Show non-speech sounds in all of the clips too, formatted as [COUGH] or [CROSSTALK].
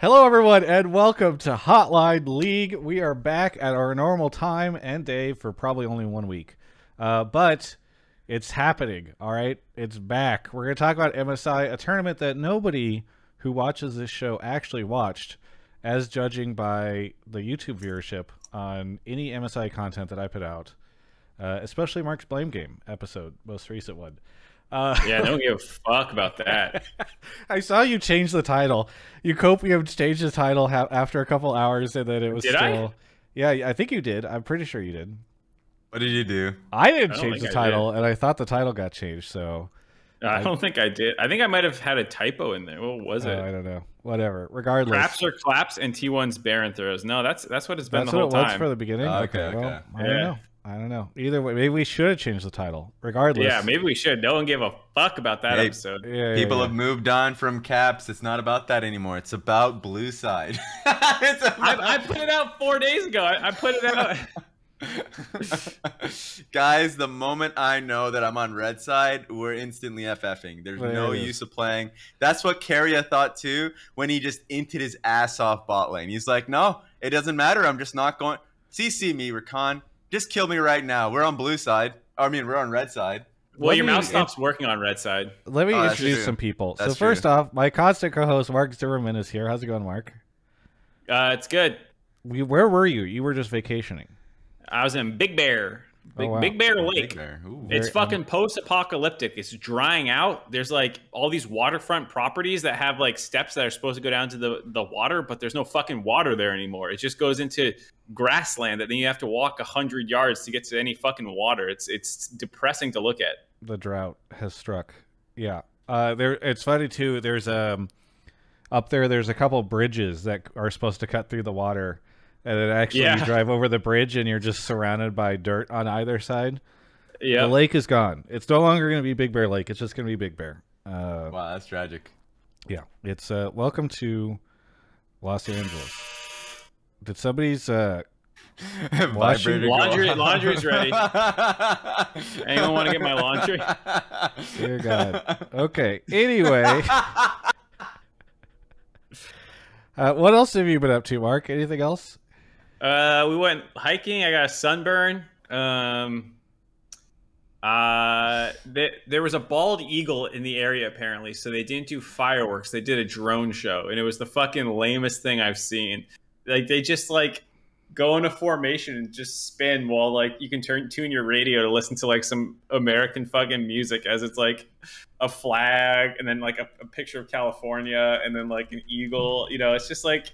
Hello, everyone, and welcome to Hotline League. We are back at our normal time and day for probably only one week, uh, but it's happening. All right, it's back. We're going to talk about MSI, a tournament that nobody who watches this show actually watched, as judging by the YouTube viewership on any MSI content that I put out, uh, especially Mark's Blame Game episode, most recent one. Uh, yeah, don't give a [LAUGHS] fuck about that. I saw you change the title. You copium changed the title ha- after a couple hours, and then it was Did still. I? Yeah, I think you did. I'm pretty sure you did. What did you do? I didn't I change the I title, and I thought the title got changed. So I don't think I did. I think I might have had a typo in there. What was uh, it? I don't know. Whatever. Regardless, Craps or claps and T1's Baron throws. No, that's that's what it's been that's the what whole it was time. for the beginning. Oh, okay, Well, okay. I don't Yeah. know. I don't know. Either way, maybe we should have changed the title. Regardless. yeah, maybe we should. No one gave a fuck about that Hey, episode. Yeah, yeah, People yeah. have moved on from caps. It's not about that anymore. It's about blue side. [LAUGHS] It's about- I, I put it out four days ago. I, I put it out. [LAUGHS] Guys, the moment I know that I'm on red side, we're instantly FFing. There's There no use of playing. That's what Keria thought too when he just inted his ass off bot lane. He's like, no, it doesn't matter. I'm just not going. CC me, Rakan. Just kill me right now. We're on blue side. I mean, we're on red side. Well, Let your me- mouse stops working on red side. Let me Oh, introduce some people. so first true. off, my constant co-host Mark Zimmerman is here. How's it going, Mark? Uh, it's good. We, where were you? You were just vacationing. I was in Big Bear, Big, Oh, wow. Big Bear Big Lake. Bear. Ooh. It's Very- fucking post-apocalyptic. It's drying out. There's like all these waterfront properties that have like steps that are supposed to go down to the the water, but there's no fucking water there anymore. It just goes into grassland that then you have to walk a hundred yards to get to any fucking water. It's it's depressing to look at. the drought has struck. Yeah. Uh there it's funny too. There's um up there there's a couple bridges that are supposed to cut through the water. And then actually you drive over the bridge and you're just surrounded by dirt on either side. Yeah. The lake is gone. It's no longer going to be Big Bear Lake. It's just going to be Big Bear. Uh Wow, that's tragic. yeah. It's uh welcome to Los Angeles. Did somebody's uh [LAUGHS] Washing- Vibrator go Laundry- laundry's ready. [LAUGHS] Anyone want to get my laundry? Dear God. Okay. Anyway, [LAUGHS] uh, what else have you been up to, Mark? Anything else? Uh, we went hiking. I got a sunburn. Um, uh, th- there was a bald eagle in the area apparently, so they didn't do fireworks. They did a drone show, and it was the fucking lamest thing I've seen. Like they just like go into formation and just spin while like you can turn tune your radio to listen to like some American fucking music as it's like a flag and then like a, a picture of California and then like an eagle. You know, it's just like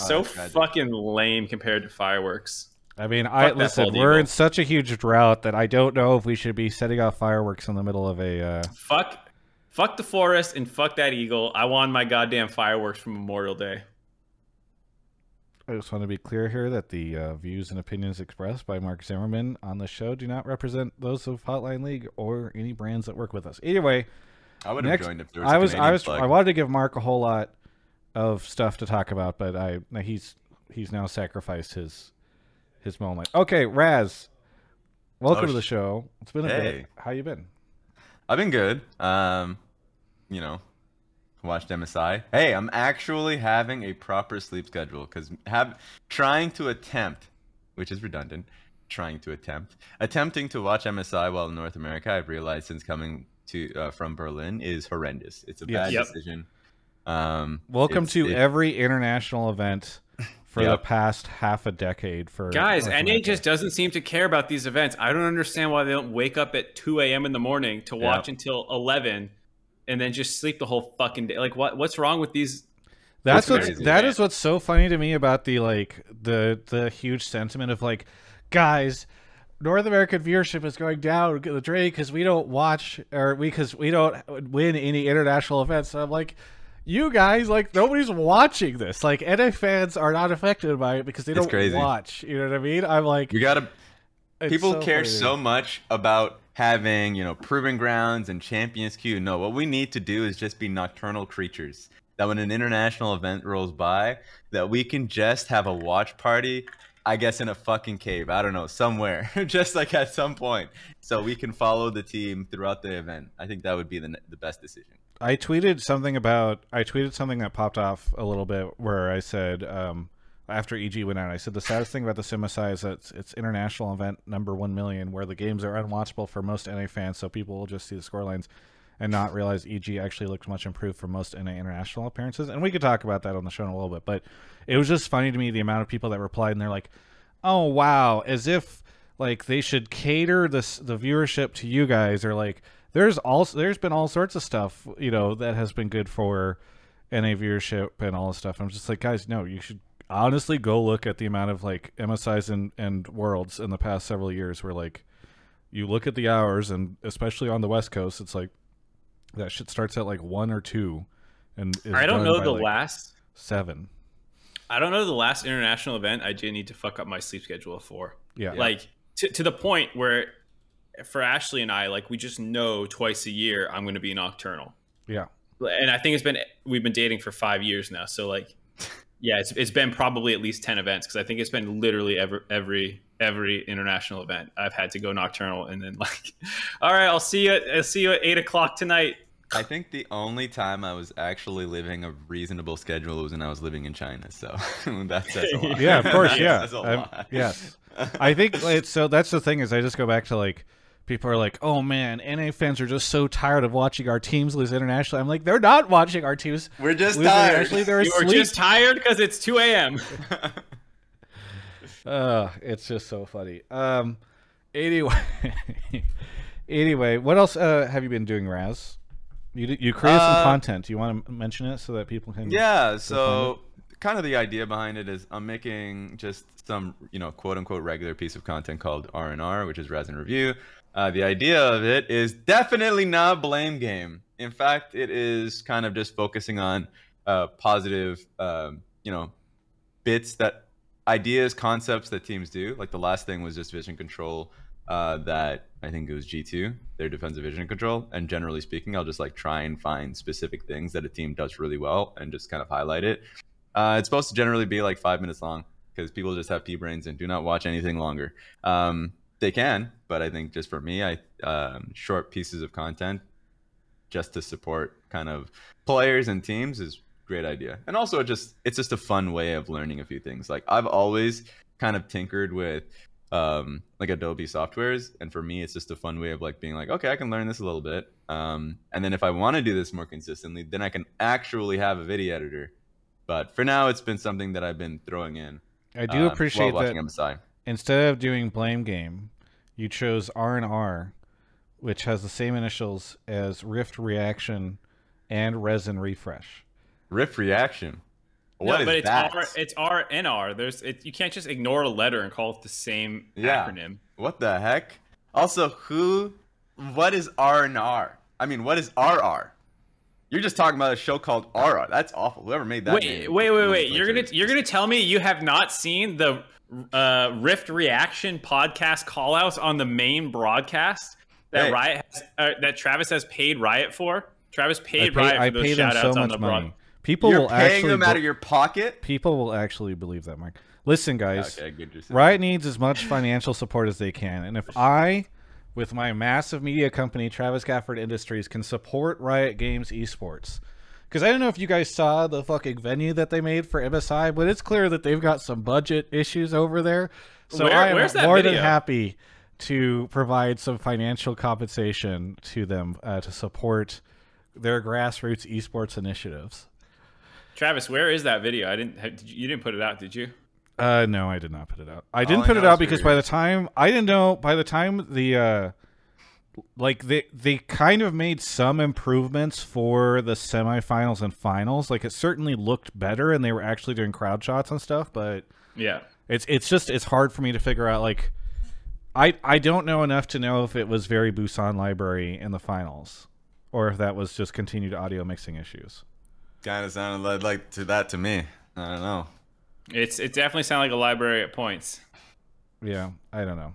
Oh, so fucking lame compared to fireworks. I mean, I Fuck that listen. We're eagle. in such a huge drought that I don't know if we should be setting off fireworks in the middle of a. Uh, Fuck, fuck the forest and fuck that eagle. I want my goddamn fireworks from Memorial Day. I just want to be clear here that the uh, views and opinions expressed by Mark Zimmerman on the show do not represent those of Hotline League or any brands that work with us. Either way, I would have Next- joined if there was. I a was I was flag. I wanted to give Mark a whole lot of stuff to talk about, but I he's he's now sacrificed his his moment. Okay, Raz, welcome Oh, to the show. It's been a bit. How you been? I've been good. Um, you know, watched MSI. Hey, I'm actually having a proper sleep schedule because have trying to attempt, which is redundant, trying to attempt attempting to watch MSI while in North America. I've realized since coming to uh, from Berlin is horrendous. It's a bad Yep. decision. Um, Welcome to it- every international event for the past half a decade. For Guys, North NA America. just doesn't seem to care about these events. I don't understand why they don't wake up at 2 a.m. in the morning to watch until 11 and then just sleep the whole fucking day. Like, what? what's wrong with these? That's It's what's crazy. that is what's so funny to me about the like the the huge sentiment of like, guys, North American viewership is going down the drain because we don't watch or we because we don't win any international events. And I'm like, you guys, like nobody's watching this. Like NA fans are not affected by it because they don't watch. You know what I mean? I'm like, You gotta. People so care so much about having you know proven grounds and champions queue. No, what we need to do is just be nocturnal creatures. That when an international event rolls by, that we can just have a watch party. I guess in a fucking cave. I don't know somewhere, [LAUGHS] just like at some point, so we can follow the team throughout the event. I think that would be the the best decision. I tweeted something about I tweeted something that popped off a little bit where I said um, after EG went out, I said the saddest thing about the Simasai is that it's, it's international event number one million, where the games are unwatchable for most NA fans, so people will just see the scorelines and not realize EG actually looked much improved for most NA international appearances. And we could talk about that on the show in a little bit, but it was just funny to me the amount of people that replied and they're like, "Oh wow," as if like they should cater this the viewership to you guys, or like there's also there's been all sorts of stuff you know that has been good for NA viewership and all this stuff. I'm just like, guys, no, you should honestly go look at the amount of like MSIs and, and worlds in the past several years where like you look at the hours and especially on the west coast it's like that shit starts at like one or two and is I don't know the like, last. seven I don't know the last international event I did need to fuck up my sleep schedule for. yeah Like to, to the point where, for Ashley and I, like we just know twice a year I'm going to be nocturnal. yeah and I think it's been we've been dating for five years now. So like, yeah, it's it's been probably at least ten events because I think it's been literally every every every international event I've had to go nocturnal and then [LAUGHS] like, all right, I'll see you. At, I'll see you at eight o'clock tonight. I think the only time I was actually living a reasonable schedule was when I was living in China. So [LAUGHS] that says a lot. yeah of course [LAUGHS] yeah That says a I'm- lot. yes I think it's so that's the thing is I just go back to like people are like oh man NA fans are just so tired of watching our teams lose internationally I'm like they're not watching our teams We're just lose tired. internationally they're You were asleep just tired because it's two a.m. Uh, [LAUGHS] it's just so funny. Um, anyway, [LAUGHS] anyway, what else uh, have you been doing, Raz? You you created some Uh, content. Do you want to mention it so that people can? Yeah, so kind of the idea behind it is I'm making just some, you know, quote unquote regular piece of content called R&R, which is Resin Review. Uh, the idea of it is definitely not blame game. In fact, it is kind of just focusing on uh, positive, um, you know, bits that ideas, concepts that teams do. Like the last thing was just vision control uh, that I think it was G2, their defensive vision control. And generally speaking, I'll just like try and find specific things that a team does really well and just kind of highlight it. Uh, it's supposed to generally be like five minutes long because people just have pea brains and do not watch anything longer. Um, they can, but I think just for me, I um, short pieces of content just to support kind of players and teams is great idea. And also just it's just a fun way of learning a few things. Like I've always kind of tinkered with um like Adobe softwares and for me it's just a fun way of like being like okay, I can learn this a little bit. Um and then if I want to do this more consistently, then I can actually have a video editor. But for now it's been something that I've been throwing in. I do uh, appreciate that. MSI. Instead of doing blame game, you chose R and R, which has the same initials as Rift Reaction and Resin Refresh. Rift reaction. What no, is but it's that? R. It's R and R. There's it, you can't just ignore a letter and call it the same Yeah. acronym. What the heck? Also, who? What is R and R? I mean, what is RR? You're just talking about a show called RR. That's awful. Whoever made that. Wait, name wait, wait, wait! You're gonna you're gonna tell me you have not seen the uh, Rift Reaction podcast callouts on the main broadcast that Hey. Riot has, uh, that Travis has paid Riot for? Travis I paid pay, Riot I those pay them so outs on much the broad. money. People You're will paying actually them out of your pocket. people will actually believe that, Mike. Listen, guys. Okay, good. Riot needs as much financial support as they can. And if I, with my massive media company, Travis Gafford Industries, can support Riot Games esports, because I don't know if you guys saw the fucking venue that they made for MSI, but it's clear that they've got some budget issues over there. So Where- I am more than happy to provide some financial compensation to them uh, to support their grassroots esports initiatives. Travis, where is that video? I didn't. Did you, you didn't put it out, did you? Uh, no, I did not put it out. I didn't I put it out because by the time I didn't know, by the time the uh, like they they kind of made some improvements for the semifinals and finals. Like it certainly looked better, and they were actually doing crowd shots and stuff. But Yeah. it's it's just it's hard for me to figure out. Like I I don't know enough to know if it was very Busan Library in the finals, or if that was just continued audio mixing issues. Kind of sounded like, like to that to me. I don't know. It's it definitely sounded like a library at points. Yeah, I don't know.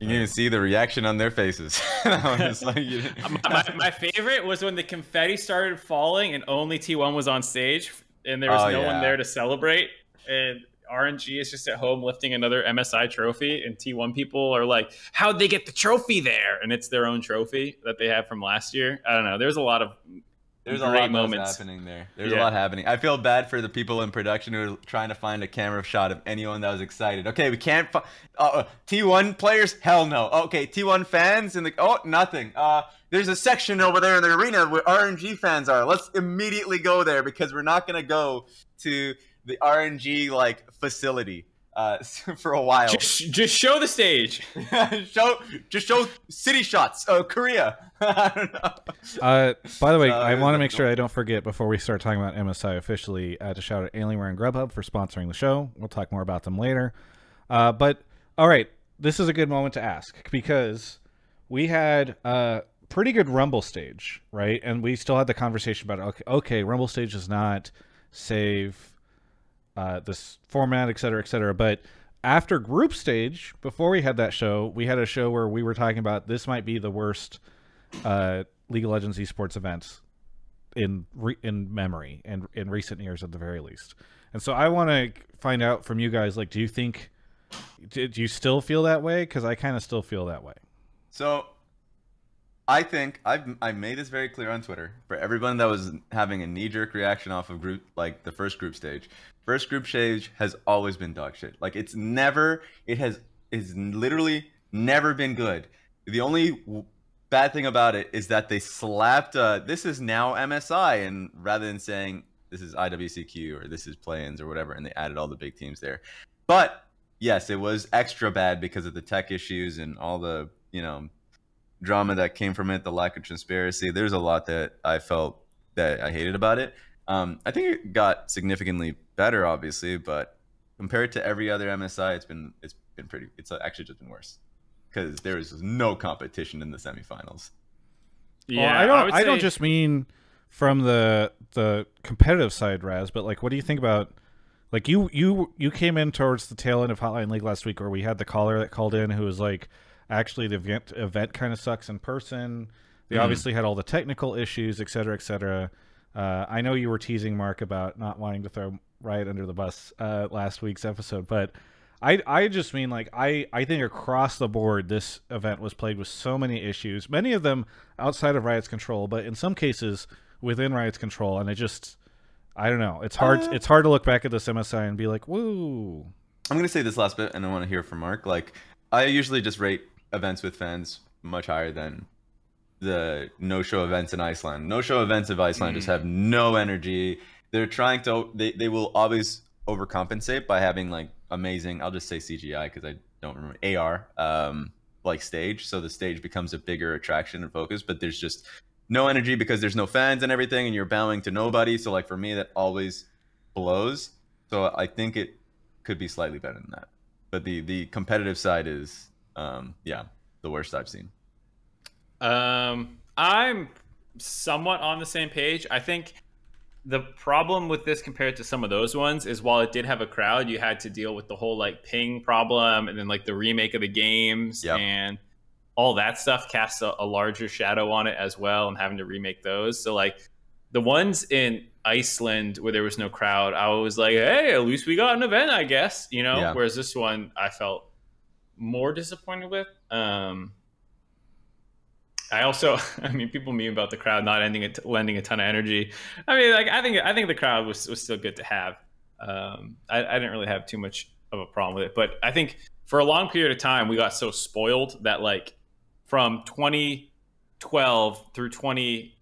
You didn't even see the reaction on their faces. [LAUGHS] Like, you didn't- [LAUGHS] my, my, my favorite was when the confetti started falling and only T1 was on stage and there was Oh, no one there to celebrate. And RNG is just at home lifting another MSI trophy, and T1 people are like, "How'd they get the trophy there?" And it's their own trophy that they have from last year. I don't know. There's a lot of There's a lot moments. moments happening there. There's a lot happening. I feel bad for the people in production who are trying to find a camera shot of anyone that was excited. Okay, we can't. Fi- uh, T1 players? Hell no. Okay, T1 fans in the oh nothing. Uh, there's a section over there in the arena where RNG fans are. Let's immediately go there because we're not gonna go to the RNG like facility uh, [LAUGHS] for a while. Just, just show the stage. [LAUGHS] show just show city shots. Uh, Korea. [LAUGHS] I don't know. Uh, by the way, So, I want to uh, make sure I don't forget before we start talking about MSI officially uh, to shout out Alienware and Grubhub for sponsoring the show. We'll talk more about them later. Uh, but all right, this is a good moment to ask because we had a pretty good Rumble stage, right? And we still had the conversation about okay, okay Rumble stage does not save uh, this format, et cetera, et cetera. But after group stage, before we had that show, we had a show where we were talking about this might be the worst uh, League of Legends esports events in re- in memory and in recent years at the very least. And so I want to find out from you guys, like, do you think, do, do you still feel that way? Because I kind of still feel that way. So, I think I've I made this very clear on Twitter for everyone that was having a knee jerk reaction off of group like the first group stage. First group stage has always been dog shit. Like it's never it has is literally never been good. The only bad thing about it is that they slapped uh this is now MSI and rather than saying this is IWCQ or this is play-ins or whatever and they added all the big teams there. But yes, it was extra bad because of the tech issues and all the, you know, drama that came from it, the lack of transparency. There's a lot that I felt that I hated about it. Um, I think it got significantly better, obviously, but compared to every other MSI, it's been it's been pretty. It's actually just been worse because there is no competition in the semifinals. Yeah, well, I don't. would I, don't just mean from the the competitive side, Raz, but like, what do you think about? Like you, you, you came in towards the tail end of Hotline League last week, where we had the caller that called in who was like, actually, the event event kind of sucks in person. They Mhm. obviously had all the technical issues, et cetera, et cetera. Uh, I know you were teasing Mark about not wanting to throw Riot under the bus uh, last week's episode, but I I just mean like I I think across the board this event was plagued with so many issues, many of them outside of Riot's control, but in some cases within Riot's control, and it just I don't know. It's hard. Uh, it's hard to look back at this MSI and be like, "Woo!" I'm gonna say this last bit, and I want to hear from Mark. Like, I usually just rate events with fans much higher than the no-show events in Iceland. No-show events of Iceland just have no energy. They're trying to. They they will always overcompensate by having like amazing. I'll just say CGI because I don't remember AR. Um, like stage, so the stage becomes a bigger attraction and focus. But there's just no energy because there's no fans and everything, and you're bowing to nobody. So like for me, that always blows. So I think it could be slightly better than that. But the the competitive side is, um, yeah, the worst I've seen. Um, I'm somewhat on the same page. I think the problem with this compared to some of those ones is while it did have a crowd, you had to deal with the whole like ping problem and then like the remake of the games Yep. and all that stuff casts a, a larger shadow on it as well and having to remake those. So like the ones in Iceland where there was no crowd, I was like, hey, at least we got an event, I guess, you know. Yeah. Whereas this one, I felt more disappointed with. Um, I also, [LAUGHS] I mean, people meme about the crowd not ending it, lending a ton of energy. I mean, like I think I think the crowd was was still good to have. Um, I, I didn't really have too much of a problem with it, but I think for a long period of time we got so spoiled that like from 2012 through 20,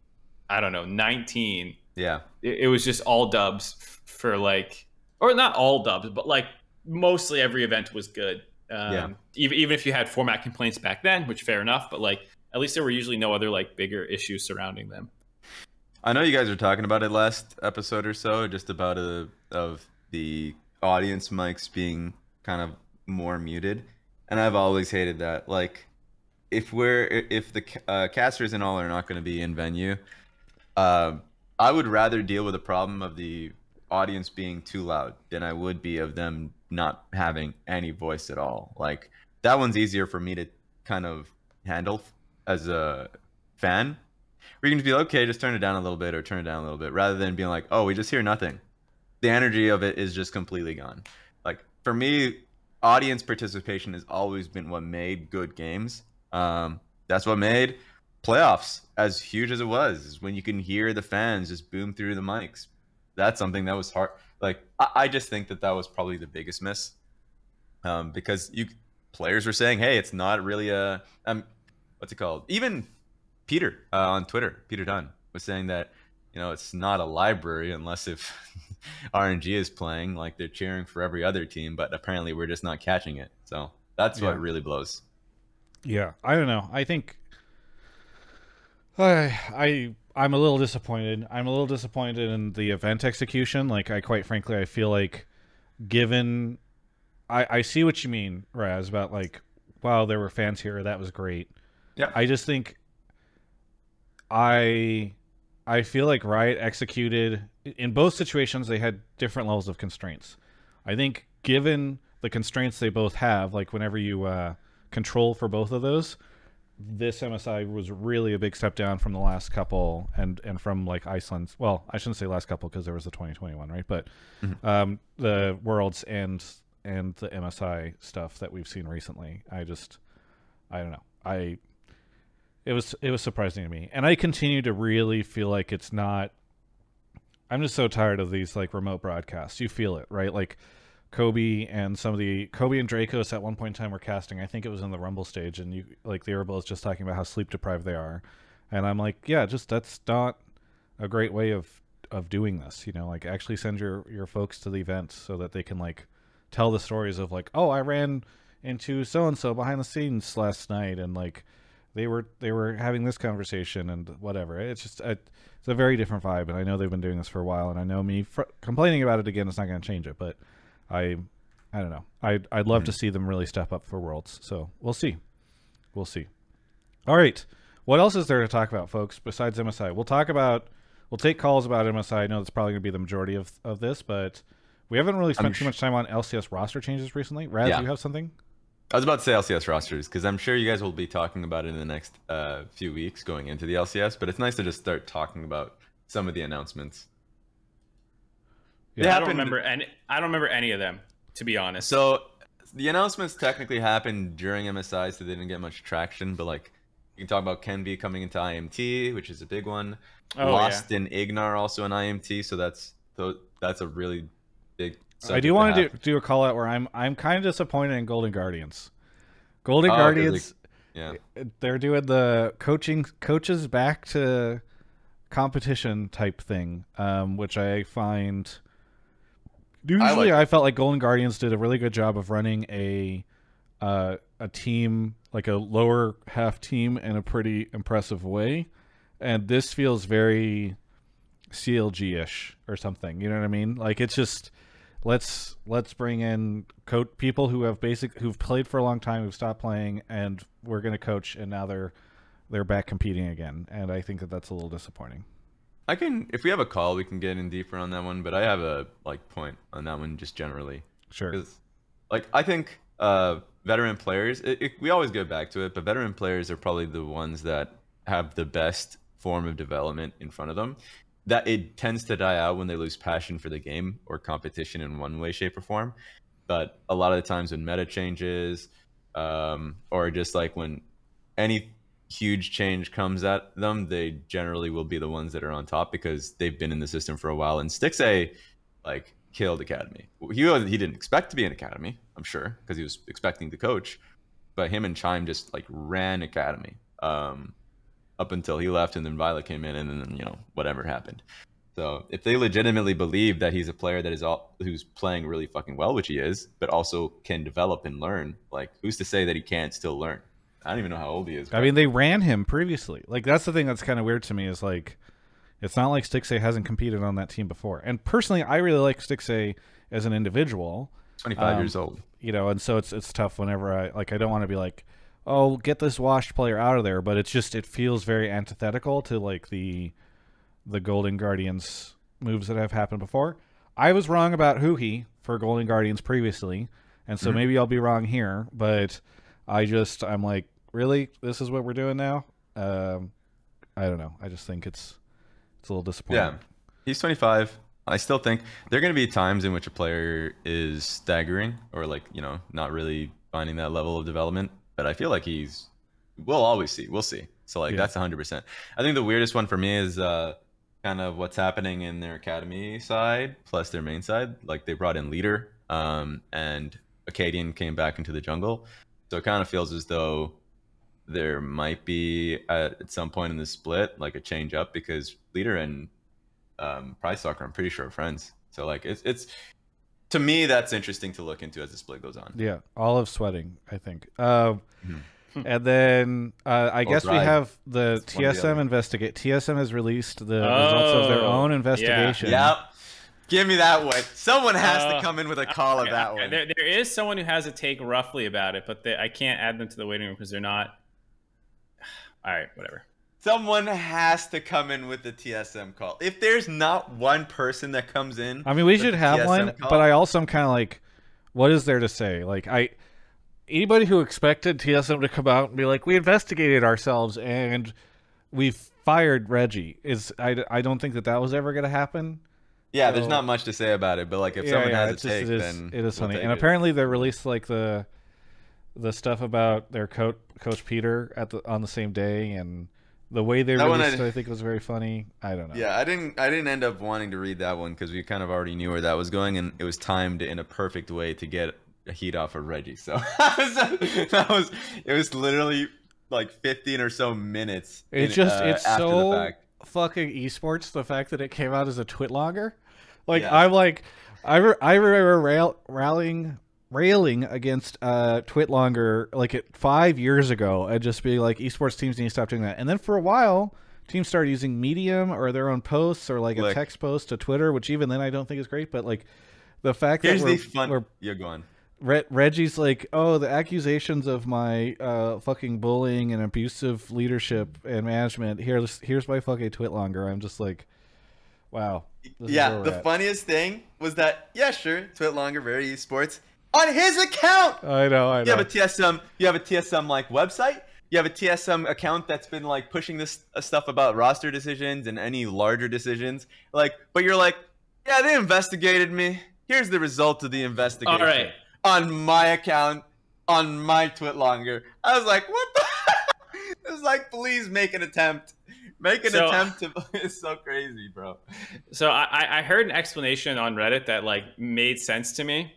I don't know, 19, Yeah, it, it was just all dubs for like, or not all dubs, but like mostly every event was good. Um, Yeah. Even even if you had format complaints back then, which fair enough, but like at least there were usually no other like bigger issues surrounding them. I know you guys were talking about it last episode or so, just about a, of the audience mics being kind of more muted, and I've always hated that. Like, if we're if the uh, casters and all are not going to be in venue, uh, I would rather deal with the problem of the audience being too loud than I would be of them not having any voice at all. Like that one's easier for me to kind of handle as a fan. You can just be like, okay, just turn it down a little bit or turn it down a little bit, rather than being like, oh, we just hear nothing. The energy of it is just completely gone. Like for me, audience participation has always been what made good games. Um, that's what made playoffs, as huge as it was, is when you can hear the fans just boom through the mics. That's something that was hard. Like I, I just think that that was probably the biggest miss, um, because you players were saying, "Hey, it's not really a um, what's it called?" Even Peter uh, on Twitter, Peter Dun was saying that you know it's not a library unless if [LAUGHS] RNG is playing, like they're cheering for every other team, but apparently we're just not catching it. So that's Yeah. what really blows. Yeah, I don't know. I think I I I'm a little disappointed. I'm a little disappointed in the event execution. Like I quite frankly I feel like given I I see what you mean, Raz, about like wow, there were fans here, that was great. Yeah. I just think I I feel like Riot executed in both situations they had different levels of constraints. I think given the constraints they both have, like whenever you uh, control for both of those, this MSI was really a big step down from the last couple and and from like Iceland's. Well, I shouldn't say last couple because there was the 2021, right? But um, the Worlds and and the MSI stuff that we've seen recently. I just I don't know. I it was it was surprising to me, and I continue to really feel like it's not. I'm just so tired of these like remote broadcasts. You feel it, right? Like Kobe and some of the Kobe and Drakos at one point in time were casting. I think it was in the Rumble stage, and you like the were is just talking about how sleep deprived they are, and I'm like, yeah, just that's not a great way of of doing this. You know, like actually send your your folks to the event so that they can like tell the stories of like, oh, I ran into so and so behind the scenes last night, and like they were they were having this conversation and whatever. It's just a, it's a very different vibe, and I know they've been doing this for a while, and I know me fr- complaining about it again is not going to change it, but I I don't know. I'd I'd love to see them really step up for Worlds. So we'll see, we'll see. All right, what else is there to talk about, folks? Besides MSI, we'll talk about we'll take calls about MSI. I know that's probably going to be the majority of of this, but we haven't really spent I'm too much time on LCS roster changes recently. Raz, Yeah. you have something? I was about to say LCS rosters because I'm sure you guys will be talking about it in the next uh, few weeks going into the LCS, but it's nice to just start talking about some of the announcements. Yeah. They I don't remember any. I don't remember any of them, to be honest. So the announcements technically happened during MSI, so they didn't get much traction. But like, you can talk about Kenvi coming into IMT, which is a big one. Oh, Lost in Ignar also an IMT, so that's tho- that's a really big. I do want to do, do a call out where I'm I'm kind of disappointed in Golden Guardians. Golden Oh, 'cause they- Guardians, Yeah, they're doing the coaching coaches back to competition type thing, um, which I find. Usually, I, like felt like Golden Guardians did a really good job of running a uh, a team like a lower half team in a pretty impressive way, and this feels very CLG ish or something. You know what I mean? Like it's just let's let's bring in coach people who have basic who've played for a long time who've stopped playing and we're going to coach and now they're they're back competing again and i think that that's a little disappointing I can. If we have a call, we can get in deeper on that one. But I have a like point on that one just generally. sure Because, like, I think uh, veteran players, it, it, we always go back to it, but veteran players are probably the ones that have the best form of development in front of them. That it tends to die out when they lose passion for the game or competition in one way, shape, or form. But a lot of the times when meta changes, um, or just like when any huge change comes at them, they generally will be the ones that are on top because they've been in the system for a while. And Stixxay, like, killed Academy. He he didn't expect to be in Academy, I'm sure, because he was expecting to coach. But him and Chime just like ran Academy um, up until he left, and then Violet came in, and then you know whatever happened. So if they legitimately believe that he's a player that is all who's playing really fucking well, which he is, but also can develop and learn, like who's to say that he can't still learn? I don't even know how old he is. i mean they ran him previously like that's the thing that's kind of weird to me is like it's not like stixxay hasn't competed on that team before and personally i really like stixxay as an individual 25 um, years old. you know and so it's it's tough whenever i like i don't want to be like oh get this washed player out of there but it's just it feels very antithetical to like the the golden guardians moves that have happened before i was wrong about Huhi for golden guardians previously and so Mhm. maybe i'll be wrong here but i just i'm like really this is what we're doing now um i don't know i just think it's it's a little disappointing Yeah, he's 25. I still think there are going to be times in which a player is staggering or like you know not really finding that level of development. But I feel like he's. We'll always see. We'll see. So like Yeah. that's 100%. I think the weirdest one for me is uh kind of what's happening in their academy side plus their main side. Like they brought in leader um and Akaadian came back into the jungle. So it kind of feels as though there might be at, at some point in the split like a change up because leader and um Pridestalkr I'm pretty sure are friends. So like it's it's to me that's interesting to look into as the split goes on. Yeah, olive sweating, I think. Um, Mhm. and then uh, I Or guess we have the It's one the TSM investigate. TSM has released the results of their Oh, own yeah. investigation. Yep. Give me that one. Someone has to Uh, come in with a call of that okay, one. There, there is someone who has a take roughly about it, but they, I can't add them to the waiting room because they're not. All right, whatever. Someone has to come in with the TSM call. If there's not one person that comes in, I mean, we should have TSM one, call- but I also am kind of like, what is there to say? Like, I anybody who expected TSM to come out and be like, we investigated ourselves and we fired Reggie is I, I don't think that that was ever going to happen. yeah, there's not much to say about it. But like, if Yeah, someone yeah, has it's a just- take, it is, then it is funny. And it. apparently they released like the the stuff about their coach coach Peter at the on the same day and the way they That released I- it I think was very funny. I don't know. Yeah, I didn't. I didn't end up wanting to read that one because we kind of already knew where that was going, and it was timed in a perfect way to get a heat off of Reggie. So [LAUGHS] that was. It was literally like 15 or so minutes. It's in- just uh, it's so fucking esports. The fact that it came out as a twit longer, like Yeah. I'm like, I re- I remember rail- rallying railing against uh twit longer like it five years ago and just being like esports teams need to stop doing that. And then for a while, teams started using Medium or their own posts or like a text post to Twitter, which even then I don't think is great. But like the fact that we're, fun. we're You're going. Re- Reggie's like, oh, the accusations of my uh, fucking bullying and abusive leadership and management. Here's here's my fucking twit longer. I'm just like, wow. this is where Yeah, the at. funniest thing was that yeah, sure, Twit Longer, very esports on his account. I know, I You have a TSM. You have a TSM like website. You have a TSM account that's been like pushing this uh, stuff about roster decisions and any larger decisions. Like, but you're like, yeah, they investigated me. Here's the result of the investigation. All right. On my account, on my Twit Longer. I was like, what the? [LAUGHS] it was like, please make an attempt. Make an So- attempt to. [LAUGHS] It's so crazy, bro. So I, I- I heard an explanation on Reddit that like made sense to me.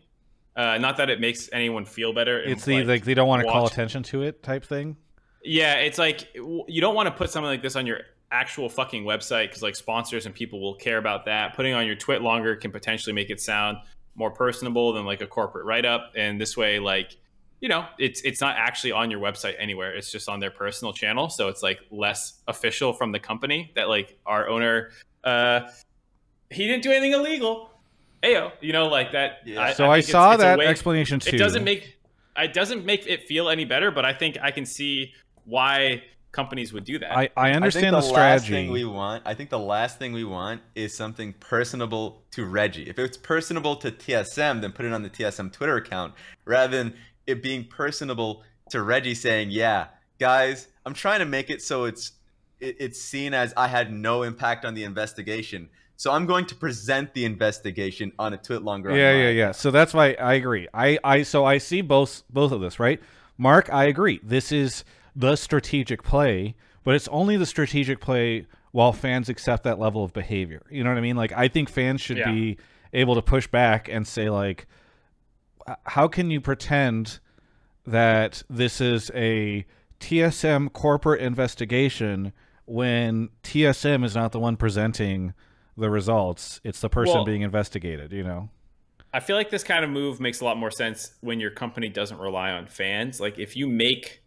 Uh, not that it makes anyone feel better. it's the like they don't want to call attention to it type thing. Yeah, it's like you don't want to put something like this on your actual fucking website because like sponsors and people will care about that. Putting on your twit longer can potentially make it sound more personable than like a corporate write up, and this way, like you know, it's it's not actually on your website anywhere. It's just on their personal channel, so it's like less official from the company. That like our owner, uh, he didn't do anything illegal. Ayo, you know, like that. Yeah. So I, think it's- saw it's a that way- explanation too. it doesn't make it doesn't make it feel any better but i think i can see why companies would do that I, I understand I the think the, last strategy. thing we want. I think the last thing we want is something personable to Reggie. If it's personable to TSM, then put it on the TSM Twitter account rather than it being personable to Reggie saying, "Yeah, guys, I'm trying to make it so it's it, it's seen as I had no impact on the investigation." So I'm going to present the investigation on a tweet longer. yeah, on yeah, yeah. So that's why I agree. I, I, so I see both, both of this, right? Mark, I agree. This is the strategic play, but it's only the strategic play while fans accept that level of behavior. You know what I mean? Like, I think fans should Yeah. be able to push back and say, like, how can you pretend that this is a TSM corporate investigation when TSM is not the one presenting the results? It's the person Well- being investigated, you know? i feel like this kind of move makes a lot more sense when your company doesn't rely on fans like if you make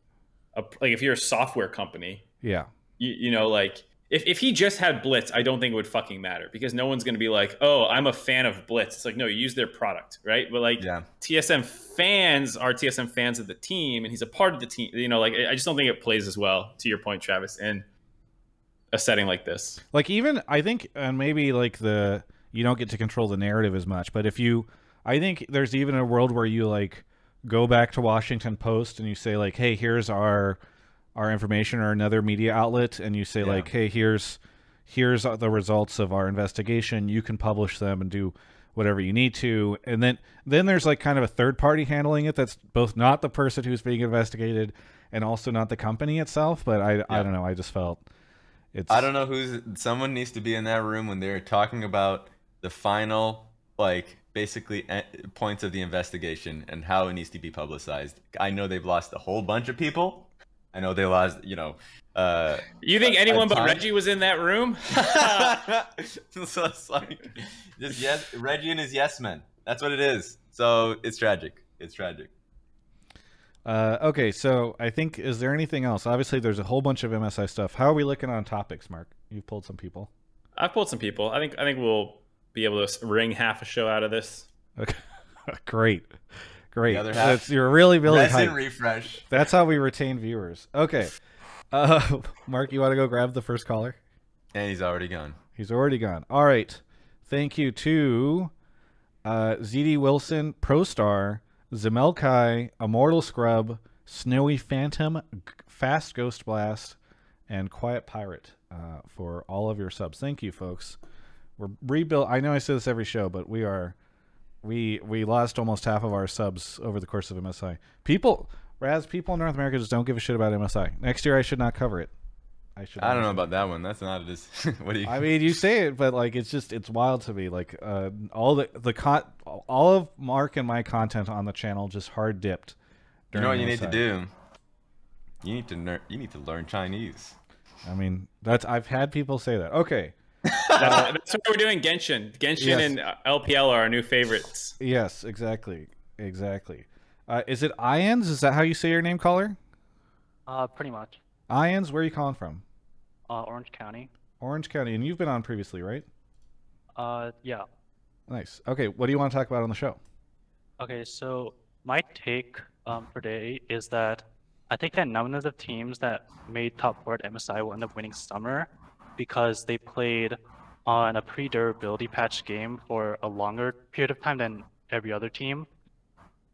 a like if you're a software company Yeah. you, you know like if, if he just had blitz i don't think it would fucking matter because no one's going to be like oh i'm a fan of blitz it's like no you use their product right but like Yeah. TSM fans are TSM fans of the team, and he's a part of the team. You know, like I just don't think it plays as well. To your point, Travis, in a setting like this. Like even I think and maybe like the you don't get to control the narrative as much, but if you I think there's even a world where you like go back to Washington Post and you say like, "Hey, here's our our information or another media outlet," and you say Yeah. like, "Hey, here's here's the results of our investigation. You can publish them and do whatever you need to and then then there's like kind of a third party handling it that's both not the person who's being investigated and also not the company itself but i i don't know i just felt it's I don't know who's someone needs to be in that room when they're talking about the final like basically eh, points of the investigation and how it needs to be publicized. I know they've lost a whole bunch of people. I know they lost, you know, uh You think A- a anyone but Reggie was in that room? [LAUGHS] [LAUGHS] [LAUGHS] so it's like just yes Reggie and his yes men. That's what it is. So it's tragic. It's tragic. Uh okay so i think is there anything else obviously there's a whole bunch of msi stuff how are we looking on topics mark you've pulled some people I've pulled some people. I think I think we'll be able to wring half a show out of this. okay [LAUGHS] great great The other half- That's- you're really really Resin hyped. refresh. That's how we retain viewers. Okay. Uh, [LAUGHS] Mark, you want to go grab the first caller? And he's already gone. He's already gone. All right. Thank you to uh, ZD Wilson, ProStar, Zemelkai, Immortal Scrub, Snowy Phantom, Fast Ghost Blast, and Quiet Pirate uh, for all of your subs. Thank you, folks. We're rebuilt. I know I say this every show, but we are we we lost almost half of our subs over the course of MSI. People, Raz, people in North America just don't give a shit about MSI. Next year, I should not cover it. I should. I don't know about that one. That's not it. [LAUGHS] what do you I mean, you say it, but like it's just it's wild to me. Like uh, all the the con, all of Mark and my content on the channel just hard dipped. You know what you need to MSI. do? You need to ner- you need to learn Chinese. I mean, that's I've had people say that. Okay, That's, [LAUGHS] that's what we're doing. Genshin, Genshin, Yes. and uh, LPL are our new favorites. yes, exactly, exactly. Uh, is it Ians? Is that how you say your name, caller? Uh, pretty much. Ians, where are you calling from? Uh, Orange County. Orange County, and you've been on previously, right? Uh, yeah. Nice. Okay, what do you want to talk about on the show? Okay, so my take um, for today is that I think that none of the teams that made top four at MSI will end up winning summer because they played on a pre-durability patch game for a longer period of time than every other team,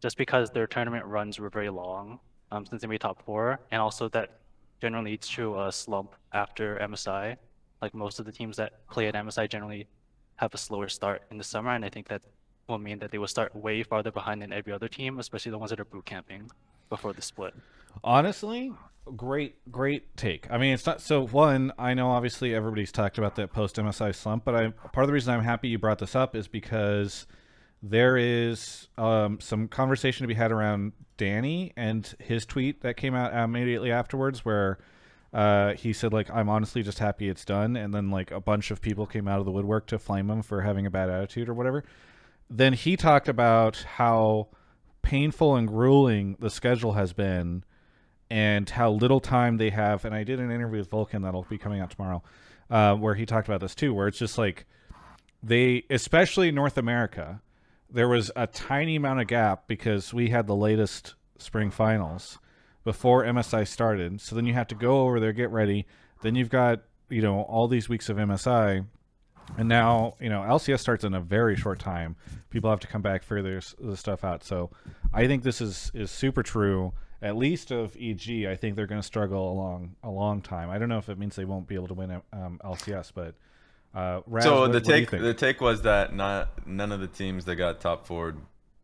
just because their tournament runs were very long um, since they made top four, and also that generally to a slump after MSI. Like most of the teams that play at MSI generally have a slower start in the summer, and I think that will mean that they will start way farther behind than every other team, especially the ones that are boot camping before the split. Honestly, great, great take. I mean, it's not so. One, I know obviously everybody's talked about that post MSI slump, but I part of the reason I'm happy you brought this up is because there is um, some conversation to be had around Danny and his tweet that came out immediately afterwards, where uh, he said like, "I'm honestly just happy it's done," and then like a bunch of people came out of the woodwork to flame him for having a bad attitude or whatever. Then he talked about how painful and grueling the schedule has been and how little time they have. And I did an interview with Vulcan that'll be coming out tomorrow, uh, where he talked about this too, where it's just like they, especially North America, there was a tiny amount of gap because we had the latest spring finals before MSI started. So then you have to go over there, get ready. Then you've got, you know, all these weeks of MSI. And now, you know, LCS starts in a very short time. People have to come back, figure this stuff out. So I think this is, is super true, at least of EG. I think they're going to struggle a long, a long time. I don't know if it means they won't be able to win um, LCS, but uh, Raz, so what- the what do you take the take was that not none of the teams that got top four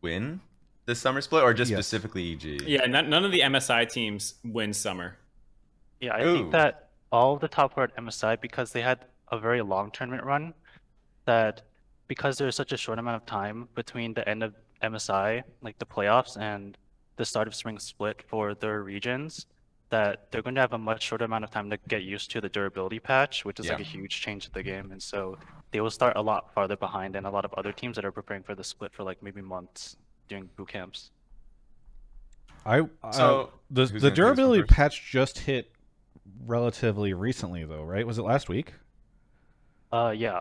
win this summer split, or just Yes. specifically EG. Yeah, none, none of the MSI teams win summer. Yeah, I Ooh. think that all of the top four at MSI, because they had a very long tournament run, that because there's such a short amount of time between the end of MSI, like the playoffs, and the start of spring split for their regions, that they're going to have a much shorter amount of time to get used to the durability patch, which is like a huge change to the game. And so they will start a lot farther behind than a lot of other teams that are preparing for the split for like maybe months during boot camps. I uh, So, the the gonna take this one durability patch just hit relatively recently, though, right? Was it last week? Uh, yeah,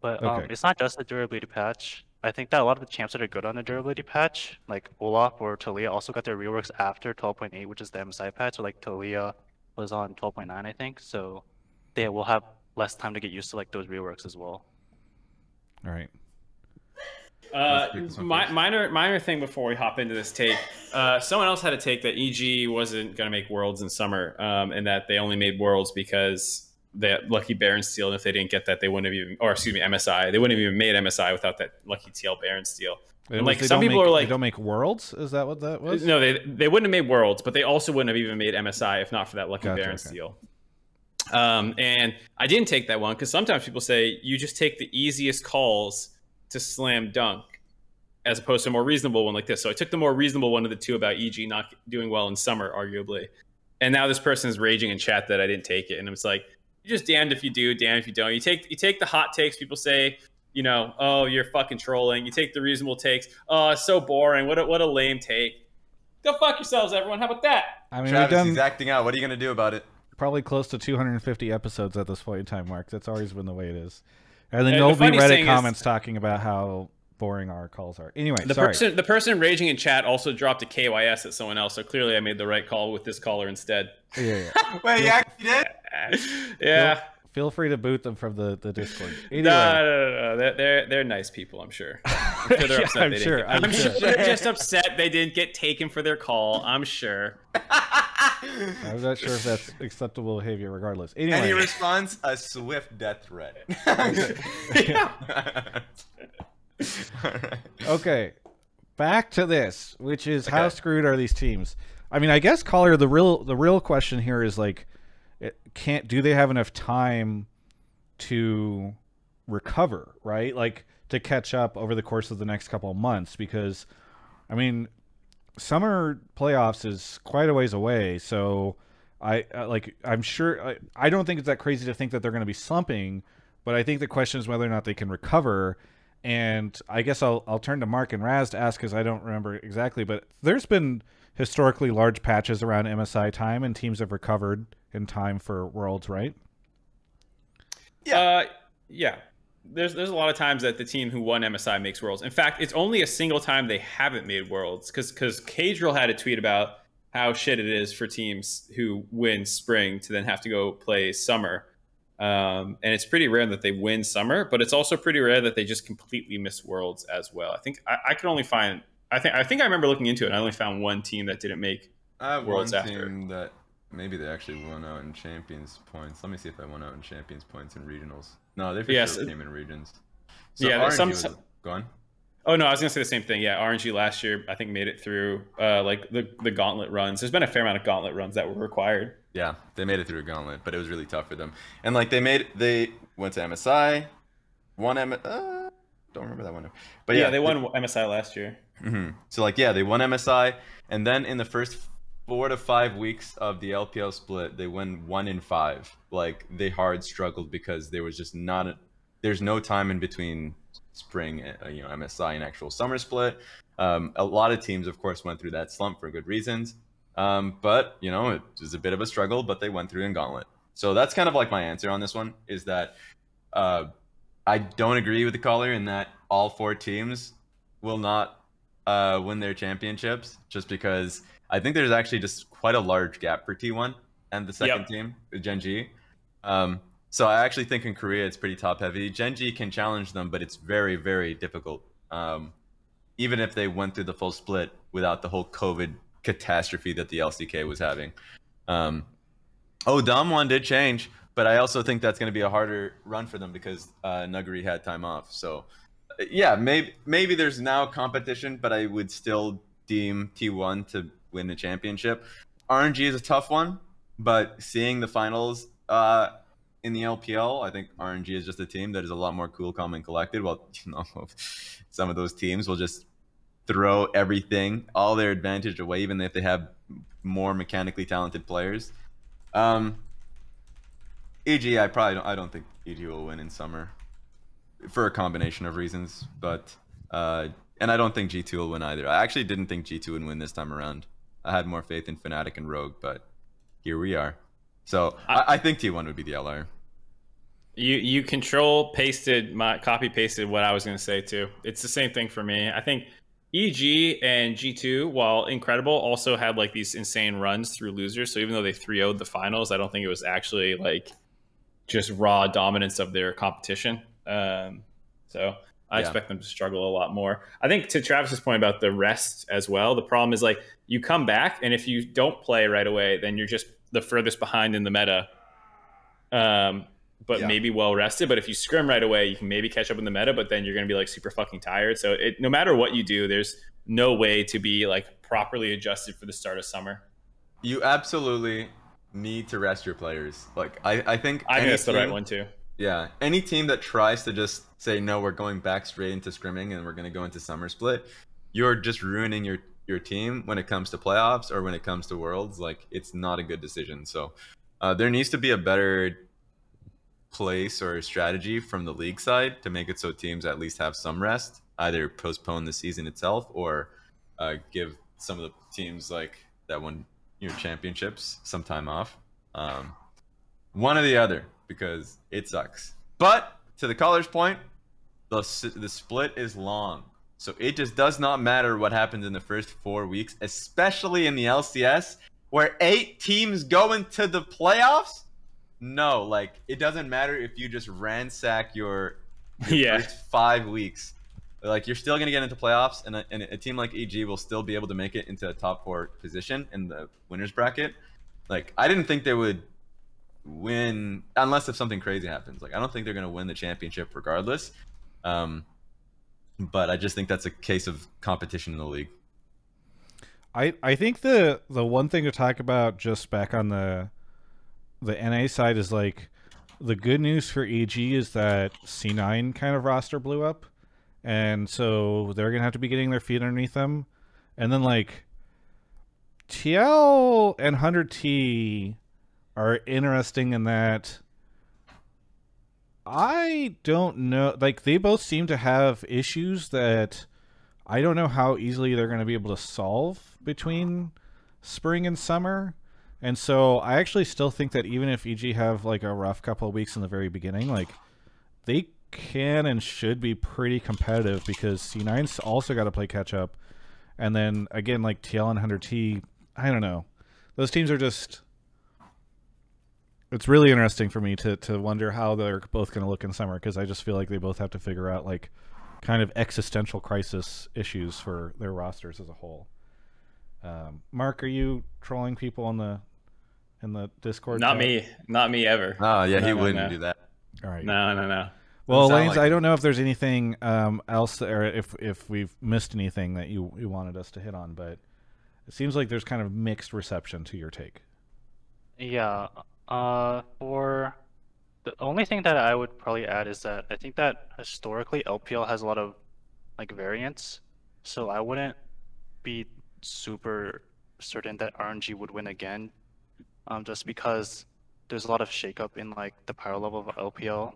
but um, Okay. it's not just the durability patch. I think that a lot of the champs that are good on the durability patch, like Olaf or Taliyah, also got their reworks after 12.8, which is the MSI patch. So like Taliyah was on 12.9, I think. So they will have less time to get used to like those reworks as well. All right. Uh, Let's take this one mi- first. minor, minor thing before we hop into this take. Uh, someone else had a take that EG wasn't going to make worlds in summer, um, and that they only made worlds because that lucky Baron steal. And if they didn't get that, they wouldn't have even, or excuse me, MSI. They wouldn't have even made MSI without that lucky TL Baron steal. And, like, some people make- are they like- don't make worlds. Is that what that was? No, they they wouldn't have made Worlds, but they also wouldn't have even made MSI if not for that Lucky Gotcha, Baron okay. steal. Um, and I didn't take that one because sometimes people say you just take the easiest calls to slam dunk, as opposed to a more reasonable one like this. So I took the more reasonable one of the two about EG not doing well in summer, arguably. And now this person is raging in chat that I didn't take it, and it's like you're just damned if you do, damned if you don't. You take you take the hot takes. People say you know, oh, you're fucking trolling. You take the reasonable takes. Oh, it's so boring. What a, what a lame take. Go fuck yourselves, everyone. How about that? I mean, Travis, we've done he's acting out. What are you gonna do about it? probably close to 250 episodes at this point in time, Mark. That's always been the way it is. And then uh, And there'll the be Reddit thing is- comments talking about how boring our calls are. Anyway, The sorry. person the person raging in chat also dropped a KYS at someone else, so clearly I made the right call with this caller instead. yeah, yeah. [LAUGHS] Wait, you actually did? [LAUGHS] yeah. Feel free to boot them from the, the Discord. [LAUGHS] Anyway, No, no, no, no. They're, they're they're nice people. I'm sure. I'm sure they're Yeah, upset. I'm they sure, Didn't I'm get, I'm sure. sure they're just upset they didn't get taken for their call. I'm sure. I'm not sure if that's acceptable behavior regardless. Anyway, Any response? A swift death threat. [LAUGHS] Okay, back to this, which is how screwed are these teams? I mean, I guess caller, the real the real question here is like, it can't do they have enough time to recover, right? Like to catch up over the course of the next couple of months because, I mean, summer playoffs is quite a ways away, so. I uh, like. I'm sure. I, I don't think it's that crazy to think that they're going to be slumping, but I think the question is whether or not they can recover. And I guess I'll I'll turn to Mark and Raz to ask because I don't remember exactly, but there's been historically large patches around MSI time, and teams have recovered in time for Worlds, right? Yeah. Uh, yeah. There's there's a lot of times that the team who won MSI makes worlds. In fact, it's only a single time they haven't made worlds because because Caedrel had a tweet about how shit it is for teams who win spring to then have to go play summer. Um, and it's pretty rare that they win summer, but it's also pretty rare that they just completely miss worlds as well. I think I, I could only find I think I think I remember looking into it. I only found one team that didn't make I have Worlds one after. team that maybe they actually won out in champions points. Let me see if I won out in champions points in regionals. No, they for Yes, sure came in regions. So Yeah, RNG some- was, go on. Oh no, I was gonna say the same thing. Yeah, RNG last year I think made it through uh, like the the gauntlet runs. There's been a fair amount of gauntlet runs that were required. Yeah, they made it through a gauntlet, but it was really tough for them. And like they made, they went to MSI, won M. Uh, don't remember that one. But yeah, yeah, they won MSI last year. hmm So like yeah, they won MSI, and then in the first four to five weeks of the LPL split, they won one in five. Like they hard struggled because there was just not. A, there's no time in between spring, uh, you know, MSI and actual summer split. Um, a lot of teams, of course, went through that slump for good reasons. Um, but you know, it was a bit of a struggle, but they went through in gauntlet. So that's kind of like my answer on this one is that uh, I don't agree with the caller in that all four teams will not uh, win their championships just because I think there's actually just quite a large gap for T1 and the second Yep. team, Gen G. Um, so I actually think in Korea it's pretty top heavy. Gen G can challenge them, but it's very, very difficult. Um, even if they went through the full split without the whole COVID catastrophe that the LCK was having. Um, oh, Damwon did change, but I also think that's going to be a harder run for them because uh, Nuguri had time off. So, uh, yeah, maybe maybe there's now competition, but I would still deem T1 to win the championship. RNG is a tough one, but seeing the finals uh, in the LPL, I think RNG is just a team that is a lot more cool, calm, and collected. Well, [LAUGHS] you know, some of those teams will just throw everything, all their advantage away, even if they have more mechanically talented players. Um, EG, I probably don't. I don't think EG will win in summer, for a combination of reasons. But uh, and I don't think G2 will win either. I actually didn't think G2 would win this time around. I had more faith in Fnatic and Rogue, but here we are. So I, I think T1 would be the LR. You you control pasted my copy pasted what I was going to say too. It's the same thing for me. I think EG and G2, while incredible, also had like these insane runs through losers. So even though they 3-0'd the finals, I don't think it was actually like just raw dominance of their competition. Um, so I Yeah. expect them to struggle a lot more. I think to Travis's point about the rest as well, the problem is like you come back and if you don't play right away, then you're just the furthest behind in the meta um, but Yeah. maybe well rested. But if you scrim right away, you can maybe catch up in the meta. But then you're going to be like super fucking tired. So it, no matter what you do, there's no way to be like properly adjusted for the start of summer. You absolutely need to rest your players. Like I, I think I think that's the right one too. Yeah, any team that tries to just say no, we're going back straight into scrimming and we're going to go into summer split, you're just ruining your your team when it comes to playoffs or when it comes to worlds. Like it's not a good decision. So uh, there needs to be a better place or strategy from the league side to make it so teams at least have some rest, either postpone the season itself or uh, give some of the teams like that won you know championships some time off. Um, one or the other because it sucks. But to the caller's point, the the split is long, so it just does not matter what happens in the first four weeks, especially in the LCS where eight teams go into the playoffs. No, like it doesn't matter if you just ransack your, your Yeah. first five weeks. Like you're still gonna get into playoffs, and a, and a team like EG will still be able to make it into a top four position in the winners bracket. Like I didn't think they would win unless if something crazy happens. Like I don't think they're gonna win the championship regardless. Um, but I just think that's a case of competition in the league. I I think the the one thing to talk about just back on the the NA side is like the good news for EG is that C9 kind of roster blew up, and so they're gonna have to be getting their feet underneath them, and then like TL and Hundred T are interesting in that I don't know like they both seem to have issues that I don't know how easily they're going to be able to solve between spring and summer. And so I actually still think that even if EG have like a rough couple of weeks in the very beginning, like they can and should be pretty competitive because C9's also got to play catch up. And then again, like TL and 100T, I don't know. Those teams are just. It's really interesting for me to, to wonder how they're both going to look in summer because I just feel like they both have to figure out like kind of existential crisis issues for their rosters as a whole. Um, Mark, are you trolling people on the in the Discord? Not chat? me. Not me ever. Oh yeah, No, he no, wouldn't no. do that. All right. No, no, no. Well, Lanes, like I don't know if there's anything um, else, or if if we've missed anything that you you wanted us to hit on, but it seems like there's kind of mixed reception to your take. Yeah, uh, for the only thing that I would probably add is that I think that historically LPL has a lot of like variance, so I wouldn't be super certain that RNG would win again, um, just because there's a lot of shakeup in like the power level of LPL.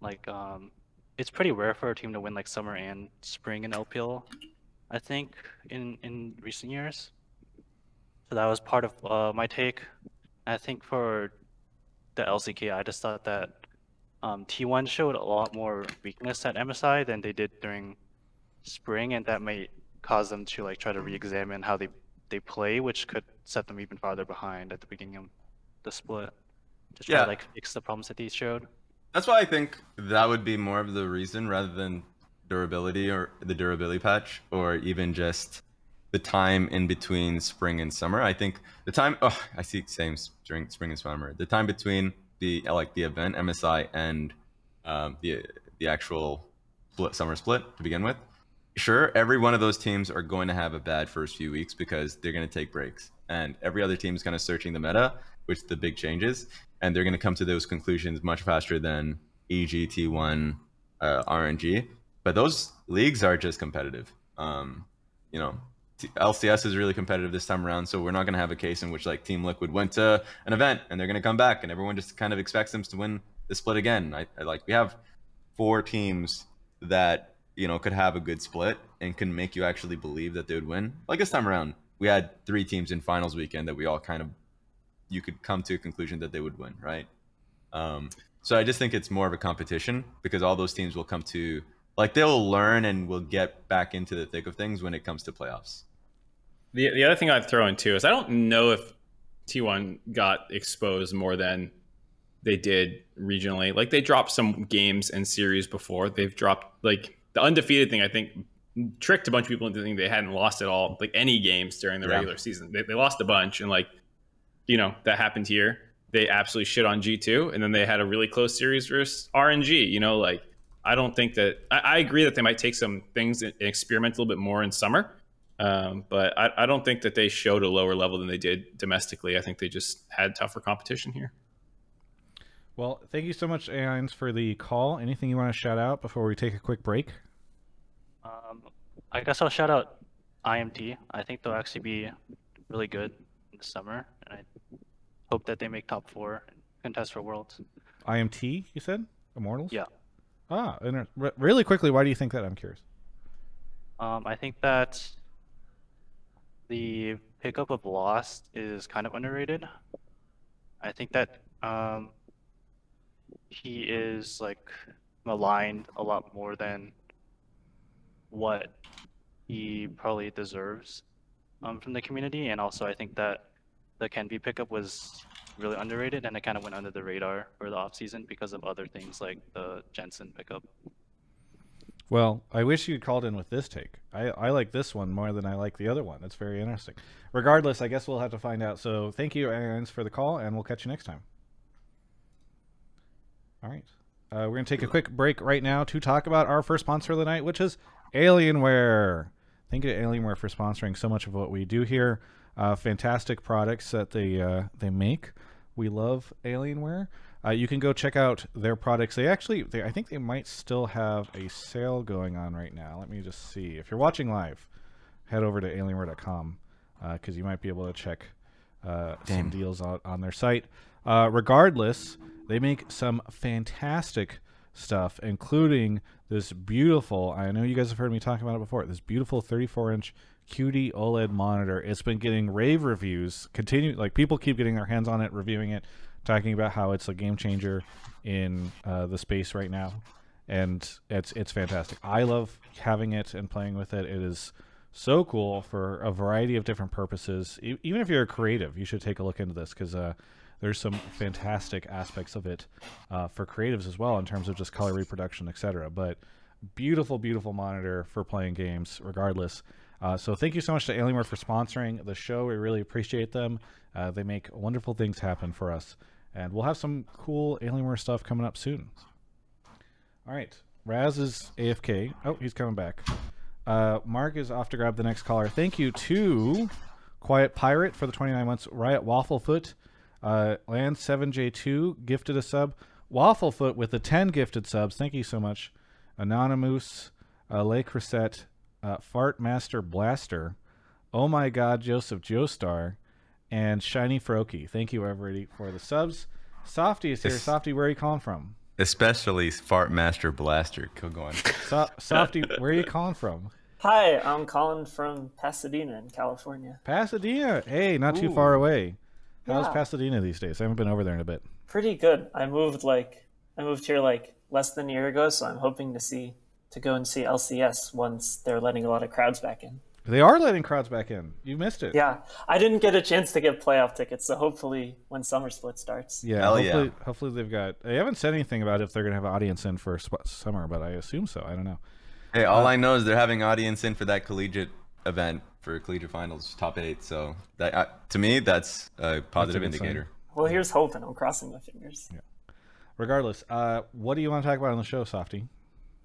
Like, um, it's pretty rare for a team to win like summer and spring in LPL, I think, in in recent years. So that was part of uh, my take. I think for the LCK, I just thought that um, T1 showed a lot more weakness at MSI than they did during spring, and that may cause them to like try to re-examine how they they play, which could set them even farther behind at the beginning of the split. Just try Yeah. to like fix the problems that these showed. That's why I think that would be more of the reason rather than durability or the durability patch or even just the time in between spring and summer. I think the time oh I see same during spring and summer. The time between the like the event MSI and um, the the actual split, summer split to begin with. Sure, every one of those teams are going to have a bad first few weeks because they're going to take breaks, and every other team is kind of searching the meta, which the big changes, and they're going to come to those conclusions much faster than E EGT1, uh, RNG. But those leagues are just competitive. Um, you know, LCS is really competitive this time around, so we're not going to have a case in which like Team Liquid went to an event and they're going to come back, and everyone just kind of expects them to win the split again. I, I like we have four teams that you know could have a good split and can make you actually believe that they would win. Like this time around, we had three teams in finals weekend that we all kind of you could come to a conclusion that they would win, right? Um, so I just think it's more of a competition because all those teams will come to like they'll learn and will get back into the thick of things when it comes to playoffs. The the other thing I'd throw in too is I don't know if T1 got exposed more than they did regionally. Like they dropped some games and series before. They've dropped like the undefeated thing. I think tricked a bunch of people into thinking they hadn't lost at all, like any games during the Yeah. regular season. They, they lost a bunch, and like you know that happened here. they absolutely shit on G2, and then they had a really close series versus RNG. You know, like I don't think that I, I agree that they might take some things and experiment a little bit more in summer. Um, but I, I don't think that they showed a lower level than they did domestically. I think they just had tougher competition here. Well, thank you so much, Ains, for the call. Anything you want to shout out before we take a quick break? Um, I guess I'll shout out IMT. I think they'll actually be really good in the summer, and I hope that they make top four and contest for worlds. IMT, you said? Immortals? Yeah. Ah, inter- re- really quickly, why do you think that? I'm curious. Um, I think that the pickup of Lost is kind of underrated. I think that um, he is like maligned a lot more than what he probably deserves um, from the community, and also I think that the Kenvi pickup was really underrated, and it kind of went under the radar for the offseason because of other things like the Jensen pickup. Well, I wish you'd called in with this take. I, I like this one more than I like the other one. It's very interesting. Regardless, I guess we'll have to find out. So thank you, Ains, for the call, and we'll catch you next time. All right. Uh, we're going to take a quick break right now to talk about our first sponsor of the night, which is Alienware. Thank you to Alienware for sponsoring so much of what we do here. Uh, fantastic products that they uh, they make. We love Alienware. Uh, you can go check out their products. They actually, they, I think they might still have a sale going on right now. Let me just see. If you're watching live, head over to alienware.com because you might be able to check uh, some deals on, on their site. Uh, regardless, they make some fantastic stuff, including this beautiful. I know you guys have heard me talk about it before. This beautiful 34 inch QD OLED monitor. It's been getting rave reviews. Continue like people keep getting their hands on it, reviewing it, talking about how it's a game changer in uh, the space right now, and it's it's fantastic. I love having it and playing with it. It is so cool for a variety of different purposes. E- even if you're a creative, you should take a look into this because uh, there's some fantastic aspects of it uh, for creatives as well in terms of just color reproduction, etc. But beautiful, beautiful monitor for playing games, regardless. Uh, so thank you so much to Alienware for sponsoring the show. We really appreciate them. Uh, they make wonderful things happen for us, and we'll have some cool Alienware stuff coming up soon. All right, Raz is AFK. Oh, he's coming back. Uh, Mark is off to grab the next caller. Thank you to Quiet Pirate for the 29 months. Riot Wafflefoot, uh, Land 7J2 gifted a sub. Wafflefoot with the 10 gifted subs. Thank you so much. Anonymous, uh, Le Crusette, uh, Fart Master Blaster, Oh My God, Joseph Joestar, and Shiny Froki. Thank you, everybody, for the subs. Softy is here. Yes. Softy, where are you calling from? Especially Fart Master Blaster. Go go on. So- Softy, where are you calling from? Hi, I'm calling from Pasadena in California. Pasadena. Hey, not too far away. How's Yeah. Pasadena these days? I haven't been over there in a bit. Pretty good. I moved like I moved here like less than a year ago, so I'm hoping to see to go and see LCS once they're letting a lot of crowds back in. They are letting crowds back in. You missed it. Yeah, I didn't get a chance to get playoff tickets, so hopefully when summer split starts. Yeah, Hell yeah. hopefully, hopefully they've got. They haven't said anything about if they're gonna have an audience in for sp- summer, but I assume so. I don't know. Hey, all uh, I know is they're having audience in for that collegiate event for collegiate finals, top eight. So that uh, to me, that's a positive good sign. indicator. Well, here's hoping. I'm crossing my fingers. Regardless, uh, what do you want to talk about on the show, Softy?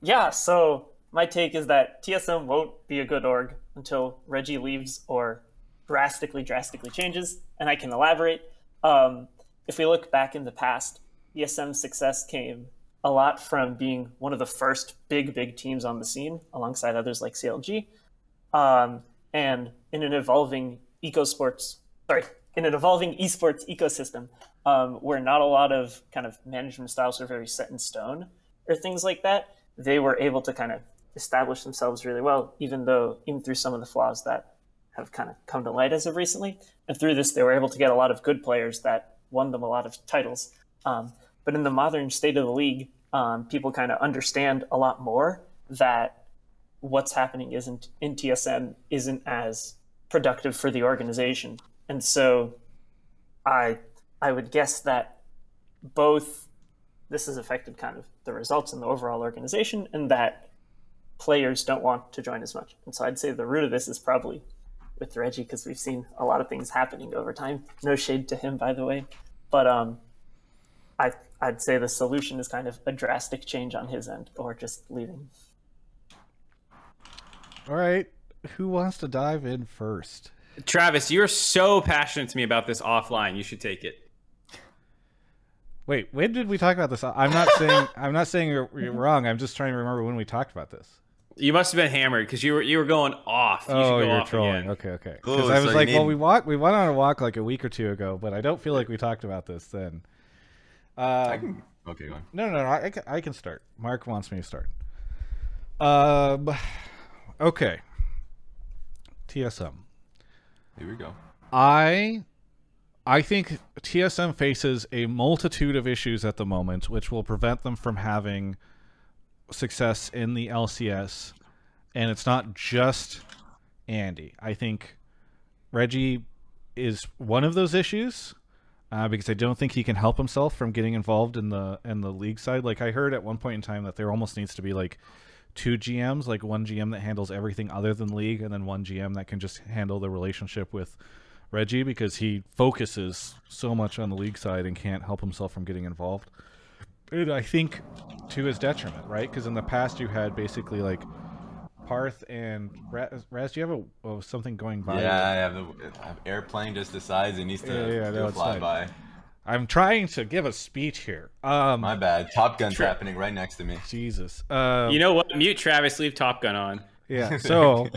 Yeah, so my take is that TSM won't be a good org until Reggie leaves or drastically, drastically changes, and I can elaborate. Um, if we look back in the past, TSM's success came a lot from being one of the first big, big teams on the scene, alongside others like CLG, um, and in an evolving ecosports, sorry, in an evolving esports ecosystem, um, where not a lot of kind of management styles are very set in stone or things like that, they were able to kind of establish themselves really well, even though even through some of the flaws that have kind of come to light as of recently. And through this, they were able to get a lot of good players that won them a lot of titles. Um, but in the modern state of the league, um, people kind of understand a lot more that what's happening isn't in TSM isn't as productive for the organization. And so I I would guess that both this has affected kind of the results in the overall organization and that players don't want to join as much. And so I'd say the root of this is probably with Reggie because we've seen a lot of things happening over time. No shade to him, by the way. but um, I I'd say the solution is kind of a drastic change on his end, or just leaving. All right, who wants to dive in first? Travis, you're so passionate to me about this offline. You should take it. Wait, when did we talk about this? I'm not saying [LAUGHS] I'm not saying you're, you're wrong. I'm just trying to remember when we talked about this. You must have been hammered because you were you were going off. You oh, go you're off trolling. again. Okay, okay. Because I was you like, well, we walked, we went on a walk like a week or two ago, but I don't feel like we talked about this then. Uh, I can, okay, go on. No, no, no. I, I can, I can start. Mark wants me to start. Um, okay. TSM. Here we go. I I think TSM faces a multitude of issues at the moment, which will prevent them from having success in the LCS. And it's not just Andy. I think Reggie is one of those issues uh, because I don't think he can help himself from getting involved in the in the league side. Like I heard at one point in time that there almost needs to be like two GMs, like one GM that handles everything other than league, and then one GM that can just handle the relationship with Reggie because he focuses so much on the league side and can't help himself from getting involved. And I think to his detriment, right? Because in the past you had basically like Parth and Raz. Raz do you have a oh, something going by? Yeah, I have the I have airplane just decides it needs to Yeah, yeah, no, fine. flyby. I'm trying to give a speech here. Um, My bad. Top Gun's Tri- happening right next to me. Jesus. Um, You know what? Mute Travis. Leave Top Gun on. Yeah. [LAUGHS] So,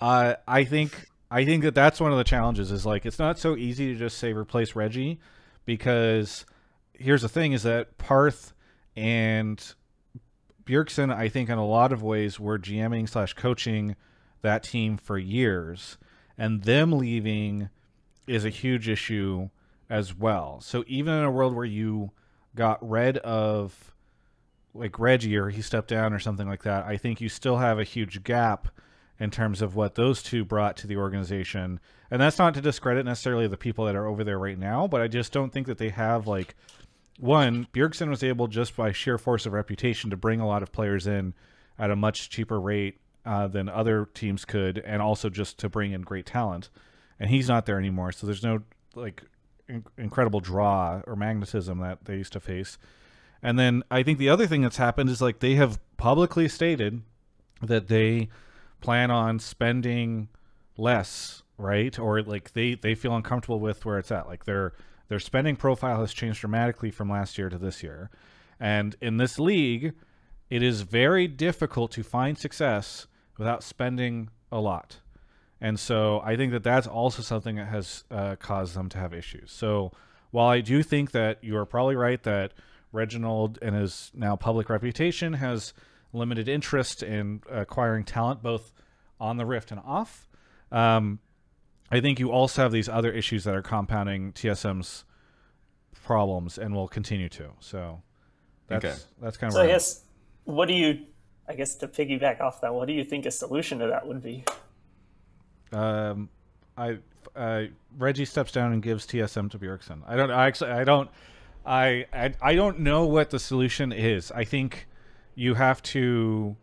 uh, I think I think that that's one of the challenges. Is like it's not so easy to just say replace Reggie, because here's the thing: is that Parth and Bjergsen, I think, in a lot of ways, were GMing slash coaching that team for years, and them leaving is a huge issue as well. So even in a world where you got rid of like Reggie or he stepped down or something like that, I think you still have a huge gap in terms of what those two brought to the organization. And that's not to discredit necessarily the people that are over there right now, but I just don't think that they have like one, Bjergsen was able just by sheer force of reputation to bring a lot of players in at a much cheaper rate uh, than other teams could, and also just to bring in great talent. And he's not there anymore, so there's no like in- incredible draw or magnetism that they used to face. And then I think the other thing that's happened is like they have publicly stated that they plan on spending less, right? Or like they they feel uncomfortable with where it's at. Like their their spending profile has changed dramatically from last year to this year. And in this league, it is very difficult to find success without spending a lot. And so I think that that's also something that has uh, caused them to have issues. So while I do think that you are probably right that Reginald and his now public reputation has limited interest in acquiring talent both on the Rift and off, um, I think you also have these other issues that are compounding TSM's problems and will continue to. So that's Okay. that's kind of So I guess what do you I guess to piggyback off that, what do you think a solution to that would be? Um, I uh, Reggie steps down and gives TSM to Bjergsen. I don't. I actually. I don't. I, I I don't know what the solution is. I think you have to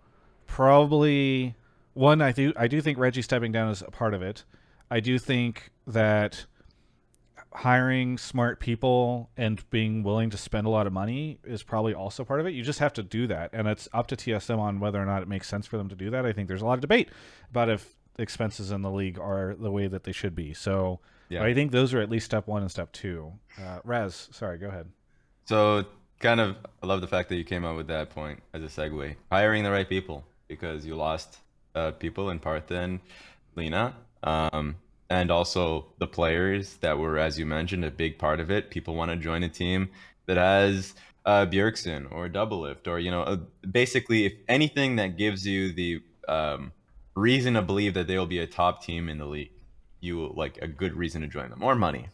probably one. I do. I do think Reggie stepping down is a part of it. I do think that hiring smart people and being willing to spend a lot of money is probably also part of it. You just have to do that, and it's up to TSM on whether or not it makes sense for them to do that. I think there's a lot of debate about if expenses in the league are the way that they should be. So Yeah. I think those are at least step one and step two. Uh, Raz, sorry, go ahead. So kind of, I love the fact that you came up with that point as a segue. Hiring the right people because you lost uh, people in Partha and Leena, um, and also the players that were, as you mentioned, a big part of it. People want to join a team that has uh, Bjergsen or Doublelift or you know, uh, basically if anything that gives you the um, reason to believe that they will be a top team in the league, you like a good reason to join them or money.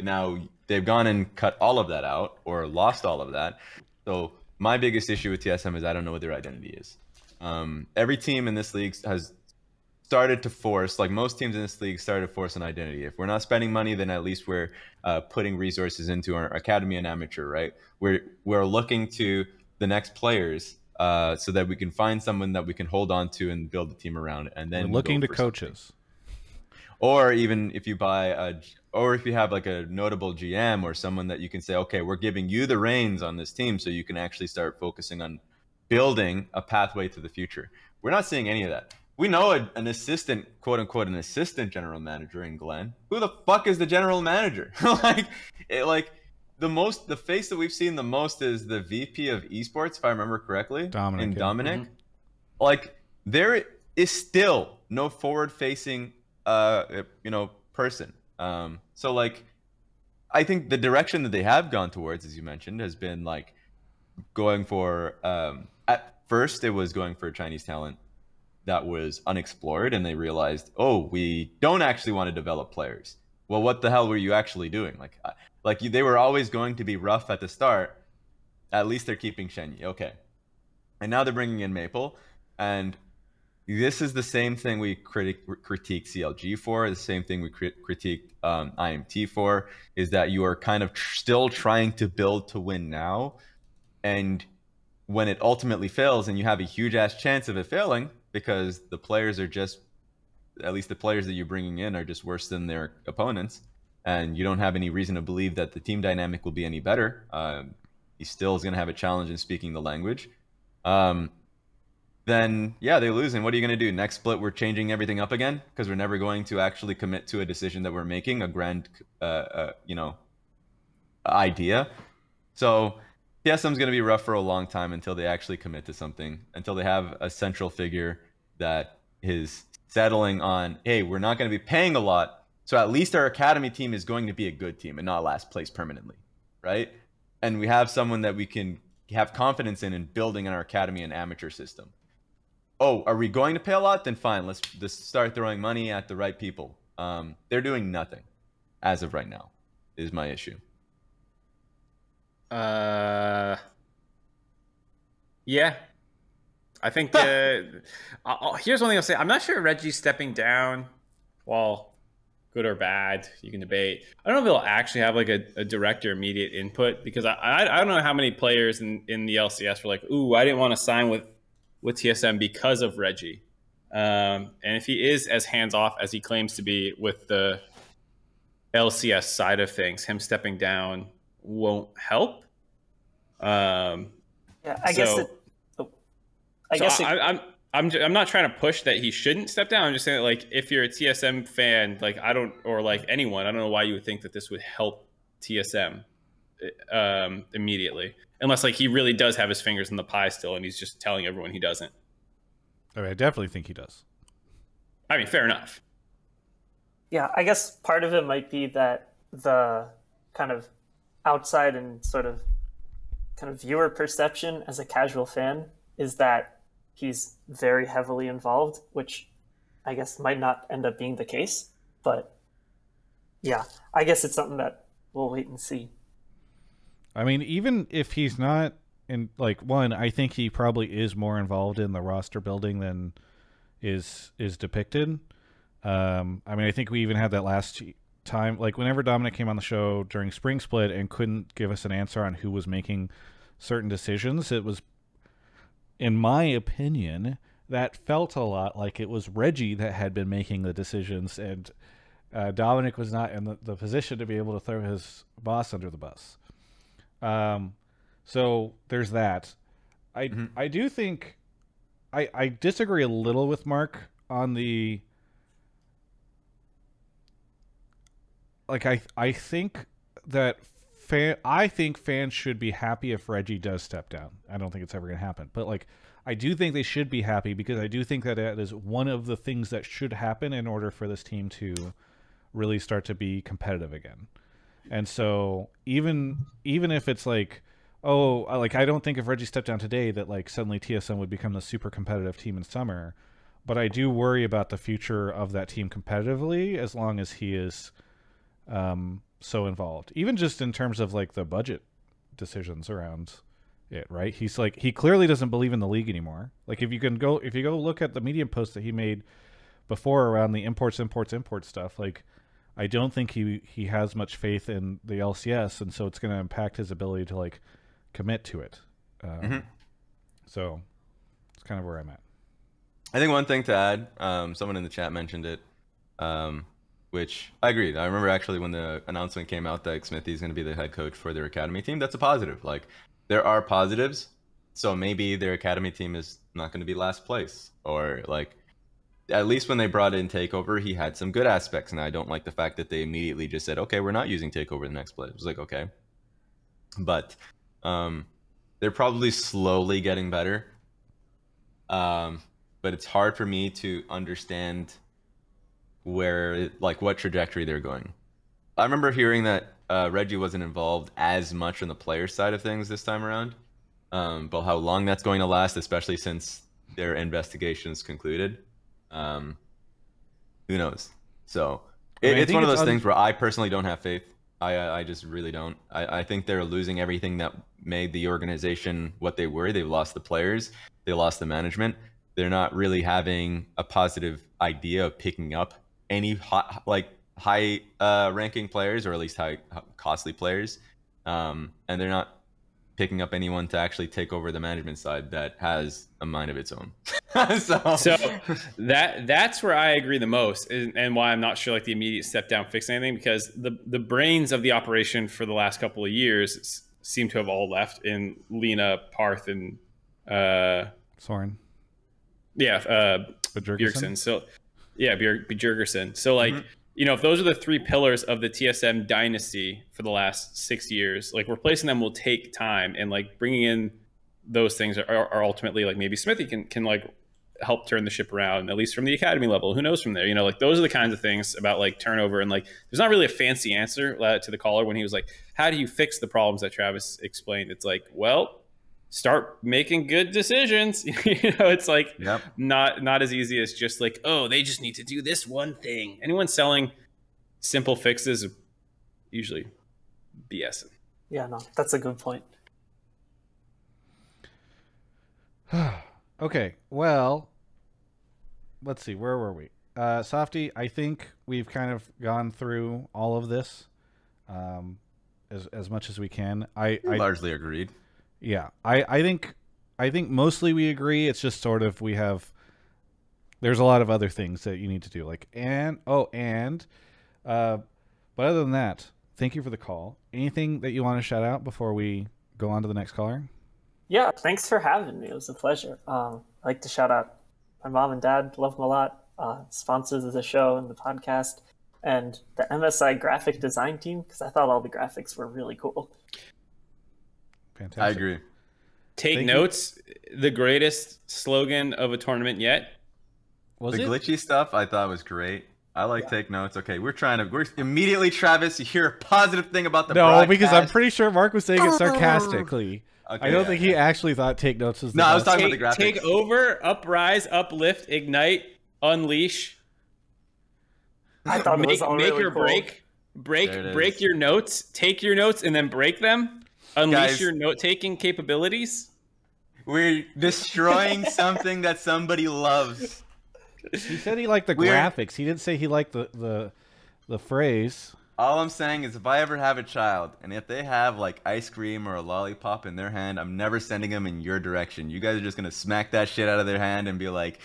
Now they've gone and cut all of that out or lost all of that. So my biggest issue with TSM is I don't know what their identity is. Um, every team in this league has started to force, like most teams in this league, started to force an identity. If we're not spending money, then at least we're uh, putting resources into our academy and amateur, right? We're we're looking to the next players uh, so that we can find someone that we can hold on to and build a team around, and then We're looking to for something coaches. or even if you buy a, or if you have like a notable GM or someone that you can say, okay, we're giving you the reins on this team, so you can actually start focusing on building a pathway to the future. We're not seeing any of that. We know a, an assistant, quote unquote, an assistant general manager in Glenn. Who the fuck is the general manager? [LAUGHS] like, it, like the most, the face that we've seen the most is the VP of esports, if I remember correctly, Dominic, In yeah. Dominic, like there is still no forward-facing, uh, you know, person. Um, so like, I think the direction that they have gone towards, as you mentioned, has been like going for. Um, at first, it was going for Chinese talent that was unexplored, and they realized, oh, we don't actually want to develop players. Well, what the hell were you actually doing? Like, I- like you, they were always going to be rough at the start. At least they're keeping Shenyi. Okay, and now they're bringing in Maple, and this is the same thing we critique CLG for. The same thing we crit- critique um, IMT for is that you are kind of tr- still trying to build to win now, and when it ultimately fails, and you have a huge ass chance of it failing because the players are just, at least the players that you're bringing in are just worse than their opponents, and you don't have any reason to believe that the team dynamic will be any better. Um, he still is going to have a challenge in speaking the language. Um, then yeah, they lose. And what are you going to do? Next split, we're changing everything up again because we're never going to actually commit to a decision that we're making, a grand, uh, uh, you know, idea. So TSM's going to be rough for a long time until they actually commit to something, until they have a central figure that is settling on, hey, we're not going to be paying a lot. So at least our academy team is going to be a good team and not last place permanently, right? And we have someone that we can have confidence in in building in our academy and amateur system. Oh, are we going to pay a lot? Then fine, let's just start throwing money at the right people. Um, they're doing nothing as of right now, is my issue. Uh, yeah. I think [LAUGHS] uh, here's one thing I'll say. I'm not sure Reggie's stepping down. Well, good or bad, you can debate. I don't know if he'll actually have like a, a direct or immediate input because I, I I don't know how many players in, in the LCS were like, ooh, I didn't want to sign with with TSM because of Reggie. Um, and if he is as hands off as he claims to be with the LCS side of things, him stepping down won't help. Um, Yeah, I guess So- it. oh, I so guess it, I, I'm I'm j- I'm not trying to push that he shouldn't step down. I'm just saying that, like if you're a TSM fan, like I don't or like anyone, I don't know why you would think that this would help TSM um, immediately, unless like he really does have his fingers in the pie still, and he's just telling everyone he doesn't. I, mean, I definitely think he does. I mean, fair enough. Yeah, I guess part of it might be that the kind of outside and sort of kind of viewer perception as a casual fan is that he's very heavily involved, which I guess might not end up being the case. But yeah, I guess it's something that we'll wait and see. I mean, even if he's not in like one, I think he probably is more involved in the roster building than is is depicted. Um, I mean, I think we even had that last time, like whenever Dominic came on the show during Spring Split and couldn't give us an answer on who was making certain decisions. It was, in my opinion, that felt a lot like it was Reggie that had been making the decisions, and uh, Dominic was not in the, the position to be able to throw his boss under the bus. Um, so there's that. I Mhm. I do think I I disagree a little with Mark on the like I I think that fan I think fans should be happy if Reggie does step down. I don't think it's ever going to happen, but like I do think they should be happy because I do think that that is one of the things that should happen in order for this team to really start to be competitive again. And so even even if it's like oh like I don't think if Reggie stepped down today that like suddenly TSM would become the super competitive team in summer, but I do worry about the future of that team competitively as long as he is um so involved. Even just in terms of like the budget decisions around it, right? He's like he clearly doesn't believe in the league anymore. Like if you can go if you go look at the medium post that he made before around the imports imports imports stuff, like I don't think he he has much faith in the LCS, and so it's going to impact his ability to like commit to it. Um, Mhm. So it's kind of where I'm at. I think one thing to add, um, someone in the chat mentioned it. Um, which I agreed. I remember actually when the announcement came out that Smithy is going to be the head coach for their academy team. That's a positive. Like there are positives. So maybe their academy team is not going to be last place, or like at least when they brought in Takeover, he had some good aspects, and I don't like the fact that they immediately just said, "Okay, we're not using Takeover the next play." It was like, okay, but um, they're probably slowly getting better. Um, but it's hard for me to understand where, like, what trajectory they're going. I remember hearing that uh, Reggie wasn't involved as much on the player side of things this time around. Um, but how long that's going to last, especially since their investigations concluded, um, who knows? So I mean, it's one of those things where I personally don't have faith. I I I just really don't. I, I think they're losing everything that made the organization what they were. They've lost the players. They lost the management. They're not really having a positive idea of picking up any hot, like high uh, ranking players or at least high costly players. Um, and they're not picking up anyone to actually take over the management side that has a mind of its own. [LAUGHS] so, So that that's where I agree the most, and, and why I'm not sure like the immediate step down fix anything because the the brains of the operation for the last couple of years seem to have all left in Leena Parth and uh Soren. yeah uh Bjergsen? Bjergsen. So yeah, Bjerg, Bjergerson. So like, Mhm. you know, if those are the three pillars of the TSM dynasty for the last six years, like replacing them will take time, and like bringing in those things are, are ultimately like maybe Smithy can can like help turn the ship around at least from the academy level. Who knows from there? You know, like those are the kinds of things about like turnover and like there's not really a fancy answer uh, to the caller when he was like, "How do you fix the problems that Travis explained?" It's like, well. Start making good decisions. [LAUGHS] you know, it's like yep. not not as easy as just like oh they just need to do this one thing anyone selling simple fixes usually bs Yeah, no, that's a good point. [SIGHS] okay, well, let's see. Where were we? Uh, Softy, I think we've kind of gone through all of this um, as as much as we can. I, I largely agreed. Yeah, I I think I think mostly we agree. It's just sort of we have. There's a lot of other things that you need to do, like and oh and, uh, but other than that, thank you for the call. Anything that you want to shout out before we go on to the next caller? Yeah, thanks for having me. It was a pleasure. Um, I'd like to shout out my mom and dad. Love them a lot. Uh, sponsors of the show and the podcast, and the MSI graphic design team because I thought all the graphics were really cool. Fantastic. I agree. take Thank you. notes the greatest slogan of a tournament yet Was the it? glitchy stuff I thought was great. I like take notes. Okay, we're trying to. We're immediately, Travis. You hear a positive thing about the no, because I'm pretty sure Mark was saying it oh. sarcastically. Okay, I don't yeah. think he actually thought take notes was. The No, I was best. talking about the graphics. take over uprise uplift ignite unleash I thought it was make, all make really or cool. break break break is. your notes take your notes and then break them unleash Guys. your note taking capabilities We're destroying something that somebody loves. He said he liked the We're- graphics. He didn't say he liked the the the phrase. All I'm saying is, if I ever have a child, and if they have like ice cream or a lollipop in their hand, I'm never sending them in your direction. You guys are just gonna smack that shit out of their hand and be like,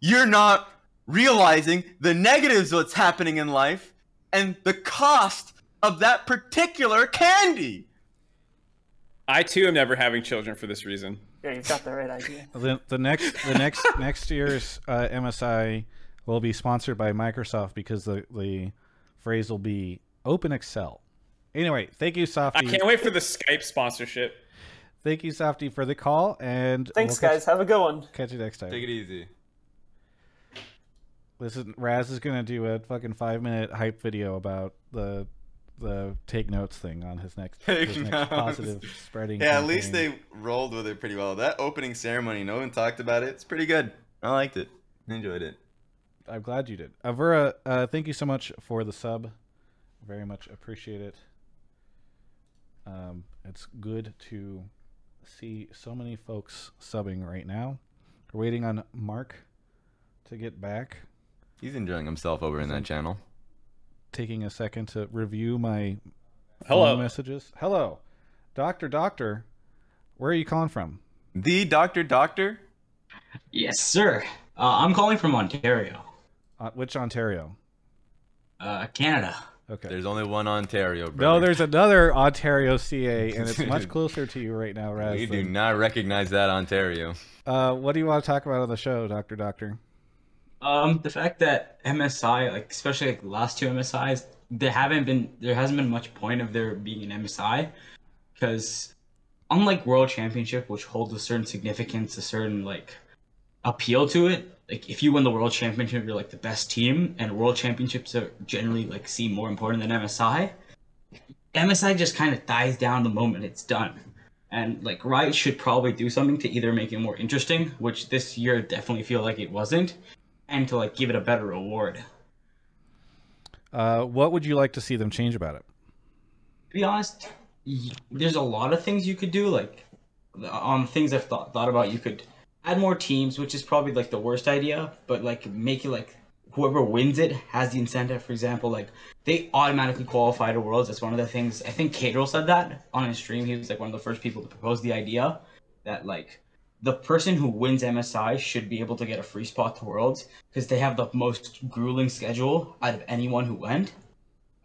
"You're not realizing the negatives of what's happening in life and the cost of that particular candy." I too am never having children for this reason Yeah, you've got the right idea. [LAUGHS] The the next the next [LAUGHS] next year's uh, MSI will be sponsored by Microsoft because the the phrase will be Open Excel. Anyway, thank you, Softy. i can't wait for the skype sponsorship Thank you, Softy, for the call, and Thanks, we'll catch- guys. Have a good one. Catch you next time. Take it easy. This is Raz is gonna do a fucking five minute hype video about the the take notes thing on his next, his next positive spreading. Yeah, at least they rolled with it pretty well. That opening ceremony, no one talked about it. It's pretty good. I liked it. Enjoyed it. I'm glad you did. Avura, uh, thank you so much for the sub. Very much appreciate it. Um, it's good to see so many folks subbing right now. We're waiting on Mark to get back. He's enjoying himself over in that channel. Taking a second to review my hello phone messages. Hello, Doctor Doctor. Where are you calling from? The Doctor Doctor? Yes, sir. Uh, I'm calling from Ontario. Uh, which Ontario? Uh, Canada. Okay. There's only one Ontario. no, there's another Ontario CA, and it's much [LAUGHS] closer to you right now, Raz. We do not recognize that Ontario. Uh, what do you want to talk about on the show, Doctor Doctor? Um, the fact that MSI, like especially like the last two MSIs, there haven't been there hasn't been much point of there being an MSI, because unlike World Championship, which holds a certain significance, a certain like appeal to it. Like if you win the World Championship, you're like the best team, and World Championships are generally like seem more important than MSI. MSI just kind of dies down the moment it's done. And like Riot should probably do something to either make it more interesting, which this year definitely feel like it wasn't, and to like give it a better reward. Uh, what would you like to see them change about it? To be honest, there's a lot of things you could do. Like on things I've thought thought about, you could add more teams, which is probably like the worst idea. But like make it like whoever wins it has the incentive. For example, like they automatically qualify to Worlds. That's one of the things. I think Caedrel said that on his stream. He was like one of the first people to propose the idea that like the person who wins MSI should be able to get a free spot to Worlds because they have the most grueling schedule out of anyone who went.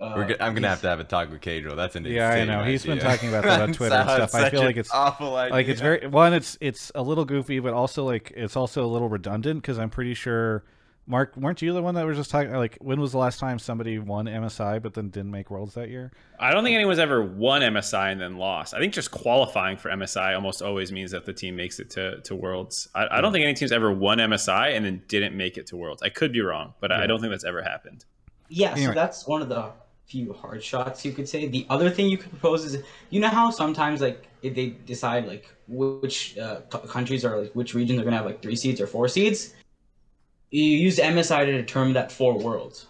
Uh, We're go- I'm gonna have to have a talk with Caedrel. That's an Yeah, I insane know. He's been talking about that on [LAUGHS] Twitter and stuff. I feel like it's- awful idea. Like it's very one. It's it's a little goofy, but also like it's also a little redundant because I'm pretty sure. Mark, weren't you the one that was just talking? Like, when was the last time somebody won MSI but then didn't make Worlds that year? I don't think anyone's ever won MSI and then lost. I think just qualifying for MSI almost always means that the team makes it to, to Worlds. I, I don't think any team's ever won MSI and then didn't make it to Worlds. I could be wrong, but I don't think that's ever happened. Yeah, Anyway. so that's one of the few hard shots you could say. The other thing you could propose is, you know how sometimes like if they decide like which uh, countries or like which regions are gonna have like three seeds or four seeds, you use MSI to determine that four worlds.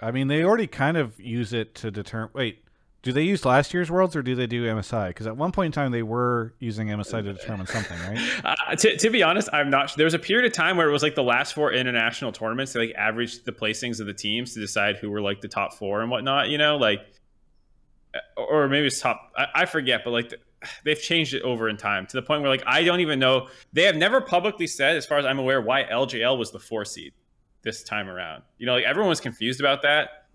I mean, they already kind of use it to determine. Wait, do they use last year's Worlds or do they do MSI? Because at one point in time they were using MSI to determine something, right? [LAUGHS] Uh, to, to be honest, I'm not. Sure. There was a period of time where it was like the last four international tournaments. They like averaged the placings of the teams to decide who were like the top four and whatnot. You know, like, or maybe it's top. I, I forget, but like the, they've changed it over in time to the point where like I don't even know. They have never publicly said, as far as I'm aware, why LJL was the four seed this time around. You know, like everyone was confused about that.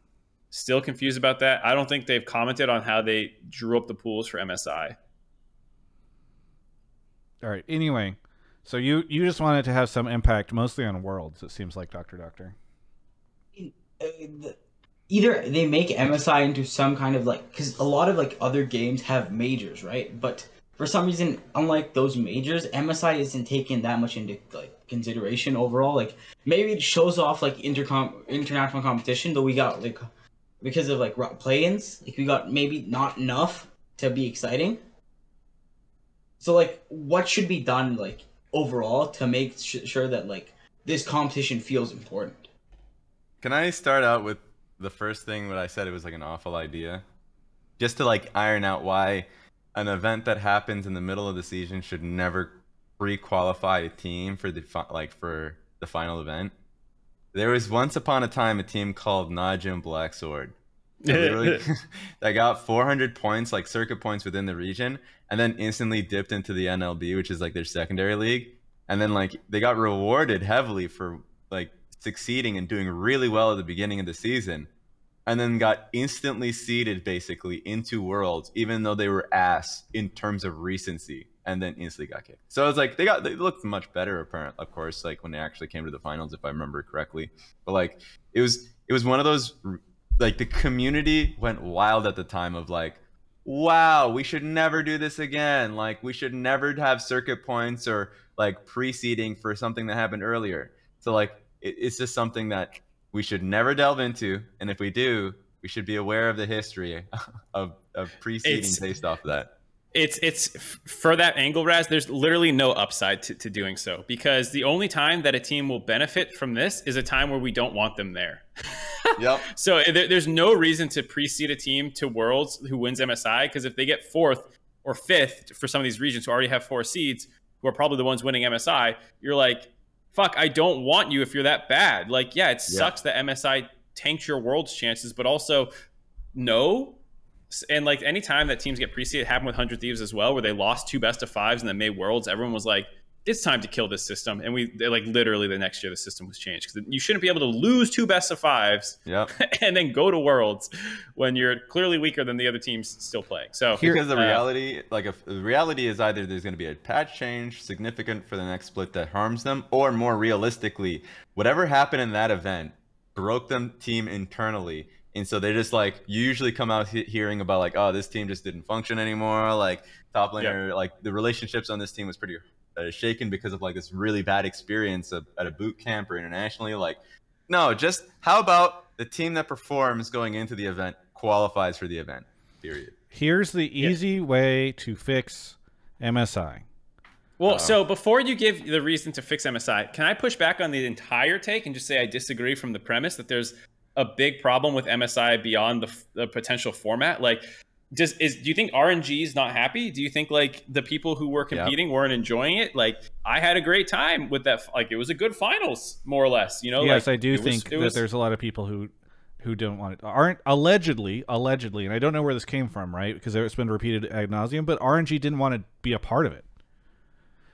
Still confused about that. I don't think they've commented on how they drew up the pools for MSI. All right. Anyway, so you you just wanted to have some impact, mostly on Worlds. It seems like Doctor Doctor. Uh, the- Either they make MSI into some kind of like, because a lot of like other games have majors, right? But for some reason, unlike those majors, MSI isn't taken that much into like consideration overall. Like maybe it shows off like intercom international competition, but we got like because of like play-ins, like we got maybe not enough to be exciting. So like, what should be done like overall to make sh- sure that like this competition feels important? Can I start out with the first thing that I said? It was like an awful idea, just to like iron out why an event that happens in the middle of the season should never pre-qualify a team for the fi- like for the final event. There was once upon a time a team called Najin Black Sword. [LAUGHS] that literally- [LAUGHS] that got 400 points, like circuit points within the region, and then instantly dipped into the NLB, which is like their secondary league. And then like they got rewarded heavily for like succeeding and doing really well at the beginning of the season, and then got instantly seeded basically into Worlds, even though they were ass in terms of recency, and then instantly got kicked. So it's like they got they looked much better, apparent, of course, like when they actually came to the finals, if I remember correctly. But like it was it was one of those like the community went wild at the time of like wow we should never do this again like we should never have circuit points or like preceding for something that happened earlier so like it, it's just something that we should never delve into and if we do we should be aware of the history [LAUGHS] of, of preceding It's- based off of that. It's it's for that angle raz there's literally no upside to, to doing so because the only time that a team will benefit from this is a time where we don't want them there. [LAUGHS] Yep. So eh, there, there's no reason to precede a team to worlds who wins msi because if they get fourth or fifth for some of these regions who already have four seeds who are probably the ones winning msi you're like fuck i don't want you if you're that bad like yeah it Yeah. sucks that msi tanked your world's chances but also no and like anytime that teams get preceded, it happened with Hundred Thieves as well, where they lost two best of fives and then made worlds. Everyone was like, it's time to kill this system. And we like literally the next year the system was changed because you shouldn't be able to lose two best of fives Yep. [LAUGHS] and then go to worlds when you're clearly weaker than the other teams still playing. So because the uh, reality, like, if, the reality is either there's going to be a patch change significant for the next split that harms them, or more realistically, whatever happened in that event broke them team internally. And so they're just like you usually come out he- hearing about like oh this team just didn't function anymore like top laner like the relationships on this team was pretty uh, shaken because of like this really bad experience of, at a boot camp or internationally like no just how about the team that performs going into the event qualifies for the event period Here's the easy way to fix MSI. Well, so before you give the reason to fix MSI, can I push back on the entire take and just say I disagree from the premise that there's a big problem with MSI beyond the, the potential format? Like, does is do you think RNG is not happy? Do you think like the people who were Yep. competing weren't enjoying it? Like, I had a great time with that. Like, it was a good finals, more or less. You know? yes, like, I do it was- think that was- there's a lot of people who who don't want it aren't allegedly allegedly, and I don't know where this came from, right? Because it's been repeated ad nauseum, but RNG didn't want to be a part of it.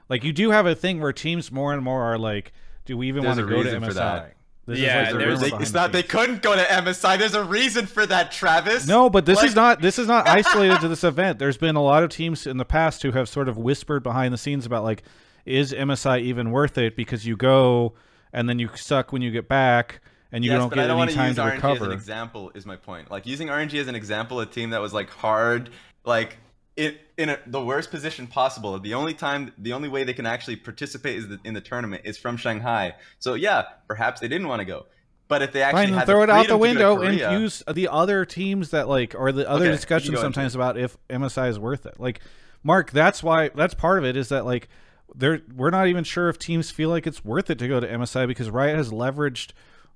Like you do have a thing where teams more and more are like, do we even There's want to go to reason MSI? For that. This Yeah, is like the there's- They- behind it's the not they couldn't go to MSI. There's a reason for that, Travis. No, but this is not this is not [LAUGHS] isolated to this event. There's been a lot of teams in the past who have sort of whispered behind the scenes about like, is MSI even worth it? Because you go and then you suck when you get back, and you yes, don't but get I don't any want to time use to RNG as an example. Is my point. Like using RNG as an example, a team that was like hard, like in in a, the worst position possible. The only time, the only way they can actually participate is the, in the tournament is from Shanghai. So yeah, perhaps they didn't want to go. But if they actually Fine, had throw it out the freedom to go window to and use the other teams that like, or the other Okay, discussions sometimes about if MSI is worth it. Like, Mark, that's why that's part of it is that like, there we're not even sure if teams feel like it's worth it to go to MSI because Riot has leveraged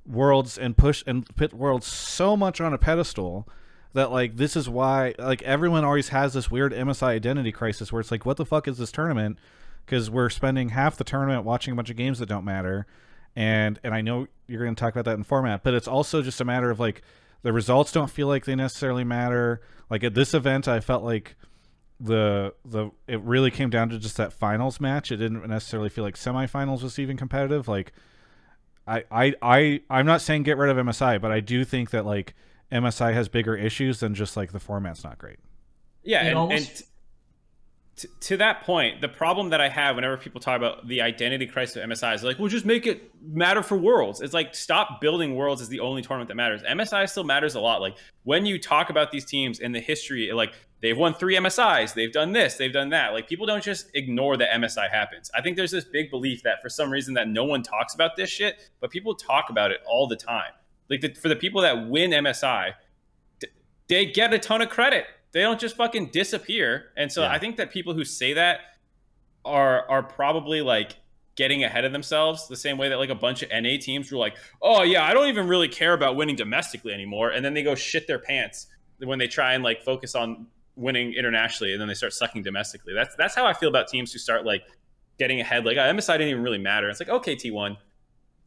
worlds and push and put worlds so much on a pedestal that like this is why like everyone always has this weird MSI identity crisis where it's like what the fuck is this tournament? Because we're spending half the tournament watching a bunch of games that don't matter. And and I know you're going to talk about that in format but it's also just a matter of like the results don't feel like they necessarily matter. Like at this event I felt like the the it really came down to just that finals match. It didn't necessarily feel like semifinals was even competitive. Like I, I, I, I'm not saying get rid of MSI, but I do think that like MSI has bigger issues than just like the format's not great. Yeah, It and, almost- and t- t- to that point, the problem that I have whenever people talk about the identity crisis of MSI is like, well, just make it matter for Worlds. It's like stop building Worlds as the only tournament that matters. MSI still matters a lot. Like when you talk about these teams in the history, like they've won three MSIs, they've done this, they've done that. Like people don't just ignore that MSI happens. I think there's this big belief that for some reason that no one talks about this shit, but people talk about it all the time. Like the, for the people that win MSI, they get a ton of credit. They don't just fucking disappear. And so Yeah. I think that people who say that are are probably like getting ahead of themselves the same way that like a bunch of NA teams were like, "Oh yeah, I don't even really care about winning domestically anymore." And then they go shit their pants when they try and like focus on winning internationally and then they start sucking domestically. That's that's how I feel about teams who start like getting ahead like, oh, MSI didn't even really matter. It's like, "Okay, T1,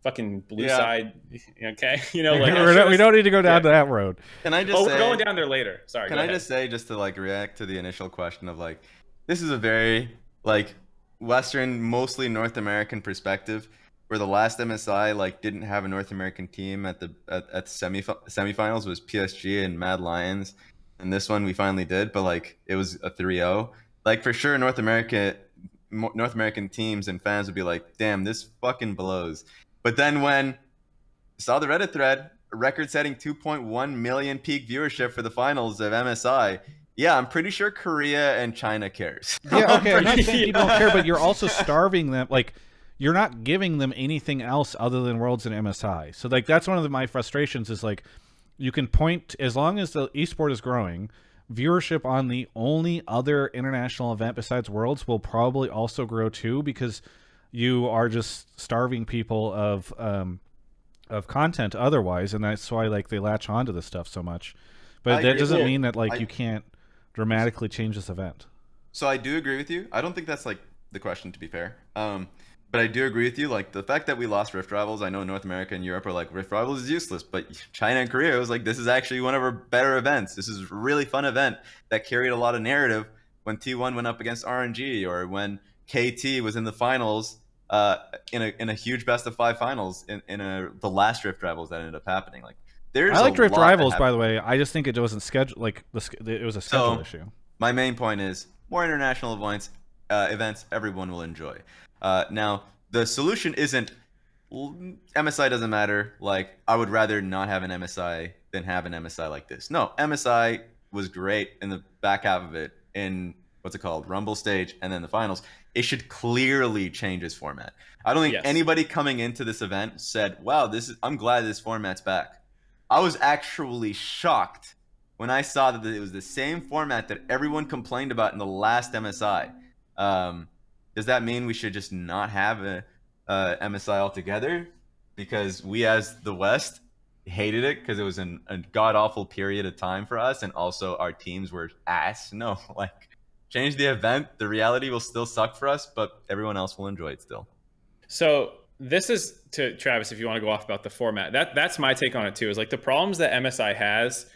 fucking blue Yeah. side, [LAUGHS] okay?" [LAUGHS] You know, like We're not- we don't need to go down Yeah. to that road. Can I just Oh, say? we're going down there later. Sorry. Can I ahead. just say, just to like react to the initial question of like, this is a very like Western, mostly North American perspective, where the last MSI like didn't have a North American team at the at, at the semi semifinals was PSG and Mad Lions, and this one we finally did, but like it was a 3-0. Like for sure, North America, North American teams and fans would be like, damn, this fucking blows. But then when saw the Reddit thread, record-setting 2.1 million peak viewership for the finals of MSI. Yeah, I'm pretty sure Korea and China cares. [LAUGHS] Yeah, okay. I'm not saying people don't care, but you're also starving them. Like, you're not giving them anything else other than Worlds and MSI. So, like, that's one of the, my frustrations. Is like, you can point as long as the esport is growing, viewership on the only other international event besides Worlds will probably also grow too, because you are just starving people of um of content otherwise, and that's why like they latch onto this stuff so much. But I that doesn't mean that like I- you can't dramatically change this event. So I do agree with you. I don't think that's like the question to be fair. Um, but I do agree with you. Like the fact that we lost Rift Rivals, I know North America and Europe are like Rift Rivals is useless, but China and Korea was like this is actually one of our better events. This is a really fun event that carried a lot of narrative when T1 went up against RNG or when KT was in the finals uh, in a in a huge best of five finals in, in a the last Rift Rivals that ended up happening. Like there's I like a Drift Rivals, by the way. I just think it wasn't scheduled. Like the, it was a schedule So- issue. my main point is more international events uh, events everyone will enjoy uh, now the solution isn't msi doesn't matter like i would rather not have an msi than have an msi like this no msi was great in the back half of it in what's it called rumble stage and then the finals it should clearly change its format i don't think Yes. anybody coming into this event said wow this is i'm glad this format's back i was actually shocked when I saw that it was the same format that everyone complained about in the last MSI. Um, does that mean we should just not have a, a MSI altogether? Because we, as the West, hated it because it was an, a god awful period of time for us, and also our teams were ass. [LAUGHS] No, like change the event. The reality will still suck for us, but everyone else will enjoy it still. So this is to Travis. If you want to go off about the format, that that's my take on it too. Is like the problems that MSI has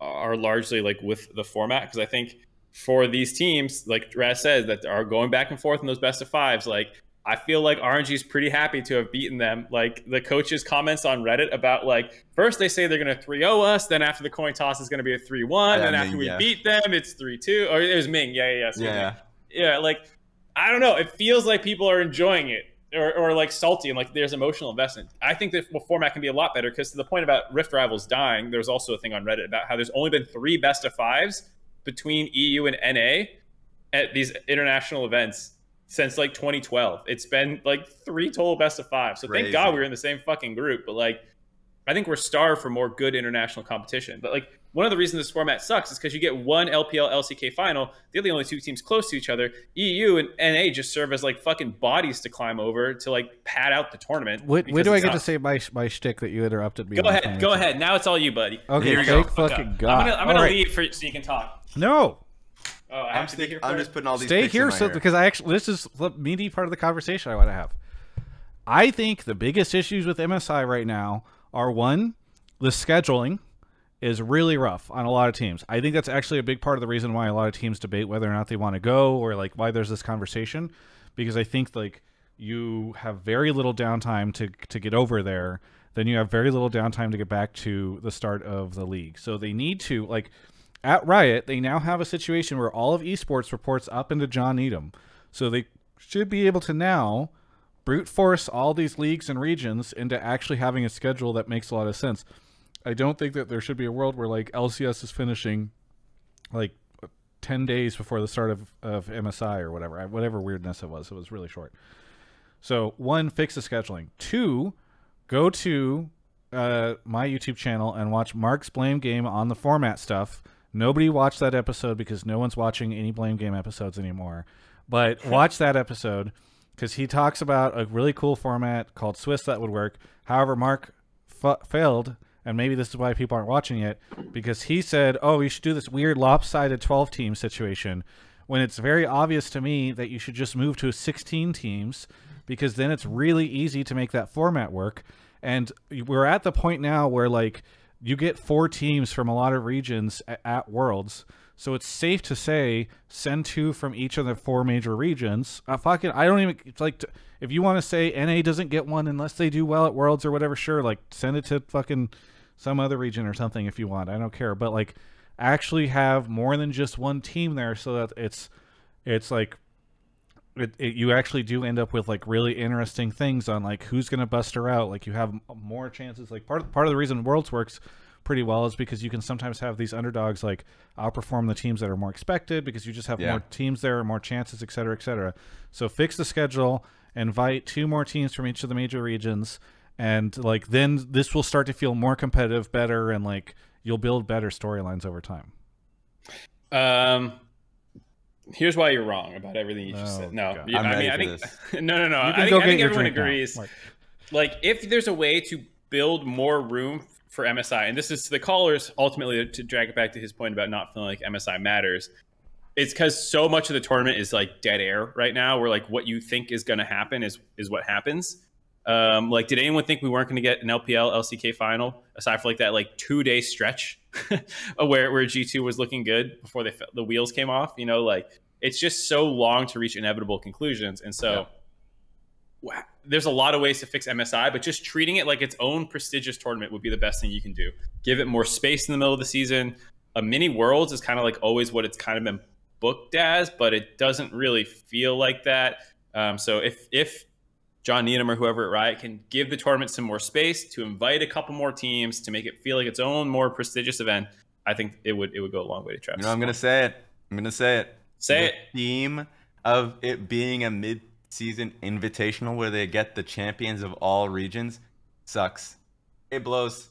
are largely like with the format because I think for these teams, like Raz says, that are going back and forth in those best of fives, like. I feel like RNG is pretty happy to have beaten them. Like the coaches' comments on Reddit about like first they say they're going to 3-0 us, then after the coin toss is going to be a 3-1, Yeah, and Ming, after we yeah. beat them it's 3-2. Or it was Ming, yeah, yeah, yeah. Yeah, yeah, like I don't know. It feels like people are enjoying it or, or like salty and like there's emotional investment. I think the format can be a lot better because to the point about Rift Rivals dying, there's also a thing on Reddit about how there's only been three best of fives between EU and NA at these international events since like 2012. It's been like three total best of five. So thank God we were in the same fucking group. But like, I think we're starved for more good international competition. But like, one of the reasons this format sucks is because you get one LPL LCK final. They're the only two teams close to each other. EU and NA just serve as like fucking bodies to climb over to like pad out the tournament. When, when do I it's get to say my my shtick that you interrupted me? Go ahead, go ahead. Now it's all you, buddy. Okay, Here we thank go. fucking Okay. God. I'm gonna, I'm gonna All right. leave for, so you can talk. No, Oh, I I'm, have to be here I'm just putting all these stay picks in here my so hair. because I actually this is the meaty part of the conversation I want to have. I think the biggest issues with MSI right now are one, the scheduling is really rough on a lot of teams. I think that's actually a big part of the reason why a lot of teams debate whether or not they want to go or like why there's this conversation because I think like you have very little downtime to to get over there, then you have very little downtime to get back to the start of the league. So they need to like at Riot, they now have a situation where all of esports reports up into John Needham. So they should be able to now brute force all these leagues and regions into actually having a schedule that makes a lot of sense. I don't think that there should be a world where like LCS is finishing like 10 days before the start of, of MSI or whatever, whatever weirdness it was. It was really short. So, one, fix the scheduling. Two, go to uh, my YouTube channel and watch Mark's Blame Game on the format stuff. Nobody watched that episode because no one's watching any Blame Game episodes anymore. But [LAUGHS] watch that episode because he talks about a really cool format called Swiss that would work. However, Mark fa- failed, and maybe this is why people aren't watching it because he said, "Oh, you should do this weird lopsided 12 team situation." When it's very obvious to me that you should just move to 16 teams because then it's really easy to make that format work. And we're at the point now where like you get four teams from a lot of regions a- at Worlds. So it's safe to say send two from each of the four major regions. Uh, fucking, I don't even it's like t- if you want to say NA doesn't get one unless they do well at Worlds or whatever. Sure, like send it to fucking some other region or something if you want. I don't care, but like actually have more than just one team there so that it's it's like it, it, you actually do end up with like really interesting things on like who's going to bust her out. Like you have more chances. Like part part of the reason Worlds works pretty well is because you can sometimes have these underdogs like outperform the teams that are more expected because you just have Yeah. more teams there, more chances, et cetera, et cetera. So fix the schedule, invite two more teams from each of the major regions, and like then this will start to feel more competitive, better, and like you'll build better storylines over time. Um, here's why you're wrong about everything you just Oh, said. [LAUGHS] No, you- I mean, I think no, no, no. I think, I think everyone agrees. Like- like if there's a way to build more room for MSI, and this is to the callers ultimately to drag it back to his point about not feeling like MSI matters. It's because so much of the tournament is like dead air right now, where like what you think is going to happen is is what happens. Um, like, did anyone think we weren't going to get an LPL LCK final aside from like that like two day stretch [LAUGHS] where where G two was looking good before they the wheels came off? You know, like it's just so long to reach inevitable conclusions. And so wa- there's a lot of ways to fix MSI, but just treating it like its own prestigious tournament would be the best thing you can do. Give it more space in the middle of the season. A mini worlds is kind of like always what it's kind of been booked as, but it doesn't really feel like that. Um, so if if John Needham or whoever at Riot can give the tournament some more space to invite a couple more teams to make it feel like its own more prestigious event, I think it would it would go a long way to Travis. You know, I'm gonna say it. I'm gonna say it. Say the it. Theme of it being a mid-season invitational where they get the champions of all regions sucks. It blows.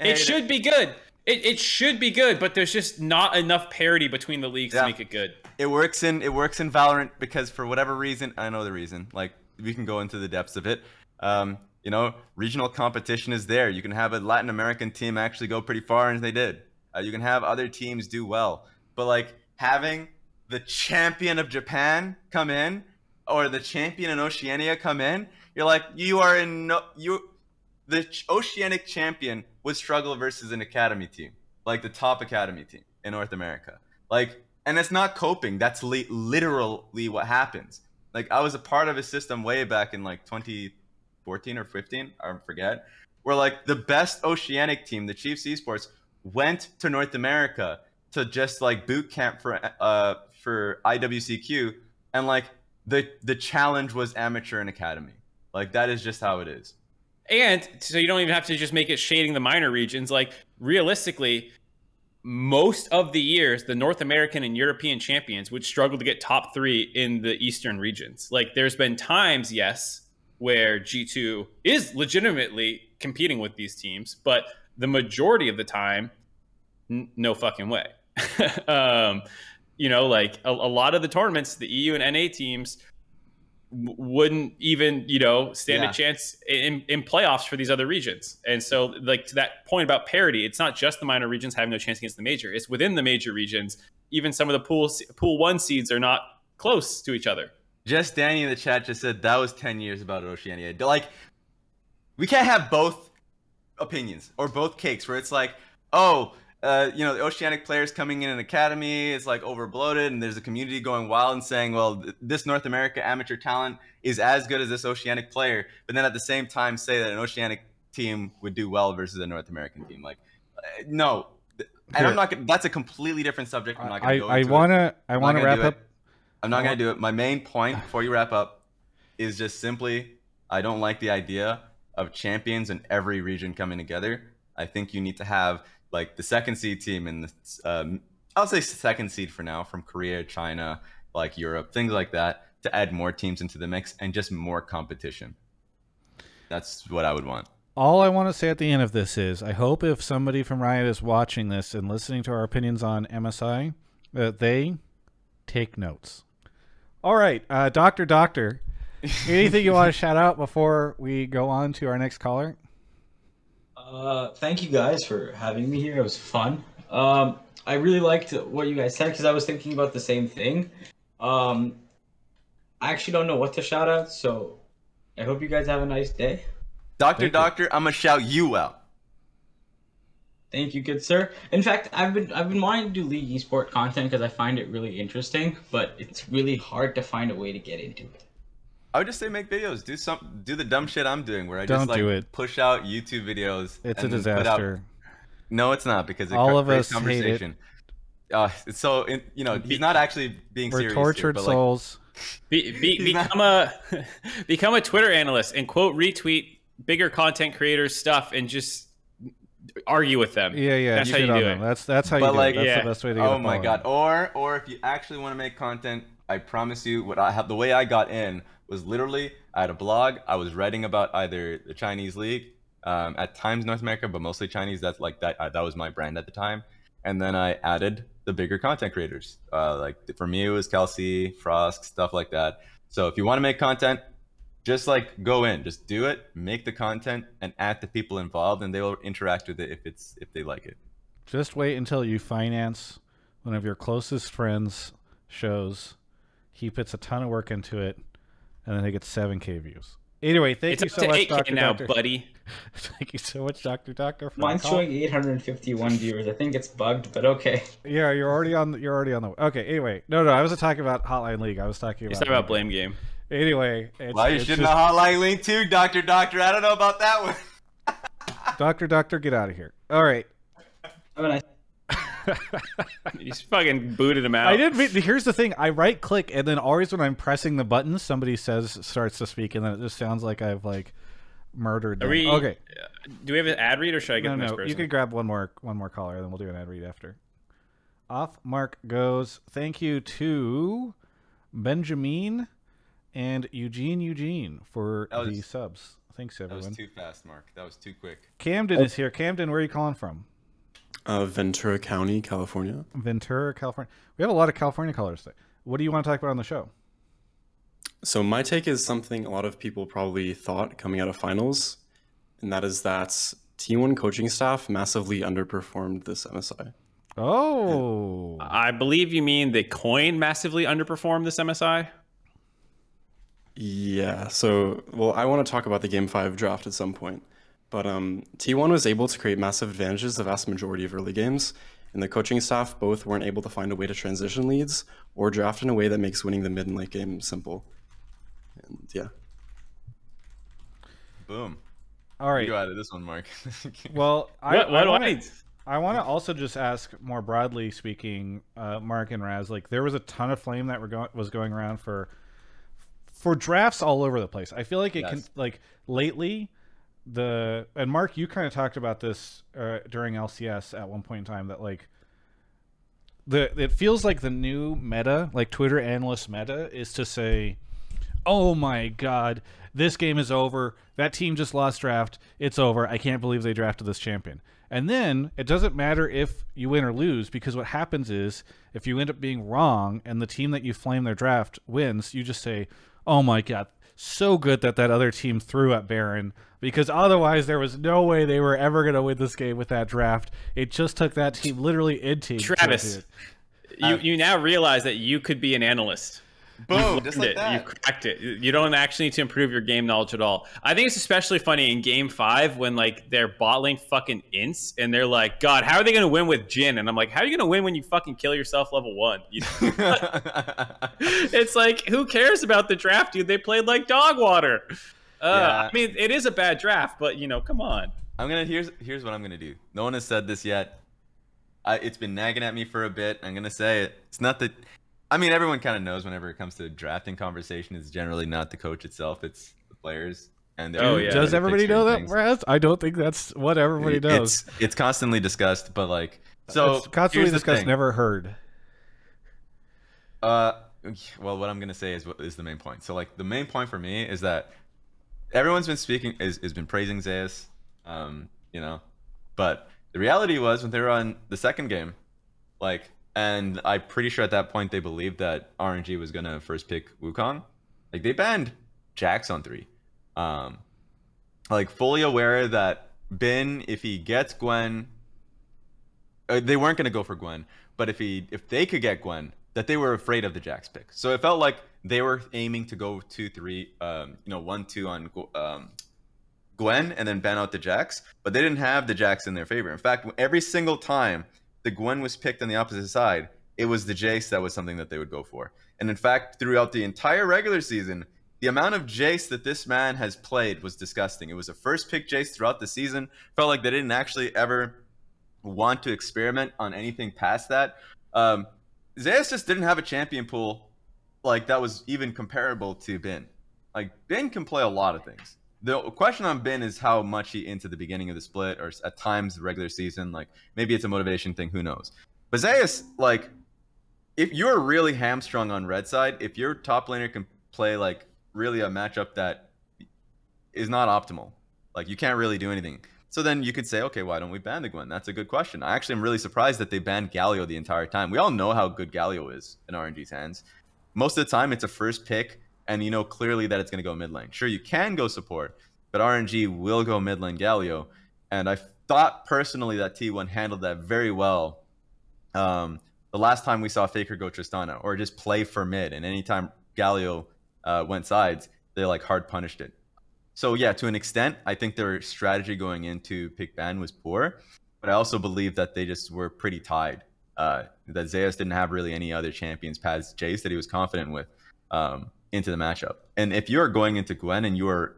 It And should be good. It, it should be good, but there's just not enough parity between the leagues Yeah. to make it good. It works in it works in Valorant because for whatever reason, I know the reason. Like we can go into the depths of it. Um, you know, regional competition is there. You can have a Latin American team actually go pretty far, and they did. Uh, you can have other teams do well, but like having the champion of Japan come in or the champion in Oceania come in, you're like you are in no you. The Oceanic champion would struggle versus an academy team, like the top academy team in North America. Like, and it's not coping. That's li- literally what happens. Like, I was a part of a system way back in like 2014 or 15, I forget, where like the best Oceanic team, the Chiefs Esports, went to North America to just like boot camp for uh for IWCQ, and like the the challenge was amateur and academy. Like that is just how it is. And so you don't even have to just make it shading the minor regions. Like realistically, most of the years, the North American and European champions would struggle to get top three in the Eastern regions. Like there's been times, yes, where G2 is legitimately competing with these teams, but the majority of the time, n- no fucking way. [LAUGHS] um, you know, like a, a lot of the tournaments, the EU and NA teams wouldn't even you know stand Yeah. a chance in, in playoffs for these other regions and so like to that point about parity it's not just the minor regions having no chance against the major it's within the major regions even some of the pool pool one seeds are not close to each other Just Danny in the chat just said that was 10 years about Oceania. Like, we can't have both opinions or both cakes where it's like, oh, uh, you know, the Oceanic players coming in an academy is like overbloated, and there's a community going wild and saying, well, th- this North America amateur talent is as good as this Oceanic player, but then at the same time say that an Oceanic team would do well versus a North American team. Like, uh, no. And Here. I'm not gonna, that's a completely different subject. I'm not gonna I, go I into it. wanna I I'm wanna wrap up. I'm not gonna do it. My main point before you wrap up is just simply I don't like the idea of champions in every region coming together. I think you need to have like the second seed team and the um, I'll say second seed for now from Korea, China, like Europe, things like that to add more teams into the mix and just more competition. That's what I would want. All I want to say at the end of this is I hope if somebody from Riot is watching this and listening to our opinions on MSI, that they take notes. All right, uh, Doctor Doctor, [LAUGHS] anything you want to shout out before we go on to our next caller? Uh, thank you guys for having me here. It was fun. Um, I really liked what you guys said because I was thinking about the same thing. Um, I actually don't know what to shout out, so I hope you guys have a nice day. Doctor, Thank you. Doctor, I'm gonna shout you out. Thank you, good sir. In fact, I've been I've been wanting to do League Esport content because I find it really interesting, but it's really hard to find a way to get into it. I would just say make videos. Do some do the dumb shit I'm doing where I Don't just like do it. push out YouTube videos. It's a and then put out- disaster. No, it's not because it All of creates us hate it. conversation. Uh, so in, you know he's not actually being We're serious. here, tortured but, like, souls. Be, [LAUGHS] be, He's not- become a [LAUGHS] become a Twitter analyst and quote retweet bigger content creators stuff and just argue with them. yeah, yeah. That's you how you do them. it. That's that's how you do like, it. That's yeah. the best way to get oh my god! Or or if you actually want to make content, I promise you, what I have the way I got in was literally I had a blog. I was writing about either the Chinese league, um, at times North America, but mostly Chinese. That's like that. Uh, that was my brand at the time. And then I added the bigger content creators. Uh, like for me, it was Kelsey, Frost, stuff like that. So if you want to make content, just like go in, just do it, make the content, and add the people involved, and they will interact with it if it's if they like it. Just wait until you finance one of your closest friends' shows. He puts a ton of work into it, and then he gets seven K views. Anyway, thank it's you so to much, 8K Doctor now, Doctor. buddy. [LAUGHS] Thank you so much, Doctor Doctor. for the Mine's showing 851 viewers. I think it's bugged, but okay. Yeah, you're already on. the- You're already on the. Okay. Anyway, no, no, I wasn't talking about Hotline League. I was talking He's about. talking about blame game. Anyway, it's, Why you it's shouldn't just- have Hotline League too, Doctor Doctor? I don't know about that one. [LAUGHS] Doctor Doctor, get out of here. All right. I mean, I, He's fucking booted him out. I didn't. Here's the thing. I right click, and then always when I'm pressing the button, somebody says starts to speak, and then it just sounds like I've like murdered Are them. we, okay. Uh, do we have an ad read or should I get No, the next no. person? You can grab one more one more caller, and then we'll do an ad read after. Off mark goes. Thank you to Benjamin and Eugene Eugene for That the subs. Thanks That was everyone. too fast, Mark. That was too quick. Camden is here. Camden, where are you calling from? Uh, Ventura County, California. Ventura, California. We have a lot of California callers today. What do you want to talk about on the show? So my take is something a lot of people probably thought coming out of finals, and that is that T1 coaching staff massively underperformed this MSI. Oh, I believe you mean the coin massively underperformed this MSI. Yeah. So, well, I want to talk about the Game Five draft at some point, but um, T1 was able to create massive advantages the vast majority of early games, and the coaching staff both weren't able to find a way to transition leads or draft in a way that makes winning the mid and late game simple. And yeah. Boom. all right. You out of this one, Mark. [LAUGHS] Well, I, what what I wanna, I? I want to also just ask more broadly speaking, uh, Mark and Raz. Like, there was a ton of flame that were going was going around for for drafts all over the place. I feel like it can like lately the and Mark, you kind of talked about this uh, during LCS at one point in time that like the it feels like the new meta, like Twitter analyst meta, is to say, "Oh my god, this game is over. That team just lost draft. It's over. I can't believe they drafted this champion." And then it doesn't matter if you win or lose because what happens is if you end up being wrong and the team that you flame their draft wins, you just say, "Oh my god, so good that that other team threw at Baron because otherwise there was no way they were ever going to win this game with that draft. It just took that team literally into Travis, you uh, you now realize that you could be an analyst. Boom, just like it. You cracked it. You don't actually need to improve your game knowledge at all. I think it's especially funny in Game Five when like they're bottling fucking ints and they're like, "God, how are they going to win with Jhin?" And I'm like, "How are you going to win when you fucking kill yourself level one?" You know? [LAUGHS] it's like, who cares about the draft, dude? They played like dog water. Uh, Yeah. I mean, it is a bad draft, but you know, come on. I'm gonna here's here's what I'm gonna do. No one has said this yet. I, it's been nagging at me for a bit. I'm gonna say it. It's not that. I mean, everyone kind of knows whenever it comes to drafting conversation, it's generally not the coach itself; it's the players. And Oh, yeah. Does everybody know that, certain things. Raz? I don't think that's what everybody knows. It's it's constantly discussed, but like so. it's constantly here's the discussed, thing. never heard. Uh, well, what I'm gonna say is what is the main point. So, like, the main point for me is that everyone's been speaking is has been praising Zeus, um, you know, but the reality was when they were on the second game, like, and I'm pretty sure at that point they believed that RNG was gonna first pick Wukong, like they banned Jax on three, um, like fully aware that Bin if he gets Gwen uh, they weren't to go for Gwen, but if he if they could get Gwen, that they were afraid of the Jax pick. So it felt like they were aiming to go two three, um, you know, one two on um, Gwen and then ban out the Jax, but they didn't have the Jax in their favor. In fact, every single time the Gwen was picked on the opposite side, it was the Jace that was something that they would go for. And in fact, throughout the entire regular season, the amount of Jace that this man has played was disgusting. It was a first pick Jace throughout the season. Felt like they didn't actually ever want to experiment on anything past that. Um, Zeus just didn't have a champion pool like that was even comparable to Bin. Like Bin can play a lot of things. The question on Bin is how much he into the beginning of the split or at times the regular season. Like maybe it's a motivation thing. Who knows? But Zeus, like, if you're really hamstrung on red side, if your top laner can play like really a matchup that is not optimal, like you can't really do anything. So then you could say, okay, why don't we ban the Gwen? That's a good question. I actually am really surprised that they banned Galio the entire time. We all know how good Galio is in RNG's hands. Most of the time, it's a first pick, and you know clearly that it's going to go mid lane. Sure, you can go support, but RNG will go mid lane Galio. And I thought personally that T1 handled that very well. Um, the last time we saw Faker go Tristana, or just play for mid, and anytime Galio uh, went sides, they like hard punished it. so yeah, to an extent, I think their strategy going into pick ban was poor, but I also believe that they just were pretty tied. Uh, that Zeus didn't have really any other champions past Jace that he was confident with um, into the matchup. And if you're going into Gwen and you're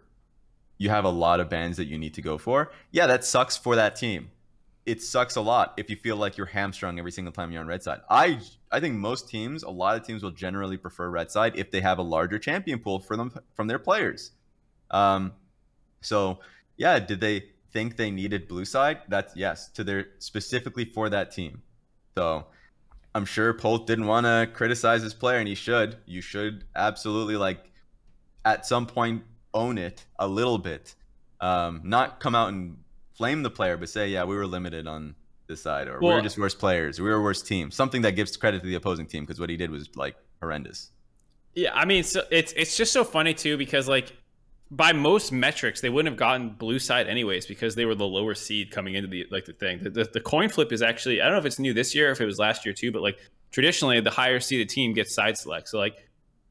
you have a lot of bans that you need to go for, yeah, that sucks for that team. It sucks a lot if you feel like you're hamstrung every single time you're on red side. I I think most teams, a lot of teams will generally prefer red side if they have a larger champion pool for them from their players. Um, so yeah, did they think they needed blue side? That's yes, to their specifically for that team. So I'm sure Polt didn't want to criticize his player, and he should. You should absolutely like at some point own it a little bit. Um, not come out and flame the player, but say, yeah, we were limited on this side, or we Well- were just worse players, we were a worse team. Something that gives credit to the opposing team because what he did was like horrendous. Yeah, I mean, so it's it's just so funny too because like by most metrics they wouldn't have gotten blue side anyways because they were the lower seed coming into the like the thing. The, the, the coin flip is actually I don't know if it's new this year or if it was last year too, but like traditionally the higher seeded team gets side select. So like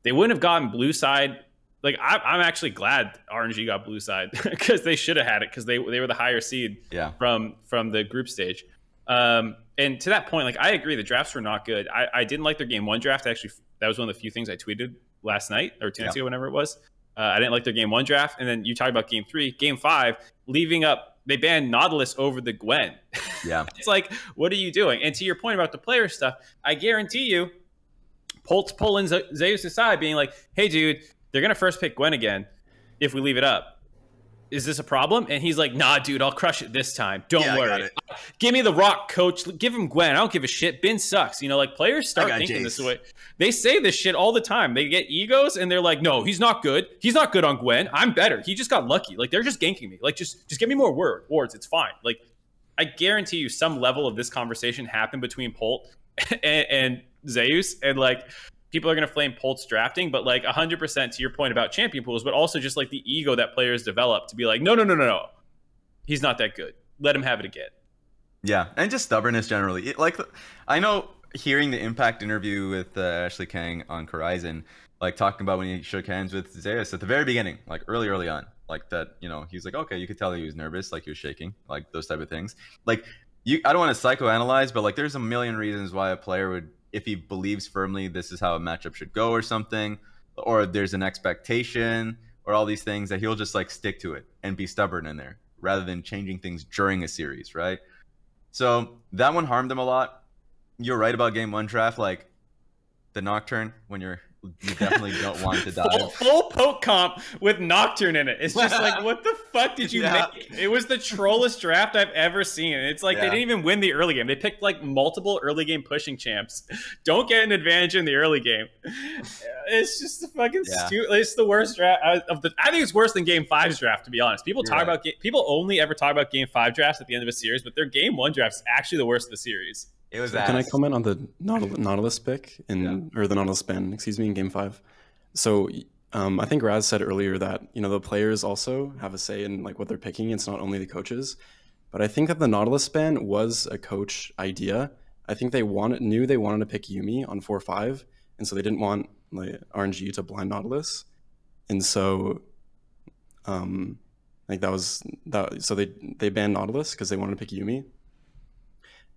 they wouldn't have gotten blue side. Like I, I'm actually glad RNG got blue side [LAUGHS] because they should have had it because they they were the higher seed Yeah. from from the group stage. Um, and to that point, like I agree, the drafts were not good. I, I didn't like their game one draft. Actually, that was one of the few things I tweeted last night or two nights ago, whenever it was. Uh, I didn't like their game one draft, and then you talked about game three, game five, leaving up. They banned Nautilus over the Gwen. [LAUGHS] Yeah. it's like, what are you doing? And to your point about the player stuff, I guarantee you, Polt's pulling Zeus aside, being like, "Hey, dude, they're gonna first pick Gwen again if we leave it up. Is this a problem?" And he's like, "Nah, dude, I'll crush it this time. Don't Yeah, worry. Give me the rock, coach. Give him Gwen. I don't give a shit. Bin sucks. You know, like players start thinking this way. They say this shit all the time. They get egos and they're like, "No, he's not good. He's not good on Gwen. I'm better. He just got lucky. Like they're just ganking me. Like just just give me more word wards. It's fine. Like I guarantee you, some level of this conversation happened between Polt [LAUGHS] and, and Zeus, and like people are gonna flame Polt's drafting, but like 100% to your point about champion pools, but also just like the ego that players develop to be like, no, no, no, no, no, he's not that good. Let him have it again. Yeah, and just stubbornness generally. It, like, I know hearing the Impact interview with uh, Ashley Kang on Horizon, like talking about when he shook hands with Zeus at the very beginning, like early, early on, like that. You know, he's like, okay, you could tell he was nervous, like he was shaking, like those type of things. Like, you, I don't want to psychoanalyze, but like, there's a million reasons why a player would, if he believes firmly this is how a matchup should go or something, or there's an expectation or all these things that he'll just like stick to it and be stubborn in there rather than changing things during a series, right? So that one harmed him a lot. You're right about game one draft, like the nocturne when you're you definitely don't [LAUGHS] want to Full, full poke comp with Nocturne in it. It's just [LAUGHS] like, what the fuck did you Yeah. make? It was the trollest draft I've ever seen. It's like they didn't even win the early game. They picked like multiple early game pushing champs. Don't get an advantage in the early game. It's just the fucking Yeah. stupid. It's the worst draft uh, of the. I think it's worse than Game Five's draft, to be honest. People You're talk right. about people only ever talk about Game Five drafts at the end of a series, but their Game One draft is actually the worst of the series. It was Can I comment on the Nautil- Nautilus pick in or the Nautilus ban, excuse me, in game five? So um, I think Raz said earlier that you know the players also have a say in like what they're picking. It's not only the coaches, but I think that the Nautilus ban was a coach idea. I think they wanted knew they wanted to pick Yuumi on four five, and so they didn't want like RNG to blind Nautilus, and so um, like that was that. So they they banned Nautilus because they wanted to pick Yuumi.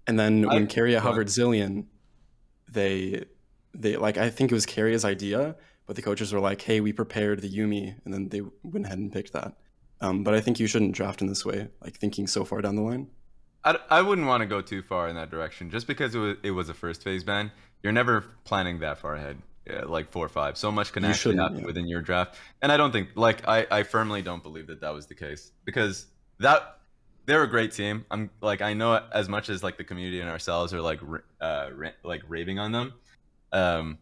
And then I- when Keria go hovered Zilean, they they like I think it was Keria's idea, but the coaches were like, "Hey, we prepared the Yuumi," and then they went ahead and picked that. Um, but I think you shouldn't draft in this way, like thinking so far down the line. I, I wouldn't want to go too far in that direction. Just because it was, it was a first phase ban, you're never planning that far ahead. Yeah, like four or five. So much can You actually happen yeah. within your draft. And I don't think, like, I, I firmly don't believe that that was the case because that they're a great team. I'm like, I know as much as like the community and ourselves are like, uh, like raving on them. Um,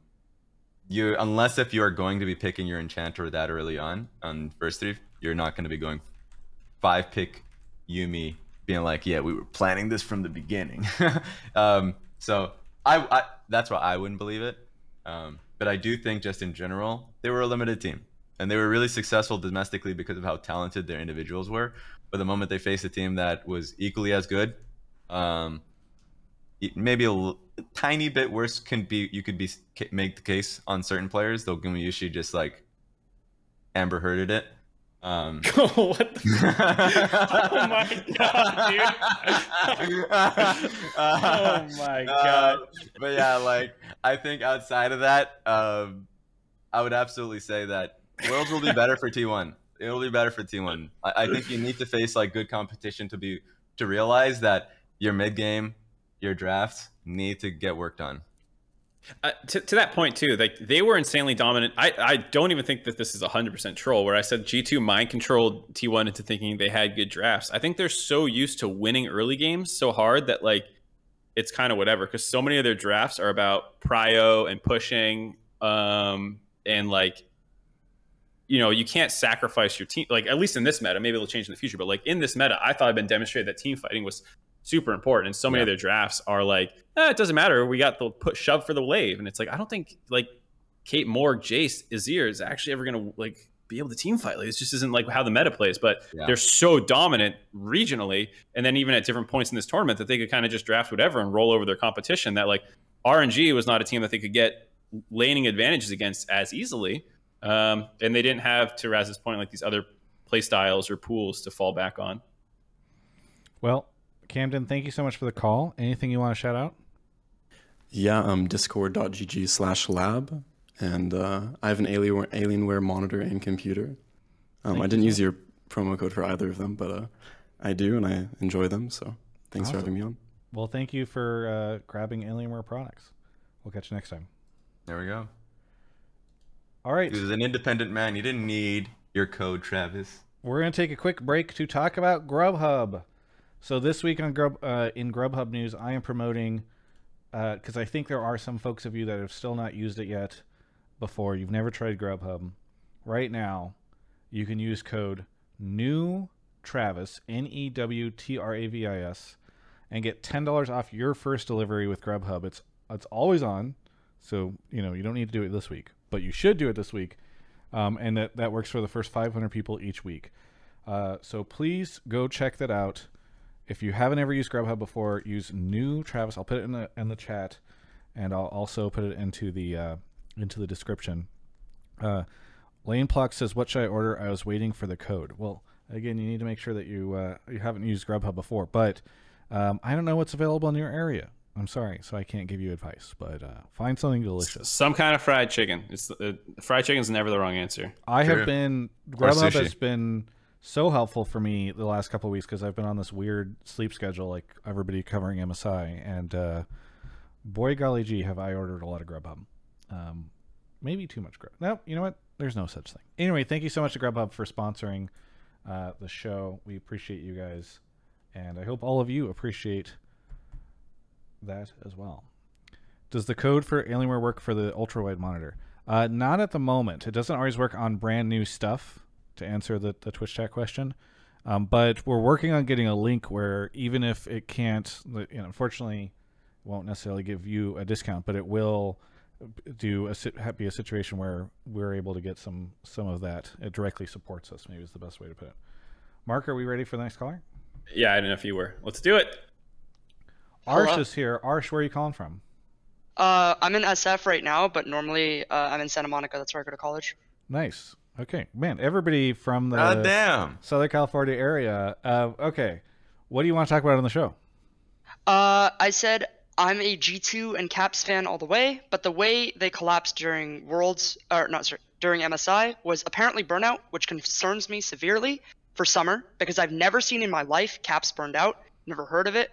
you unless if you are going to be picking your enchanter that early on on first three, you're not going to be going five pick Yuumi being like, yeah, we were planning this from the beginning. [LAUGHS] um, so I, I that's why I wouldn't believe it. Um, but I do think just in general, they were a limited team and they were really successful domestically because of how talented their individuals were. But the moment they faced a team that was equally as good, um, maybe a l- tiny bit worse can be you could be make the case on certain players. Though Gumayushi just like Amber Hearded it. Um, oh, [LAUGHS] what the? [LAUGHS] oh my god, dude! [LAUGHS] oh my god. Uh, but yeah, like I think outside of that, um, I would absolutely say that Worlds will be better for T1. It'll be better for T1. I, I think you need to face like good competition to be to realize that your mid game, your drafts need to get work done. Uh, to, to that point too, like they were insanely dominant. I, I don't even think that this is hundred percent troll. Where I said G two mind controlled T one into thinking they had good drafts. I think they're so used to winning early games so hard that like it's kind of whatever because so many of their drafts are about prio and pushing, um, and like you know you can't sacrifice your team. Like at least in this meta, maybe it'll change in the future. But like in this meta, I thought I'd been demonstrated that team fighting was super important. And so many Yeah. of their drafts are like, eh, it doesn't matter. We got the put shove for the wave, and it's like I don't think like Kate Morg, Jace, Azir is actually ever gonna like be able to team fight. Like this just isn't like how the meta plays. But Yeah. they're so dominant regionally, and then even at different points in this tournament that they could kind of just draft whatever and roll over their competition. That like RNG was not a team that they could get laning advantages against as easily, um, and they didn't have to Raz's point like these other play styles or pools to fall back on. Well, Camden, thank you so much for the call. Anything you want to shout out? Yeah, um, discord.gg slash lab. And uh, I have an Alienware, Alienware monitor and computer. Um, I didn't so use your promo code for either of them, but uh, I do, and I enjoy them. So thanks for having me on. Well, thank you for uh, grabbing Alienware products. We'll catch you next time. There we go. All right. He was an independent man. You didn't need your code, Travis. We're going to take a quick break to talk about Grubhub. So this week on Grub uh, in Grubhub news, I am promoting because I think there are some folks of you that have still not used it yet. Before you've never tried Grubhub, right now you can use code New Travis N E W T R A V I S and get ten dollars off your first delivery with Grubhub. It's it's always on, so you know you don't need to do it this week, but you should do it this week, um, and that that works for the first 500 people each week. Uh, so please go check that out. If you haven't ever used Grubhub before, use new Travis. I'll put it in the in the chat, and I'll also put it into the uh, into the description. Uh, Lane Plock says, "What should I order?" I was waiting for the code. Well, again, you need to make sure that you uh, you haven't used Grubhub before, but um, I don't know what's available in your area. I'm sorry, so I can't give you advice. But uh, find something delicious. Some kind of fried chicken. It's uh, fried chicken is never the wrong answer. I True. have been Grubhub sushi. has been so helpful for me the last couple of weeks because I've been on this weird sleep schedule, like everybody covering MSI, and uh, boy golly gee, have I ordered a lot of Grubhub. Um, maybe too much Grub. No, you know what? There's no such thing. Anyway, thank you so much to Grubhub for sponsoring uh, the show. We appreciate you guys, and I hope all of you appreciate that as well. Does the code for Alienware work for the ultra wide monitor? Uh, not at the moment. It doesn't always work on brand new stuff. To answer the, the Twitch chat question, um, but we're working on getting a link where even if it can't, you know, unfortunately, won't necessarily give you a discount, but it will do a be a situation where we're able to get some some of that. It directly supports us. Maybe is the best way to put it. Mark, are we ready for the next caller? Yeah, I didn't know if you were. Let's do it. Arsh Hello? is here. Arsh, where are you calling from? Uh, I'm in SF right now, but normally uh, I'm in Santa Monica. That's where I go to college. Nice. Okay, man. Everybody from the God damn. Southern California area. Uh, okay, what do you want to talk about on the show? Uh, I said I'm a G2 and Caps fan all the way, but the way they collapsed during Worlds, or not sorry, during MSI was apparently burnout, which concerns me severely for summer because I've never seen in my life Caps burned out, never heard of it.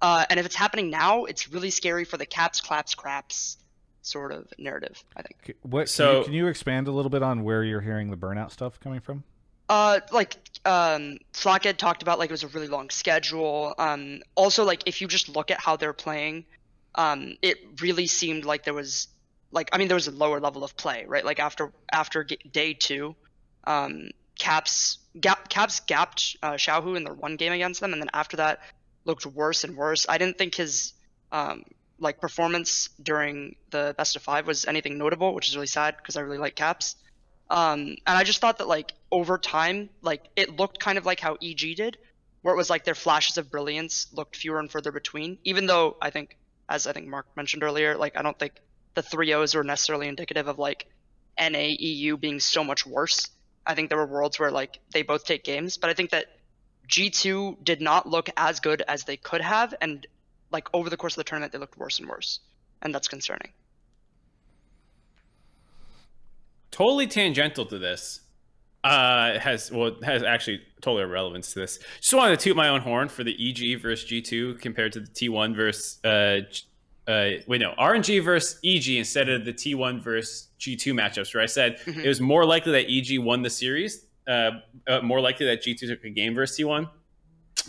Uh, and if it's happening now, it's really scary for the Caps, Claps, Craps sort of narrative. I think. What? So- can, you, can you expand a little bit on where you're hearing the burnout stuff coming from? Uh, like um, Flockhead talked about, like it was a really long schedule. Um, also, like if you just look at how they're playing, um, it really seemed like there was, like I mean, there was a lower level of play, right? Like after after g- day two, um, Caps gap, Caps gapped uh, Xiaohu in their one game against them, and then after that looked worse and worse. I didn't think his um, like performance during the best of five was anything notable, which is really sad because I really like Caps. Um, and I just thought that like over time, like it looked kind of like how EG did, where it was like their flashes of brilliance looked fewer and further between. Even though I think, as I think Mark mentioned earlier, like I don't think the three O's were necessarily indicative of like NA EU being so much worse. I think there were worlds where like they both take games, but I think that G2 did not look as good as they could have, and like over the course of the tournament, they looked worse and worse, and that's concerning. Totally tangential to this. Uh, has well has actually totally relevance to this. Just wanted to toot my own horn for the EG versus G2 compared to the T1 versus uh, uh, wait no RNG versus EG instead of the T1 versus G2 matchups where I said Mhm. it was more likely that EG won the series, uh, uh, more likely that G2 took a game versus T1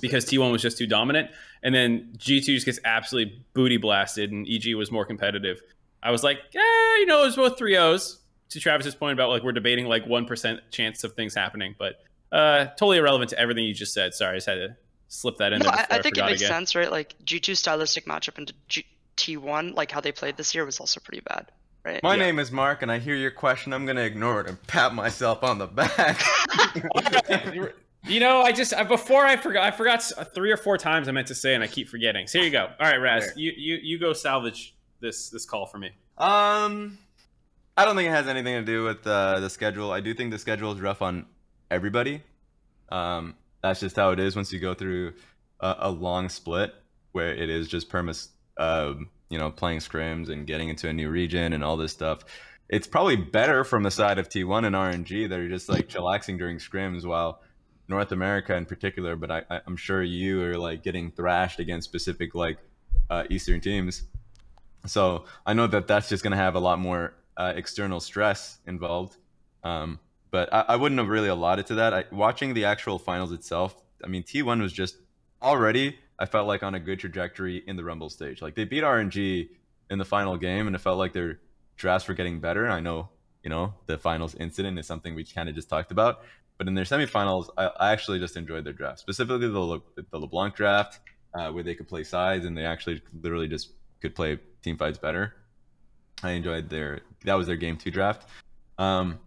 because T1 was just too dominant, and then G2 just gets absolutely booty blasted, and EG was more competitive. I was like, yeah, you know, it was both three O's. To Travis's point about like we're debating like one percent chance of things happening, but uh, totally irrelevant to everything you just said. Sorry, I just had to slip that in No, there. I, I think it makes again. sense, right? Like G2 stylistic matchup into G- T1, like how they played this year, was also pretty bad, right? My Yeah. name is Mark, and I hear your question. I'm gonna ignore it and pat myself on the back. [LAUGHS] You know, I just I, before I forgot. I forgot three or four times I meant to say, and I keep forgetting. So here you go. All right, Raz, you you you go salvage this this call for me. Um, I don't think it has anything to do with uh, the schedule. I do think the schedule is rough on everybody. Um, that's just how it is once you go through a, a long split where it is just permis, um, you know, playing scrims and getting into a new region and all this stuff. It's probably better from the side of T1 and RNG that are just like chillaxing during scrims while North America in particular, but I, I'm sure you are like getting thrashed against specific like uh, Eastern teams. So I know that that's just going to have a lot more uh, external stress involved. Um, but I, I wouldn't have really allotted to that. I, watching the actual finals itself, I mean, T1 was just already, I felt like on a good trajectory in the Rumble stage. Like they beat RNG in the final game, and it felt like their drafts were getting better. I know, you know, the finals incident is something we kind of just talked about. But in their semifinals, I, I actually just enjoyed their draft, specifically the, Le, the LeBlanc draft, uh, where they could play sides and they actually literally just could play team fights better. I enjoyed their that was their game two draft. Um,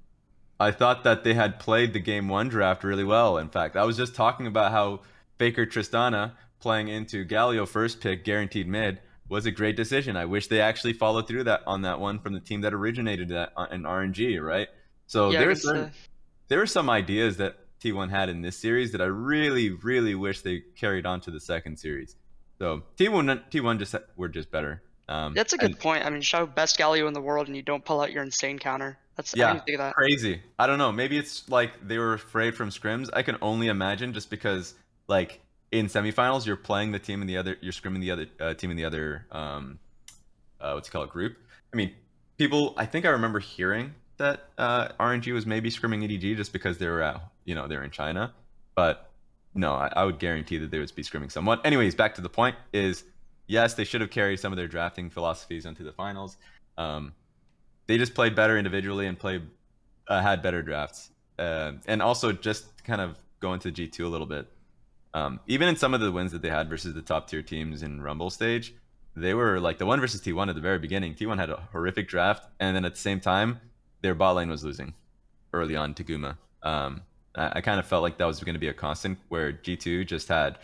I thought that they had played the game one draft really well. In fact, I was just talking about how Baker Tristana playing into Galio first pick, guaranteed mid, was a great decision. I wish they actually followed through that on that one from the team that originated that uh, in RNG, right? So yeah, there's the- there were some ideas that T1 had in this series that I really, really wish they carried on to the second series. So T1, T1 just were just better. Um, That's a good and point. I mean, show best Galio in the world and you don't pull out your insane counter. That's I Yeah, didn't think of that. Crazy. I don't know. Maybe it's like they were afraid from scrims. I can only imagine just because like in semifinals you're playing the team in the other, you're scrimming the other uh, team in the other, um, uh, what's it called, group. I mean, people. I think I remember hearing that uh, RNG was maybe scrimming EDG just because they were at, you know, they're in China, but no, I, I would guarantee that they would be scrimming someone. Anyways, back to the point is, yes, they should have carried some of their drafting philosophies into the finals. Um, they just played better individually and played uh, had better drafts, uh, and also just kind of go into G two a little bit. Um, even in some of the wins that they had versus the top tier teams in Rumble stage, they were like the one versus T1 at the very beginning. T1 had a horrific draft, and then at the same time, their bot lane was losing early on to Guma. Um, I, I kind of felt like that was going to be a constant where G2 just had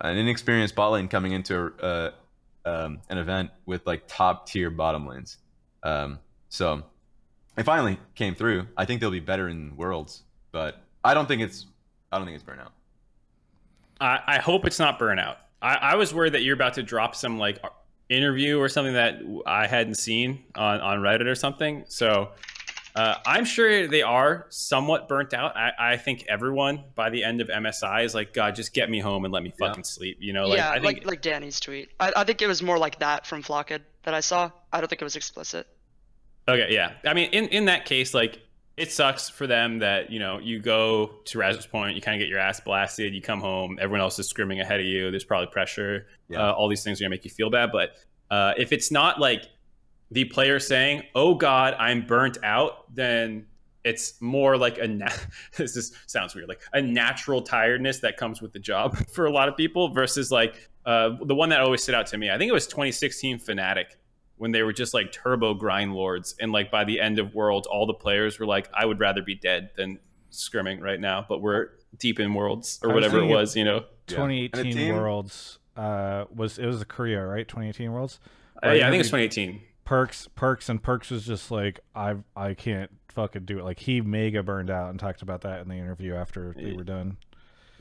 an inexperienced bot lane coming into a, uh, um, an event with like top tier bottom lanes. Um, so it finally came through. I think they'll be better in Worlds, but I don't think it's I don't think it's burnout. I, I hope it's not burnout. I, I was worried that you're about to drop some like interview or something that I hadn't seen on, on Reddit or something. So uh, I'm sure they are somewhat burnt out. I, I think everyone by the end of MSI is like, God, just get me home and let me Yeah. fucking sleep. You know, like yeah, I think like like Danny's tweet. I, I think it was more like that from Flocked that I saw. I don't think it was explicit. Okay, yeah. I mean, in in that case, like it sucks for them that you know you go to Razor's Point, you kind of get your ass blasted, you come home, everyone else is screaming ahead of you. There's probably pressure. Yeah. Uh, all these things are gonna make you feel bad. But uh, if it's not like the player saying, "Oh God, I'm burnt out," then it's more like a na- [LAUGHS] this is, sounds weird like a natural tiredness that comes with the job [LAUGHS] for a lot of people versus like uh, the one that always stood out to me i think it was 2016 fnatic when they were just like turbo grind lords and like by the end of worlds all the players were like i would rather be dead than scrimming right now but we're deep in worlds or whatever it was you know Yeah. And a 2018 team- Worlds uh, was it was the Korea right? 2018 Worlds. Uh, yeah i think every- it's 2018 Perkz, Perkz, and Perkz was just like, I, I can't fucking do it. Like he mega burned out and talked about that in the interview after they were done,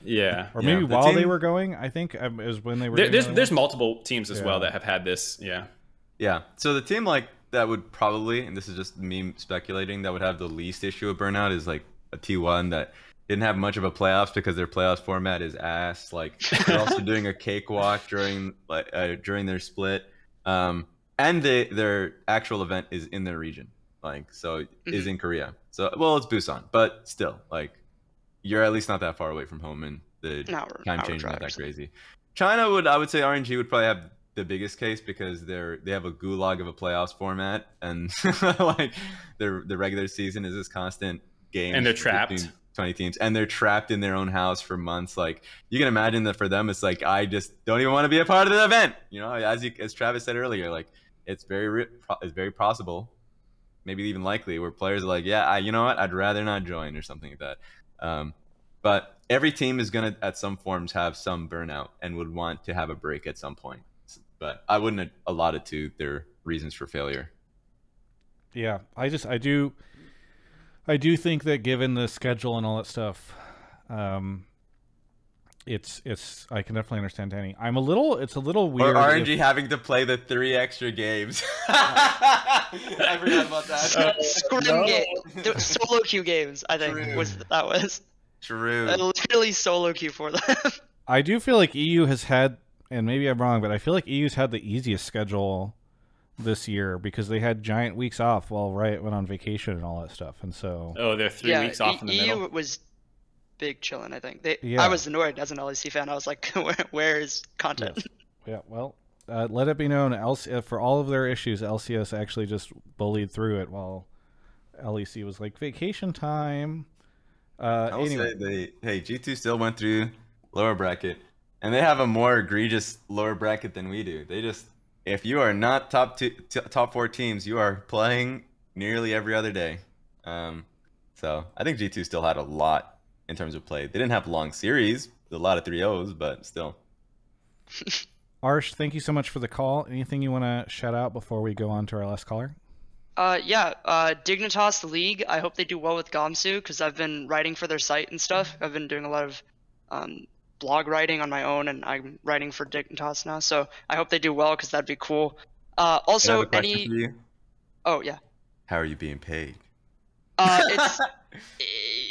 Yeah. or Yeah, maybe the while they were going. I think um, is when they were. There, there's there's multiple teams as well that have had this. Yeah. Yeah. So the team like that would probably, and this is just me speculating, that would have the least issue of burnout is like a T1 that didn't have much of a playoffs because their playoffs format is ass. Like they're also [LAUGHS] doing a cakewalk during like uh, during their split, um, and they, their actual event is in their region, like so is in Korea. So well, it's Busan, but still, like you're at least not that far away from home, and the hour- time change not that crazy. China would, I would say, RNG would probably have the biggest case because they're they have a gulag of a playoffs format, and [LAUGHS] like their the regular season is this constant game, And they're trapped. between Twenty teams, and they're trapped in their own house for months. Like you can imagine that for them, it's like I just don't even want to be a part of the event. You know, as you, as Travis said earlier, like it's very it's very possible, maybe even likely, where players are like, yeah, I, you know what, I'd rather not join or something like that. Um, but every team is going to, at some forms, have some burnout and would want to have a break at some point. But I wouldn't allot it to their reasons for failure. Yeah, I just I do I do think that given the schedule and all that stuff, um it's it's I can definitely understand Danny. I'm a little it's a little Or weird. RNG if- having to play the three extra games. [LAUGHS] I forgot about that. Scrim game, solo queue games. I think True. was that was True. uh, literally solo queue for them. I do feel like EU has had and maybe I'm wrong, but I feel like EU's had the easiest schedule this year because they had giant weeks off while Riot went on vacation and all that stuff. And so Oh, they're three yeah, weeks off E- in the EU middle. was big chilling. I think they. Yeah. I was annoyed as an LEC fan. I was like, [LAUGHS] where, where is content? Yes. Yeah, well, uh, let it be known, LC- uh, for all of their issues, LCS actually just bullied through it while LEC was like vacation time. Uh, I will anyway, say they hey G2 still went through lower bracket, and they have a more egregious lower bracket than we do. They just if you are not top two, t- top four teams, you are playing nearly every other day. Um, so I think G2 still had a lot in terms of play. They didn't have long series, a lot of 3-0s, but still. [LAUGHS] Arsh, thank you so much for the call. Anything you want to shout out before we go on to our last caller? Uh, yeah, uh, Dignitas League. I hope they do well with Gamsu because I've been writing for their site and stuff. I've been doing a lot of um, blog writing on my own, and I'm writing for Dignitas now. So I hope they do well because that'd be cool. Uh, I have also, a any for you. oh yeah, How are you being paid? uh, [LAUGHS] it's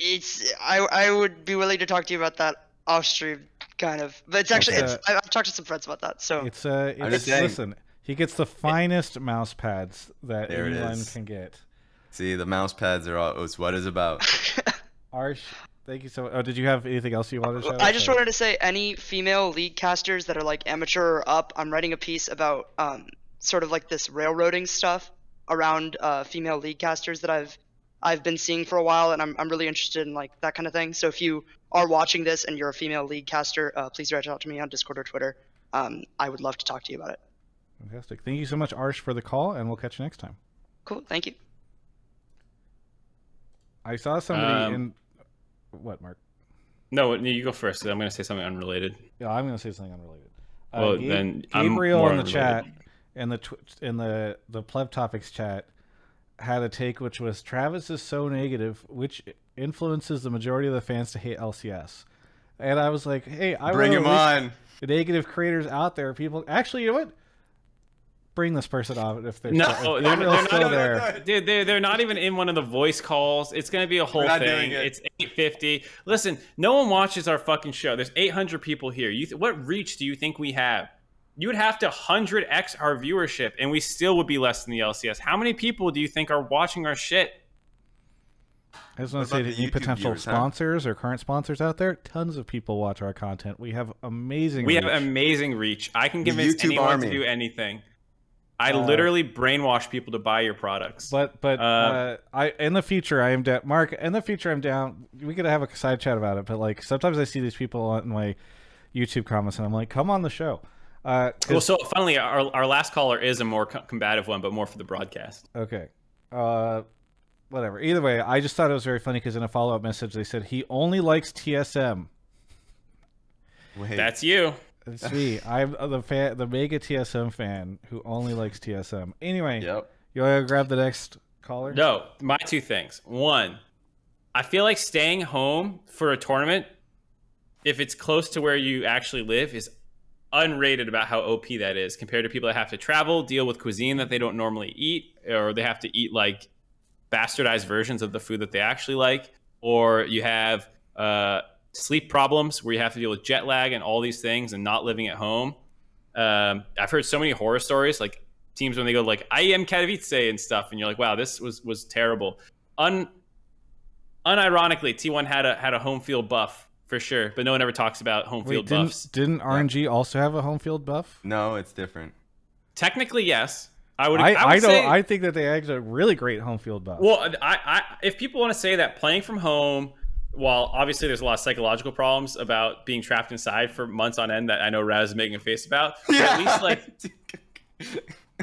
it's I I would be willing to talk to you about that off stream, kind of. But it's actually Okay. it's I- I've talked to some friends about that. So It's uh, I'm it's just saying. listen. He gets the finest mouse pads that anyone can get. See, the mouse pads are all it's what is about. [LAUGHS] Arsh, thank you so much. Oh, did you have anything else you wanted to shout out? I just wanted to say any female league casters that are like amateur or up. I'm writing a piece about um, sort of like this railroading stuff around uh, female league casters that I've I've been seeing for a while, and I'm I'm really interested in like that kind of thing. So if you are watching this and you're a female league caster, uh, please reach out to me on Discord or Twitter. Um, I would love to talk to you about it. Fantastic. Thank you so much, Arsh, for the call, and we'll catch you next time. Cool, thank you. I saw somebody Um, in. What, Mark? No, you go first. I'm going to say something unrelated. Yeah, I'm going to say something unrelated. Uh, Well, Gabe- then I'm Gabriel more in the unrelated. chat in the tw- in the the pleb topics chat had a take which was Travis is so negative, which influences the majority of the fans to hate LCS. And I was like, hey, I Bring him on. The negative creators out there, people actually, you know what? Bring this person on if they're No, still, if oh, they're- Gabriel's they're not still even- there. Dude, they're, they're not even in one of the voice calls. It's going to be a whole not thing. doing it. It's 850. Listen, no one watches our fucking show. There's 800 people here. You th- what reach do you think we have? You would have to 100x our viewership, and we still would be less than the LCS. How many people do you think are watching our shit? I just want to say about to the any YouTube potential viewers, huh? sponsors or current sponsors out there, tons of people watch our content. We have amazing. We reach. have amazing reach. I can The convince YouTube anyone army. to do anything. I Uh, literally brainwash people to buy your products. But but uh, Uh, I in the future I am down. Mark, in the future I'm down. We could have a side chat about it. But like sometimes I see these people on my YouTube comments and I'm like, come on the show. Uh, 'cause- well, so funnily, our, our last caller is a more co- combative one, but more for the broadcast. okay. Uh, whatever. Either way, I just thought it was very funny because in a follow up message they said he only likes TSM. Wait, That's you. [LAUGHS] It's me. I'm the fan, the mega TSM fan who only likes TSM. Anyway, Yep. you want to grab the next caller? No, my two things. One, I feel like staying home for a tournament, if it's close to where you actually live, is unrated about how OP that is compared to people that have to travel, deal with cuisine that they don't normally eat, or they have to eat like bastardized versions of the food that they actually like, or you have uh, sleep problems where you have to deal with jet lag and all these things and not living at home. Um, I've heard so many horror stories, like teams when they go like IEM Katowice and stuff, and you're like, wow, this was was terrible. Un unironically, T1 had a had a home field buff for sure, but no one ever talks about home Wait, field didn't buffs. didn't RNG also have a home field buff? No, it's different. Technically, yes. I would. I, I, I, don't. say, I think that they actually have a really great home field buff. Well, I, I, if people want to say that playing from home, while obviously there's a lot of psychological problems about being trapped inside for months on end that I know Raz is making a face about, but at least like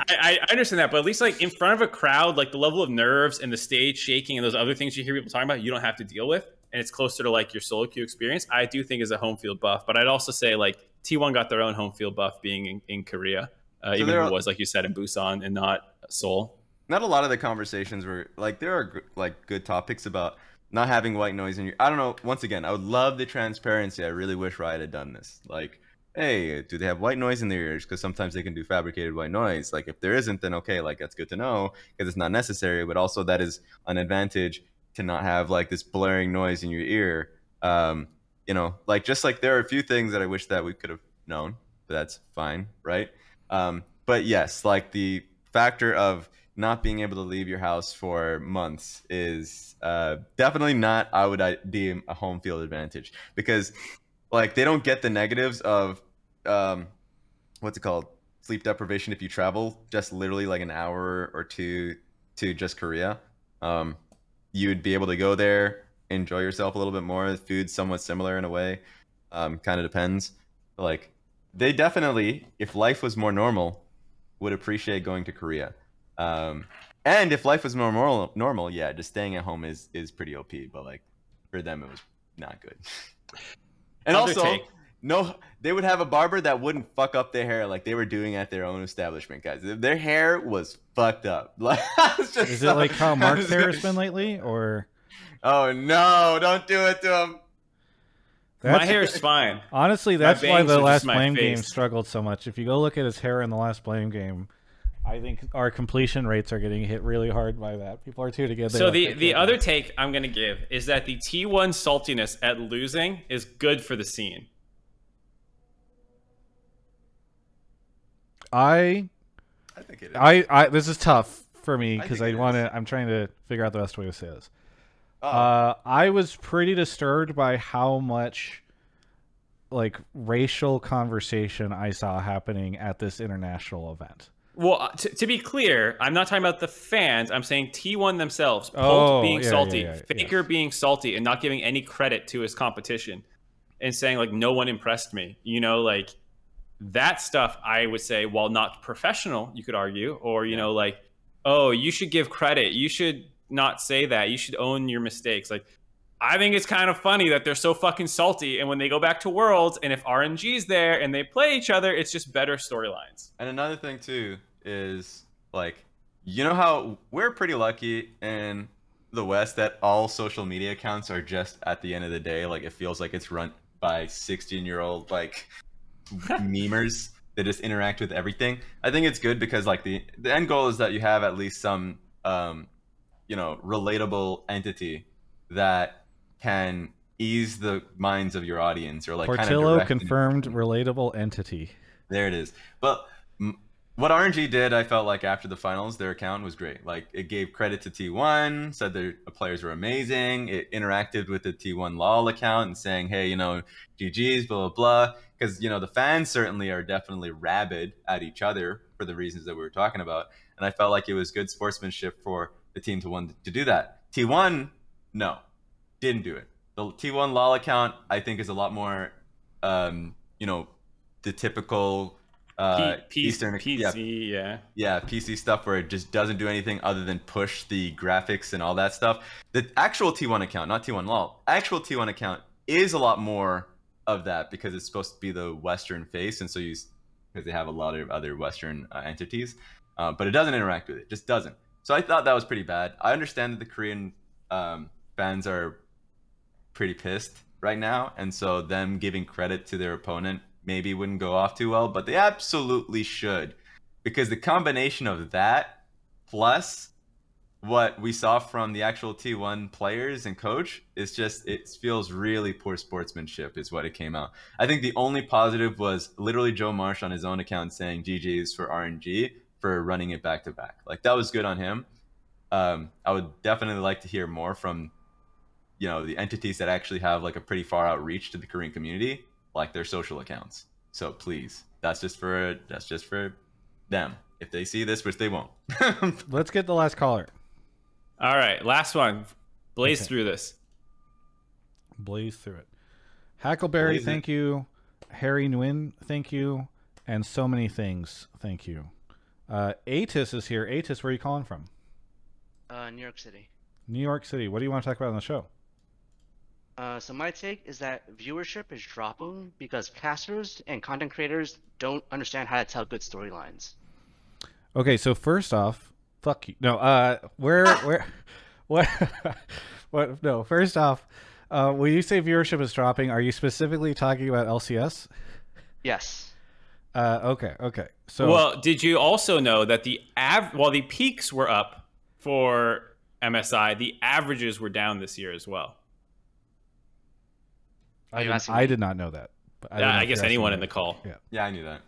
I, I understand that, but at least like in front of a crowd, like the level of nerves and the stage shaking and those other things you hear people talking about, you don't have to deal with, and it's closer to like your solo queue experience. I do think is a home field buff, but I'd also say like T1 got their own home field buff being in, in Korea, uh, even there if it was like you said in Busan and not Seoul. not a lot of the conversations were like there are like good topics about not having white noise in your i don't know once again i would love the transparency. I really wish riot had done this. Like hey do they have white noise in their ears? Because sometimes they can do fabricated white noise. Like if there isn't then okay like that's good to know because it's not necessary but also that is an advantage to not have like this blaring noise in your ear. Um you know like just like there are a few things that i wish that we could have known but that's fine right? Um but yes like the factor of not being able to leave your house for months is uh, definitely not i would uh, deem a home field advantage. Because like they don't get the negatives of um, what's it called? Sleep deprivation if you travel just literally like an hour or two to just korea. Um, you'd be able to go there enjoy yourself a little bit more. The food's somewhat similar in a way um, kind of depends. Like they definitely if life was more normal would appreciate going to korea um, and if life was more normal, normal, yeah, just staying at home is is pretty OP. But like for them, it was not good. [LAUGHS] and Other also, take. no, they would have a barber that wouldn't fuck up their hair like they were doing at their own establishment, guys. Their hair was fucked up. [LAUGHS] Like, just Is it so- like how [LAUGHS] Mark's hair has been lately, or Oh no! Don't do it to him. My hair is fine. Honestly, that's why the last just my blame game struggled so much. If you go look at his hair in the last blame game, I think our completion rates are getting hit really hard by that. People are too together. So the the other take I'm gonna give is that the T1 saltiness at losing is good for the scene. I I think it is. I I this is tough for me because think I, want to. I'm trying to figure out the best way to say this. Uh, I was pretty disturbed by how much like racial conversation I saw happening at this international event. Well, uh, to, to be clear, I'm not talking about the fans. I'm saying T1 themselves, Polt Oh, being yeah, salty, yeah, yeah, Faker yes. being salty, and not giving any credit to his competition, and saying like no one impressed me. You know, like that stuff. I would say, while not professional, you could argue, or you know, like oh, you should give credit. You should not say that. You should own your mistakes. Like I think it's kind of funny that they're so fucking salty, and when they go back to Worlds, and if RNG's there and they play each other, it's just better storylines. And another thing too is like you know how we're pretty lucky in the West that all social media accounts are just at the end of the day like it feels like it's run by 16 year old like [LAUGHS] memers that just interact with everything. I think it's good because like the the end goal is that you have at least some um you know relatable entity that can ease the minds of your audience or like kind of Portillo confirmed relatable entity. there it is. But what RNG did, I felt like after the finals, their account was great. Like it gave credit to T1, said their players were amazing. It interacted with the T1 LOL account and saying, hey, you know, GG's, blah, blah, blah. Because, you know, the fans certainly are definitely rabid at each other for the reasons that we were talking about. And I felt like it was good sportsmanship for the team to want to do that. T1, no, didn't do it. The T1 LOL account, I think, is a lot more, um, you know, the typical uh, P- Eastern, yeah, PC, yeah. yeah, PC stuff where it just doesn't do anything other than push the graphics and all that stuff. The actual T1 account, not T1 LOL, actual T1 account is a lot more of that because it's supposed to be the Western face, and so you because they have a lot of other Western uh, entities, uh, but it doesn't interact with it. Just doesn't. So I thought that was pretty bad. I understand that the Korean um, fans are pretty pissed right now, and so them giving credit to their opponent maybe wouldn't go off too well, but they absolutely should, because the combination of that plus what we saw from the actual T1 players and coach is just it feels really poor sportsmanship is what it came out. I think the only positive was literally Joe Marsh on his own account saying GG's for RNG for running it back to back. Like that was good on him. Um, I would definitely like to hear more from you know the entities that actually have like a pretty far out reach to the Korean community, like their social accounts. So please, that's just for that's just for them. If they see this, which they won't. [LAUGHS] Let's get the last caller. All right, last one. Blaze Okay. through this. Blaze through it. Hackleberry, Blaze it. thank you. Harry Nguyen, thank you. And so many things, thank you. Uh, Atis is here. Atis, where are you calling from? Uh, New York City. New York City. What do you want to talk about on the show? Uh, so my take is that viewership is dropping because casters and content creators don't understand how to tell good storylines. Okay, so first off, fuck you. No, uh, where, [LAUGHS] where, what, [LAUGHS] what? No, first off, uh, when you say viewership is dropping, are you specifically talking about LCS? Yes. Uh, okay, okay. So, well, did you also know that the av- while the peaks were up for MSI, the averages were down this year as well. I, didn't- I did not know that. But I, didn't know I guess anyone in the call. Yeah. yeah, I knew that.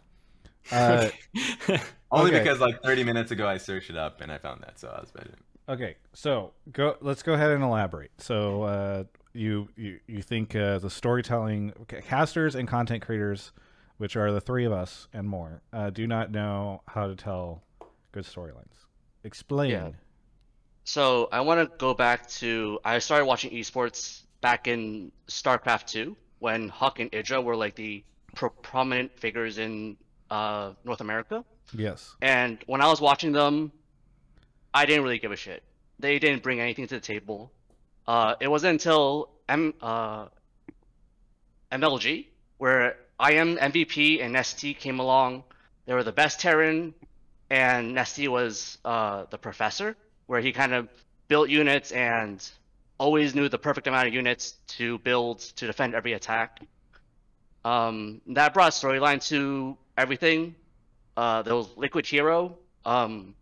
Uh, [LAUGHS] Only Okay. because like 30 minutes ago I searched it up and I found that, so I was better. Okay, so go. Let's go ahead and elaborate. So, uh, you you you think uh, the storytelling okay, casters and content creators, which are the three of us and more, uh, do not know how to tell good storylines. Explain. Yeah. So I want to go back to I started watching esports back in StarCraft 2 when HuK and Idra were like the pro- prominent figures in uh, North America. Yes. And when I was watching them, I didn't really give a shit. They didn't bring anything to the table. Uh, it wasn't until M uh, MLG where IM MVP and NesTea came along. They were the best Terran, and NesTea was uh, the professor, where he kind of built units and always knew the perfect amount of units to build to defend every attack. Um, that brought storyline to everything. Uh, there was Liquid Hero. Um,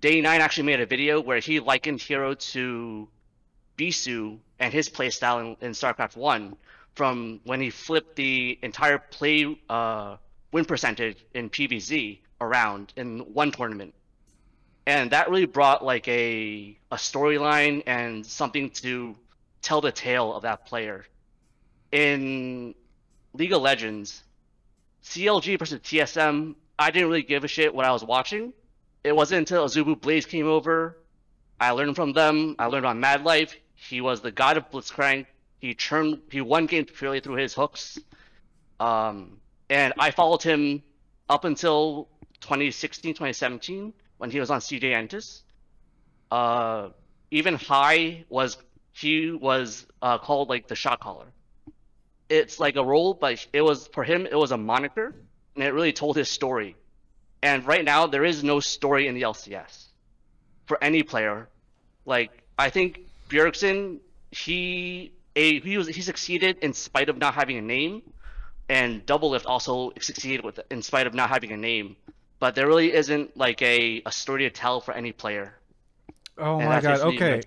Day Nine actually made a video where he likened Hero to Bisu and his playstyle in, in StarCraft One, from when he flipped the entire play uh, win percentage in PVZ around in one tournament, and that really brought like a a storyline and something to tell the tale of that player. In League of Legends, CLG versus TSM, I didn't really give a shit what I was watching. It wasn't until Azubu Blaze came over, I learned from them. I learned on Mad Life. He was the god of Blitzcrank. He turned, he won games purely through his hooks. Um, and I followed him up until 2016, 2017 when he was on CJ Entus. Uh, even High was he was uh, called like the shot caller. It's like a role, but it was for him it was a moniker, and it really told his story. And right now there is no story in the LCS for any player. Like I think Bjergsen, he a he was he succeeded in spite of not having a name, and Doublelift also succeeded with in spite of not having a name. But there really isn't like a, a story to tell for any player. Oh And my god. Okay.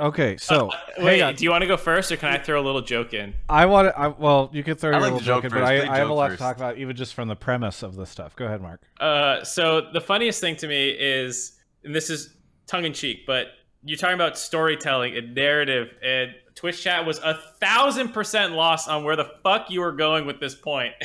Okay. So, Uh, Wait, hang do you want to go first, or can I throw a little joke in? I want to. I, well, you could throw I your like little to joke joke in, but first. I, I have a joke lot to talk about, even just from the premise of this stuff. Go ahead, Mark. Uh, so the funniest thing to me is, and this is tongue in cheek, but you're talking about storytelling and narrative, and Twitch chat was a thousand percent lost on where the fuck you were going with this point. [LAUGHS]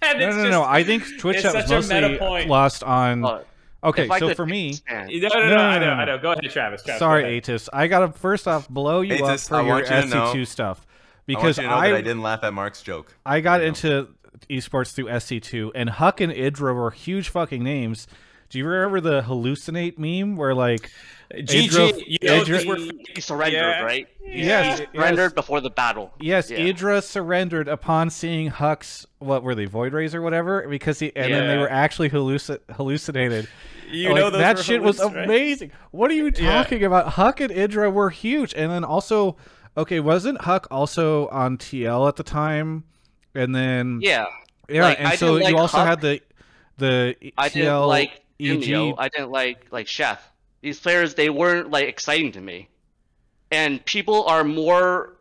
[LAUGHS] and No, it's no, just, no. I think Twitch chat was such a mostly point. lost on. Uh, okay, if so could for me, No, no, no, No, no, I know. I know. Go ahead, Travis. Travis sorry, go ahead. Atis. I gotta first off blow you up for I your you SC2 know- stuff I because want you to know that I I didn't laugh at Mark's joke. I got I into esports through SC2, and HuK and Idra were huge fucking names. Do you remember the hallucinate meme where like GG, Idra- you know, Idra- this were surrendered, Yeah. right? Yes, He yes. before the battle. Yes, Yeah. Idra surrendered upon seeing Hux. What were they, Void Rays or whatever? Because he and then they were actually halluci- hallucinated. you Like, know that were shit was halluc- right? amazing. What are you Yeah. talking about? HuK and Idra were huge, and then also, okay, wasn't HuK also on TL at the time? And then Yeah. yeah, like, and I so didn't you also HuK. had the the I didn't like Junio. I didn't like like Chef. These players they weren't like exciting to me. And people are more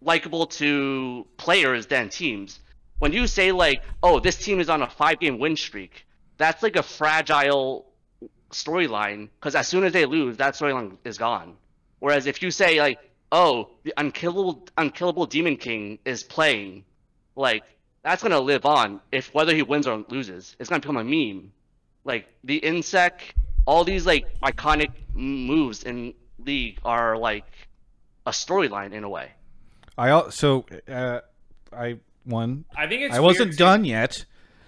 likable to players than teams. When you say like, "Oh, this team is on a five-game win streak," that's like a fragile storyline because as soon as they lose, that storyline is gone. Whereas if you say like, "Oh, the unkillable unkillable Demon King is playing," like that's gonna live on if whether he wins or loses. It's gonna become a meme. Like the Insec, all these like iconic moves in League are like a storyline in a way. I also uh, I won. I think it's I wasn't too. done yet.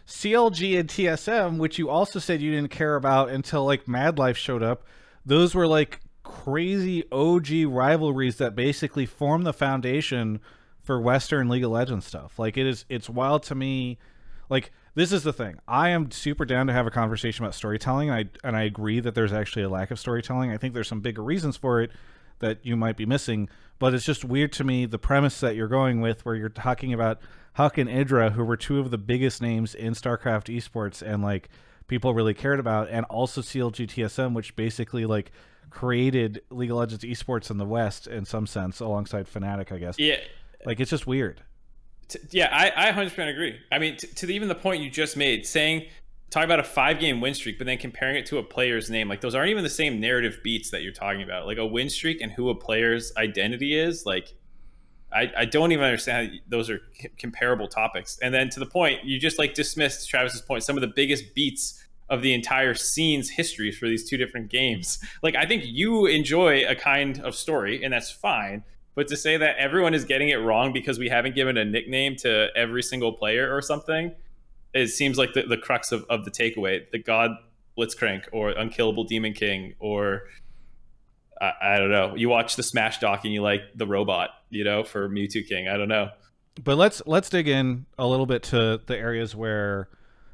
CLG and TSM, which you also said you didn't care about until like Mad Life showed up, those were like crazy OG rivalries that basically form the foundation for Western League of Legends stuff. Like it is, it's wild to me. Like this is the thing. I am super down to have a conversation about storytelling, and I and I agree that there's actually a lack of storytelling. I think there's some bigger reasons for it that you might be missing, but it's just weird to me the premise that you're going with, where you're talking about HuK and Idra, who were two of the biggest names in StarCraft esports, and like people really cared about, and also CLG TSM, which basically like created League of Legends esports in the West in some sense, alongside Fnatic, I guess. Yeah, Like it's just weird. Yeah, I, I 100% agree. I mean, t- to the, even the point you just made, saying talking about a five game win streak, but then comparing it to a player's name, like those aren't even the same narrative beats that you're talking about. Like a win streak and who a player's identity is, like I, I don't even understand how those are c- comparable topics. And then to the point, you just like dismissed Travis's point, some of the biggest beats of the entire scene's history for these two different games. Like I think you enjoy a kind of story, and that's fine. But to say that everyone is getting it wrong because we haven't given a nickname to every single player or something, it seems like the, the crux of, of the takeaway. The God Blitzcrank or Unkillable Demon King or I, I don't know. You watch the Smash doc and you like the robot, you know, for Mew2King. I don't know. but let's let's dig in a little bit to the areas where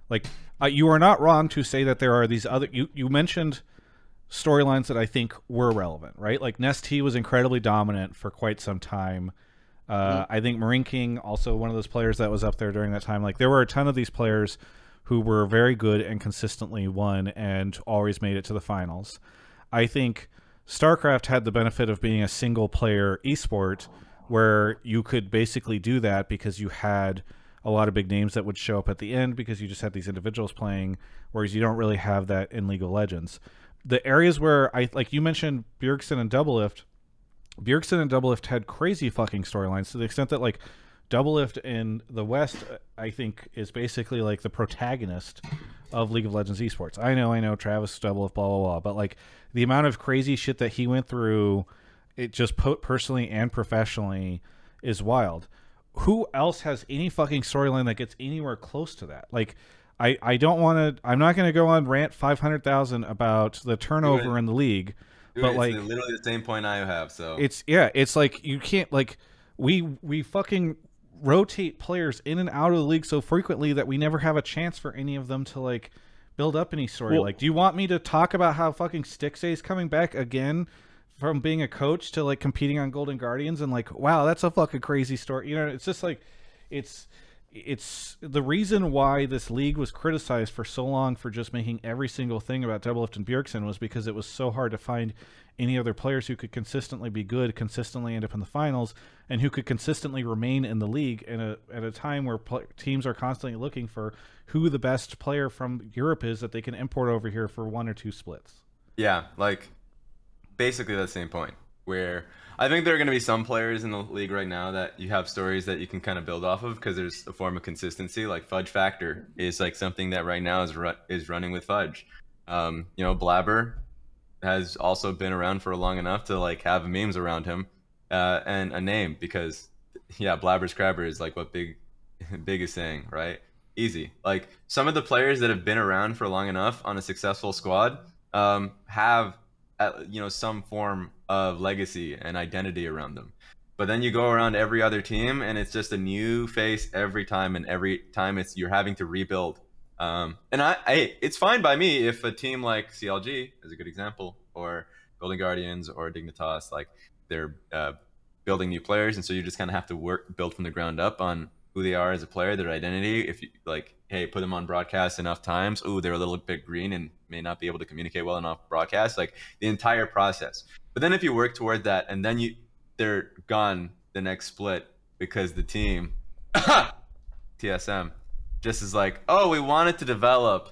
like uh, you are not wrong to say that there are these other you you mentioned storylines that I think were relevant, right? Like NesTea was incredibly dominant for quite some time. Uh, I think Marine King also one of those players that was up there during that time. Like there were a ton of these players who were very good and consistently won and always made it to the finals. I think StarCraft had the benefit of being a single player esport where you could basically do that because you had a lot of big names that would show up at the end because you just had these individuals playing, whereas you don't really have that in League of Legends. The areas where I like you mentioned Bjergsen and Doublelift, Bjergsen and Doublelift had crazy fucking storylines to the extent that like Doublelift in the West, I think, is basically like the protagonist of League of Legends esports. I know, I know, Travis Doublelift, blah blah blah, but like the amount of crazy shit that he went through, it just put personally and professionally is wild. Who else has any fucking storyline that gets anywhere close to that? Like, I I don't want to. I'm not going to go on rant five hundred thousand about the turnover in the league, Dude, but it's like literally the same point I have. So it's yeah, it's like you can't like we we fucking rotate players in and out of the league so frequently that we never have a chance for any of them to like build up any story. Well- like, do you want me to talk about how fucking Stixxay is coming back again from being a coach to like competing on Golden Guardians and like, wow, that's a fucking crazy story. You know, it's just like it's it's the reason why this league was criticized for so long for just making every single thing about Doublelift and Bjergsen was because it was so hard to find any other players who could consistently be good, consistently end up in the finals, and who could consistently remain in the league in a, at a time where teams are constantly looking for who the best player from Europe is that they can import over here for one or two splits. Yeah, like basically the same point where I think there are going to be some players in the league right now that you have stories that you can kind of build off of because there's a form of consistency. Like Fudge Factor is like something that right now is ru- is running with Fudge. Um, you know, Blabber has also been around for long enough to like have memes around him uh, and a name because yeah, Blabber's Crabber is like what Big [LAUGHS] Big is saying, right? easy. Like some of the players that have been around for long enough on a successful squad um, have, you know, some form of legacy and identity around them. But then you go around every other team, and it's just a new face every time, and every time it's you're having to rebuild. Um, and I, I, it's fine by me if a team like CLG is a good example, or Golden Guardians or Dignitas, like they're uh, building new players, and so you just kind of have to work build from the ground up on who they are as a player, their identity. If you like, hey, put them on broadcast enough times, ooh, they're a little bit green and may not be able to communicate well enough broadcast. Like the entire process. But then if you work toward that, and then you they're gone the next split because the team [COUGHS] TSM just is like, oh, we wanted to develop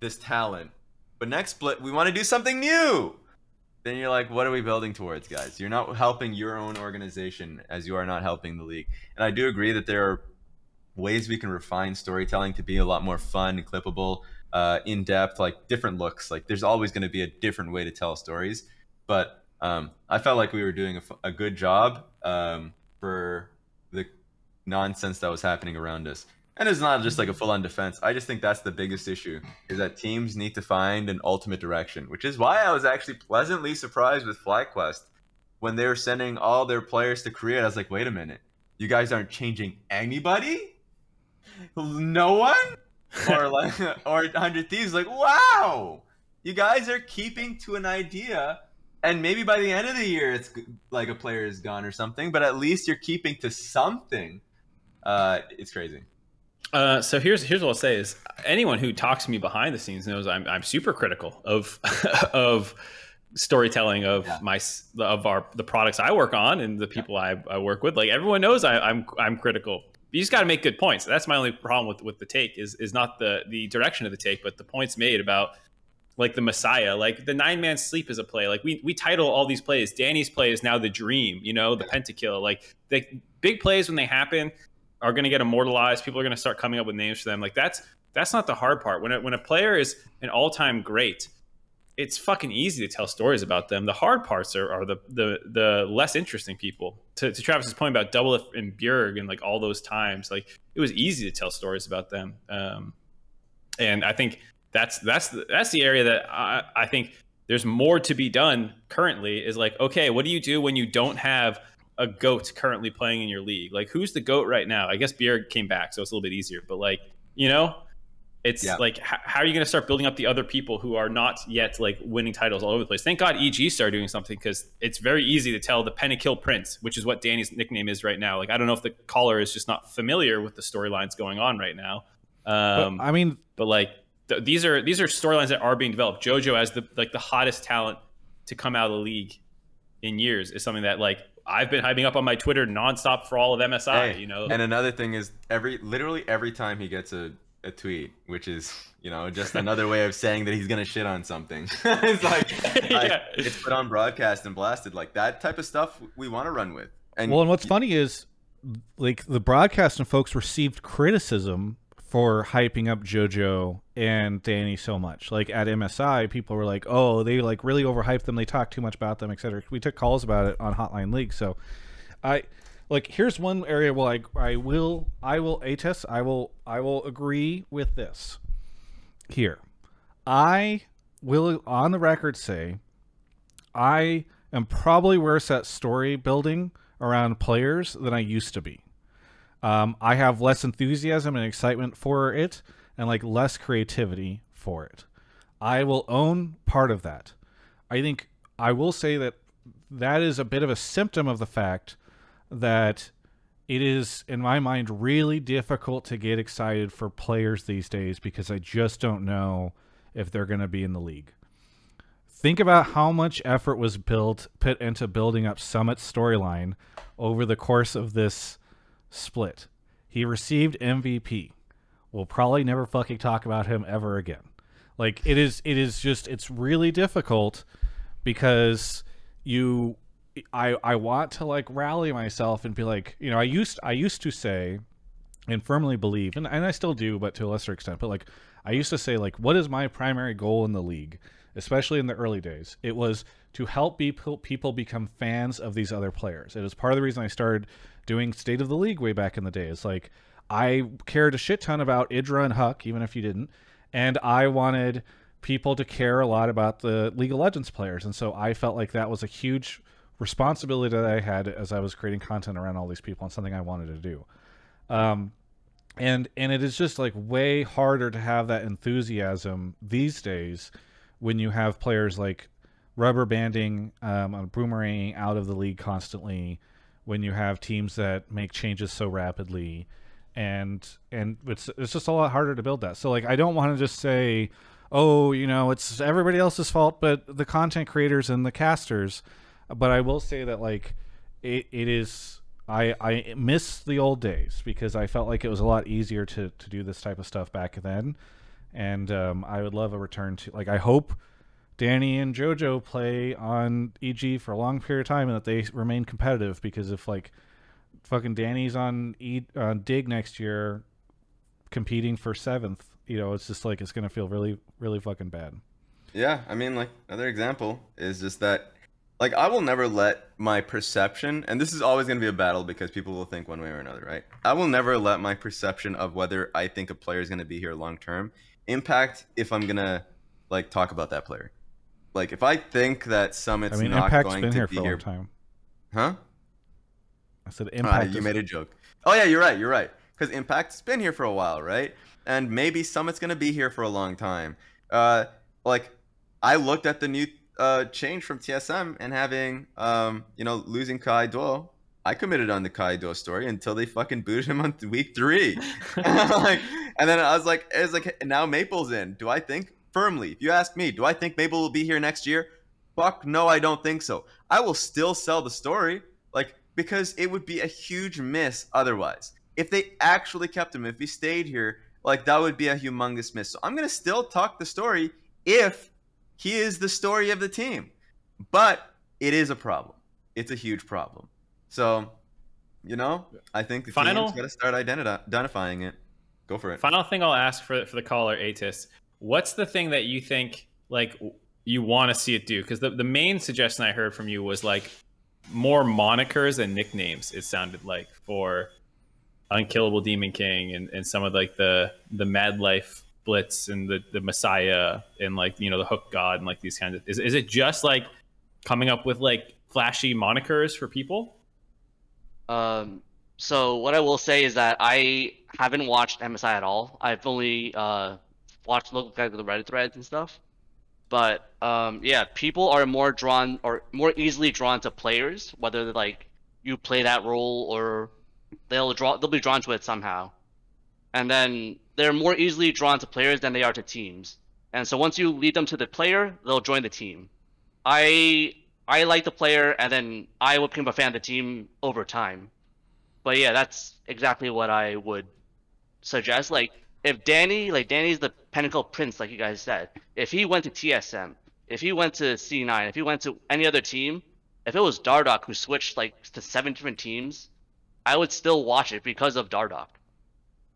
this talent, but next split we want to do something new then you're like, what are we building towards, guys? You're not helping your own organization as you are not helping the league. And I do agree that there are ways we can refine storytelling to be a lot more fun and clippable, uh, in depth, like different looks. Like there's always going to be a different way to tell stories. But um, I felt like we were doing a, a good job um, for the nonsense that was happening around us. And it's not just like a full on defense. I just think that's the biggest issue is that teams need to find an ultimate direction, which is why I was actually pleasantly surprised with FlyQuest when they were sending all their players to Korea. I was like, wait a minute, you guys aren't changing anybody? No one? or like, [LAUGHS] or 100 Thieves, like, wow, you guys are keeping to an idea. And maybe by the end of the year, it's like a player is gone or something, but at least you're keeping to something. Uh, it's crazy. Uh, so here's here's what I'll say is anyone who talks to me behind the scenes knows I'm I'm super critical of [LAUGHS] of storytelling of yeah. my of our the products I work on and the people I, I work with. Like everyone knows I, I'm I'm critical. You just got to make good points. That's my only problem with with the take is is not the the direction of the take, but the points made about like the Messiah, like the nine man sleep is a play. Like we we title all these plays. Danny's play is now the dream, you know, the pentakill. Like the big plays when they happen, are going to get immortalized. People are going to start coming up with names for them. Like that's that's not the hard part. When a, when a player is an all time great, it's fucking easy to tell stories about them. The hard parts are, are the, the the less interesting people. To, to Travis's point about Doublelift and Bjerg and like all those times, like it was easy to tell stories about them. Um, and I think that's that's the, that's the area that I, I think there's more to be done currently. Is like okay, what do you do when you don't have a goat currently playing in your league? Like, who's the goat right now? I guess Bjerg came back, so it's a little bit easier. But like, you know, it's yeah. like, how, how, are you going to start building up the other people who are not yet like winning titles all over the place? Thank God EG started doing something because it's very easy to tell the Pentakill Prince, which is what Danny's nickname is right now. Like, I don't know if the caller is just not familiar with the storylines going on right now. Um, but, I mean, but like, th- these are these are storylines that are being developed. JoJo as the like the hottest talent to come out of the league in years is something that like I've been hyping up on my Twitter nonstop for all of MSI. Hey, you know. And another thing is every literally every time he gets a, a tweet, which is you know just another way of saying that he's gonna shit on something. [LAUGHS] it's like, [LAUGHS] yeah. like, it's put on broadcast and blasted like that type of stuff. We want to run with. And well, and what's funny is like the broadcast and folks received criticism for hyping up JoJo and Danny so much. Like at MSI, people were like, "Oh, they like really overhyped them. They talk too much about them, etc." We took calls about it on Hotline League. So, I like here's one area where I I will I will ATES I will I will agree with this. Here, I will on the record say, I am probably worse at story building around players than I used to be. Um, I have less enthusiasm and excitement for it, and like less creativity for it. I will own part of that. I think I will say that that is a bit of a symptom of the fact that it is, in my mind, really difficult to get excited for players these days because I just don't know if they're going to be in the league. Think about how much effort was built put into building up Summit's storyline over the course of this split. He received MVP. We'll probably never fucking talk about him ever again. Like it is it is just it's really difficult because you I I want to like rally myself and be like, you know, I used I used to say and firmly believe and, and I still do but to a lesser extent, but like I used to say like what is my primary goal in the league, especially in the early days? It was to help people people become fans of these other players. It is part of the reason I started doing State of the League way back in the day. It's like I cared a shit ton about IdrA and HuK, even if you didn't, and I wanted people to care a lot about the League of Legends players, and so I felt like that was a huge responsibility that I had as I was creating content around all these people and something I wanted to do. Um, and and it is just like way harder to have that enthusiasm these days when you have players like rubber banding um, on boomeranging out of the league constantly when you have teams that make changes so rapidly and and it's it's just a lot harder to build that so like i don't want to just say oh you know it's everybody else's fault but the content creators and the casters but i will say that like it, it is I, I miss the old days because I felt like it was a lot easier to, to do this type of stuff back then. And um, I would love a return to, like, I hope Danny and JoJo play on EG for a long period of time and that they remain competitive because if, like, fucking Danny's on, e- on Dig next year competing for seventh, you know, it's just like, it's going to feel really, really fucking bad. Yeah, I mean, like another example is just that, like, I will never let my perception, and this is always going to be a battle because people will think one way or another, right? I will never let my perception of whether I think a player is going to be here long term impact if I'm gonna like talk about that player. Like, if I think that Summit's I mean, not Impact's going been to here be for a here, long time. huh? I said Impact. you is- made a joke. Oh yeah, you're right. You're right. Because Impact's been here for a while, right? And maybe Summit's gonna be here for a long time. Uh, like I looked at the new uh change from TSM and having um you know losing Kai Duo. I committed on the Kai Duo story until they fucking booted him on [LAUGHS] week three. [LAUGHS] [LAUGHS] like, and then I was like, it's like now Maple's in. Do I think firmly? If you ask me, do I think Maple will be here next year? Fuck no, I don't think so. I will still sell the story, like because it would be a huge miss otherwise. If they actually kept him, if he stayed here, like that would be a humongous miss. So I'm gonna still talk the story if he is the story of the team, but it is a problem. It's a huge problem. So, you know, I think the Final- team's got to start identi- identifying it. Go for it. Final thing I'll ask for for the caller, Atis. What's the thing that you think like you want to see it do? Because the, the main suggestion I heard from you was like more monikers and nicknames. It sounded like for Unkillable Demon King and, and some of like the the Mad Life Blitz and the the Messiah and like you know the Hook God and like these kinds of. Is is it just like coming up with like flashy monikers for people? Um, so what I will say is that I haven't watched MSI at all. I've only uh, watched look like the Reddit threads and stuff. But um, yeah, people are more drawn or more easily drawn to players, whether like you play that role or they'll draw they'll be drawn to it somehow. And then they're more easily drawn to players than they are to teams. And so once you lead them to the player, they'll join the team. I I like the player, and then I would become a fan of the team over time. But yeah, that's exactly what I would suggest. Like, if Danny, like Danny's the Pentakill Prince, like you guys said, if he went to TSM, if he went to C9, if he went to any other team, if it was Dardoch who switched like to seven different teams, I would still watch it because of Dardoch.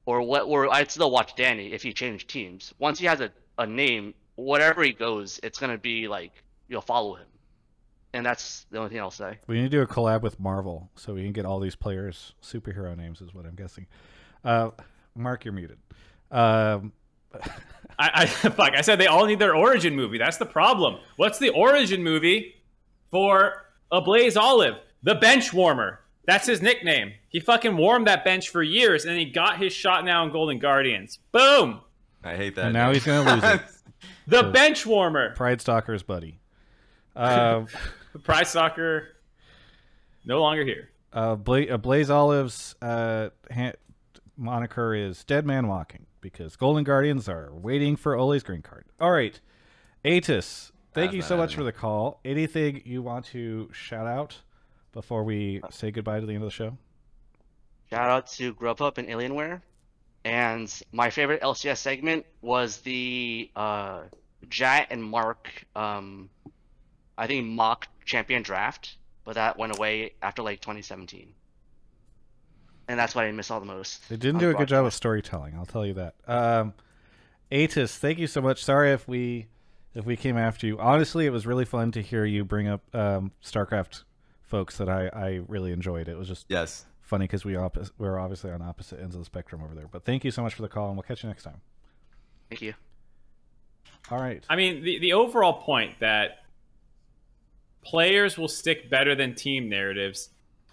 Or what? Or I'd still watch Danny if he changed teams. Once he has a, a name, wherever he goes, it's gonna be like you'll follow him. And that's the only thing I'll say. We need to do a collab with Marvel so we can get all these players superhero names, is what I'm guessing. Uh, Mark, you're muted. Um, I, I [LAUGHS] fuck. I said they all need their origin movie. That's the problem. What's the origin movie for Ablazeolive? The bench warmer. That's his nickname. He fucking warmed that bench for years, and he got his shot now in Golden Guardians. Boom. I hate that. and now he's gonna lose it. [LAUGHS] The bench warmer. Pridestalkr's buddy. [LAUGHS] Uh, Pridestalkr. No longer here. uh, Bla- uh, Blaze Olive's uh, ha- moniker is Dead Man Walking because Golden Guardians are waiting for Ole's green card. All right, Atis, thank That's you so much happening. for the call. Anything you want to shout out before we say goodbye to the end of the show? Shout out to Grubhub and Alienware. And my favorite LCS segment was the uh, Jatt and Mark, um, I think mock champion draft, but that went away after like 2017. And that's what I miss all the most. They didn't do a good job of storytelling. I'll tell you that. Um, Atis, thank you so much. Sorry if we if we came after you. Honestly, it was really fun to hear you bring up um, StarCraft folks that I, I really enjoyed. It was just yes. funny because we oppos- we're obviously on opposite ends of the spectrum over there. But thank you so much for the call, and we'll catch you next time. Thank you. All right. I mean, the, the overall point that players will stick better than team narratives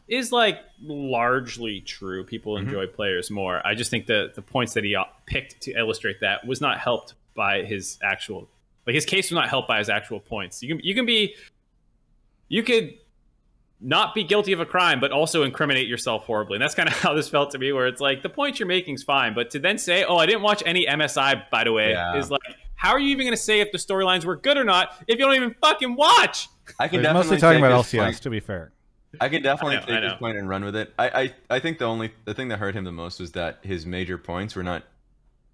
is like largely true. People Mhm. enjoy players more. I just think the the points that he uh, picked to illustrate that was not helped by his actual like his case was not helped by his actual points. You can you can be you could not be guilty of a crime, but also incriminate yourself horribly. And that's kind of [LAUGHS] how this felt to me, where it's like the point you're making is fine, but to then say, "Oh, I didn't watch any MSI," by the way, Yeah. is like, how are you even going to say if the storylines were good or not if you don't even fucking watch? I can He's definitely mostly talking about LCS, point. to be fair. I can definitely I know, take his point and run with it. I, I I think the only the thing that hurt him the most was that his major points were not.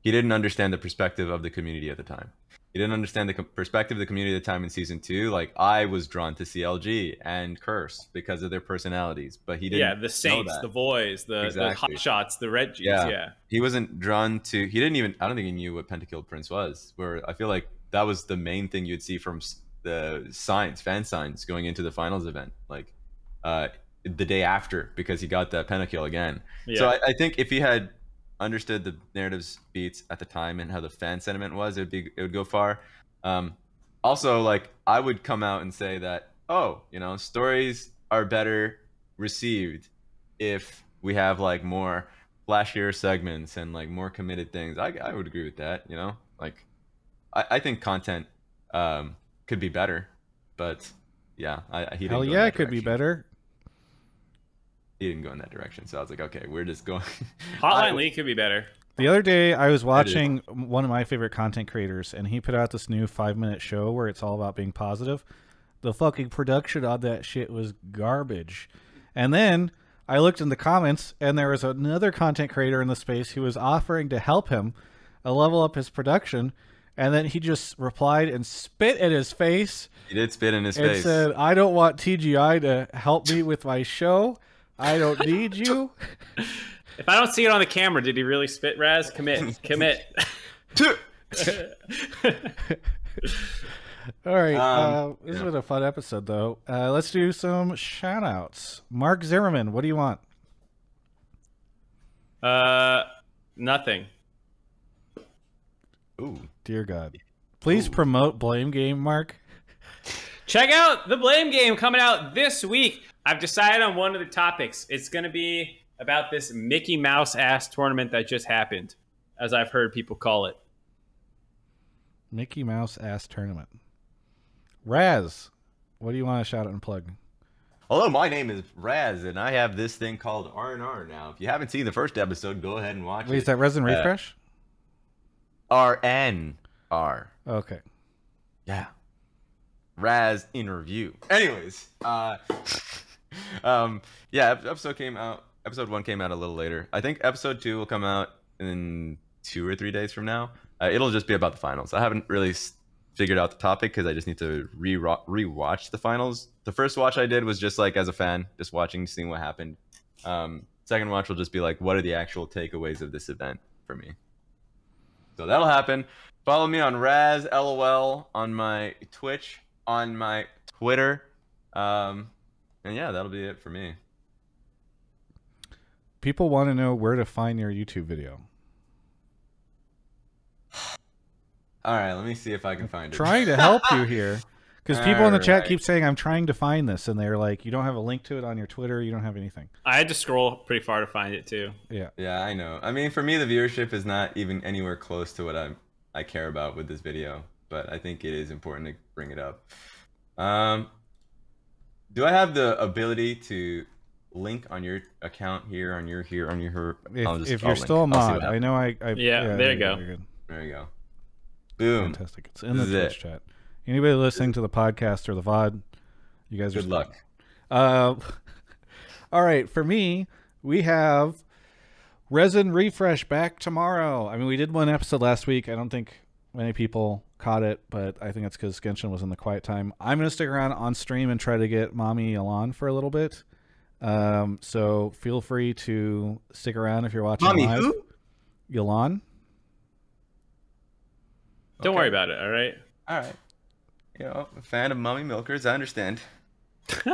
He didn't understand the perspective of the community at the time. He didn't understand the perspective of the community at the time in season two. Like I was drawn to CLG and Curse because of their personalities, but he didn't. Yeah, the know Saints, the Boys, the, Exactly. the Hot Shots, the Red G's. Yeah. Yeah. he wasn't drawn to. He didn't even. I don't think he knew what Pentakilled Prince was. Where I feel like that was the main thing you'd see from the signs, fan signs, going into the finals event, like uh, the day after, because he got that pentakill again. yeah. So I, I think if he had understood the narrative's beats at the time and how the fan sentiment was, it would be it would go far. Um, also, like I would come out and say that, oh, you know, stories are better received if we have like more flashier segments and like more committed things. I, I would agree with that. You know, like I, I think content um, could be better, but yeah, I, he didn't Hell yeah, that it could be better. He didn't go in that direction, so I was like, okay, we're just going. [LAUGHS] Hotline I- League could be better. The other day, I was watching one of my favorite content creators, and he put out this new five minute show where it's all about being positive. The fucking production on that shit was garbage. And then I looked in the comments, and there was another content creator in the space who was offering to help him uh, level up his production. And then he just replied and spit in his face He did spit in his and face. said, I don't want TGI to help me with my show. I don't need you. [LAUGHS] If I don't see it on the camera, did he really spit Raz? Commit. Commit. [LAUGHS] All right. Um, uh, this has yeah. been a fun episode, though. Uh, let's do some shout outs. Mark Zimmerman, what do you want? uh, nothing. Ooh. Dear God. Please Ooh. promote Blame Game, Mark. Check out the Blame Game coming out this week. I've decided on one of the topics. It's going to be about this Mickey Mouse ass tournament that just happened, as I've heard people call it. Mickey Mouse Ass Tournament. Raz, what do you want to shout out and plug? Hello, my name is Raz, and I have this thing called R and R. Now, if you haven't seen the first episode, go ahead and watch Wait, it. is that Resin Uh, Refresh? R N R. Okay. Yeah. Raz in review. Anyways, uh, [LAUGHS] um, yeah, episode came out. Episode one came out a little later. I think episode two will come out in two or three days from now. Uh, it'll just be about the finals. I haven't really figured out the topic because I just need to re rewatch the finals. The first watch I did was just like as a fan, just watching, seeing what happened. Um, second watch will just be like, what are the actual takeaways of this event for me? So that'll happen. Follow me on Raz LOL on my Twitch, on my Twitter. Um, and yeah, that'll be it for me. People want to know where to find your YouTube video. All right, let me see if I can find it. Trying to help you [LAUGHS] here. Because people in the chat Alright. keep saying, I'm trying to find this. And they're like, you don't have a link to it on your Twitter. You don't have anything. I had to scroll pretty far to find it too. Yeah. Yeah, I know. I mean, for me, the viewership is not even anywhere close to what I I care about with this video, but I think it is important to bring it up. Um, do I have the ability to link on your account here, on your here, on your her? If, I'll just- if I'll you're link. still a I'll see what mod, I know I. I Yeah, there you go. you're good. There you go. Boom. Fantastic. It's in the This is Twitch it. chat. Anybody listening to the podcast or the VOD, you guys are Good luck. Uh, [LAUGHS] all right, for me, we have Resin Refresh back tomorrow. I mean, we did one episode last week. I don't think many people caught it, but I think it's because Genshin was in the quiet time. I'm going to stick around on stream and try to get Mommy Yelan for a little bit. Um, so feel free to stick around if you're watching Mommy live. who? Yelan. Don't Okay. worry about it. All right. All right. You know, a fan of Mommy milkers. I understand. [LAUGHS]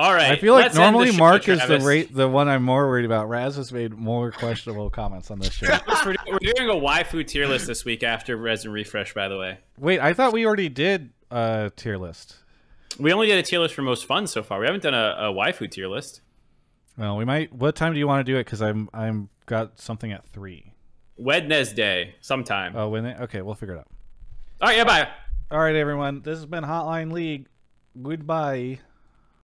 All right. I feel like let's end the normally show, Mark is the rate the one I'm more worried about. Raz has made more questionable comments on this show. [LAUGHS] We're, we're doing a waifu tier list this week after Resin Refresh, by the way. Wait, I thought we already did a tier list. We only did a tier list for most fun so far. We haven't done a, a waifu tier list. Well, we might. What time do you want to do it? Because I'm I'm got something at three. Wednesday, sometime. Oh, when? It, okay, we'll figure it out. All right, yeah, bye. All right, everyone. This has been Hotline League. Goodbye.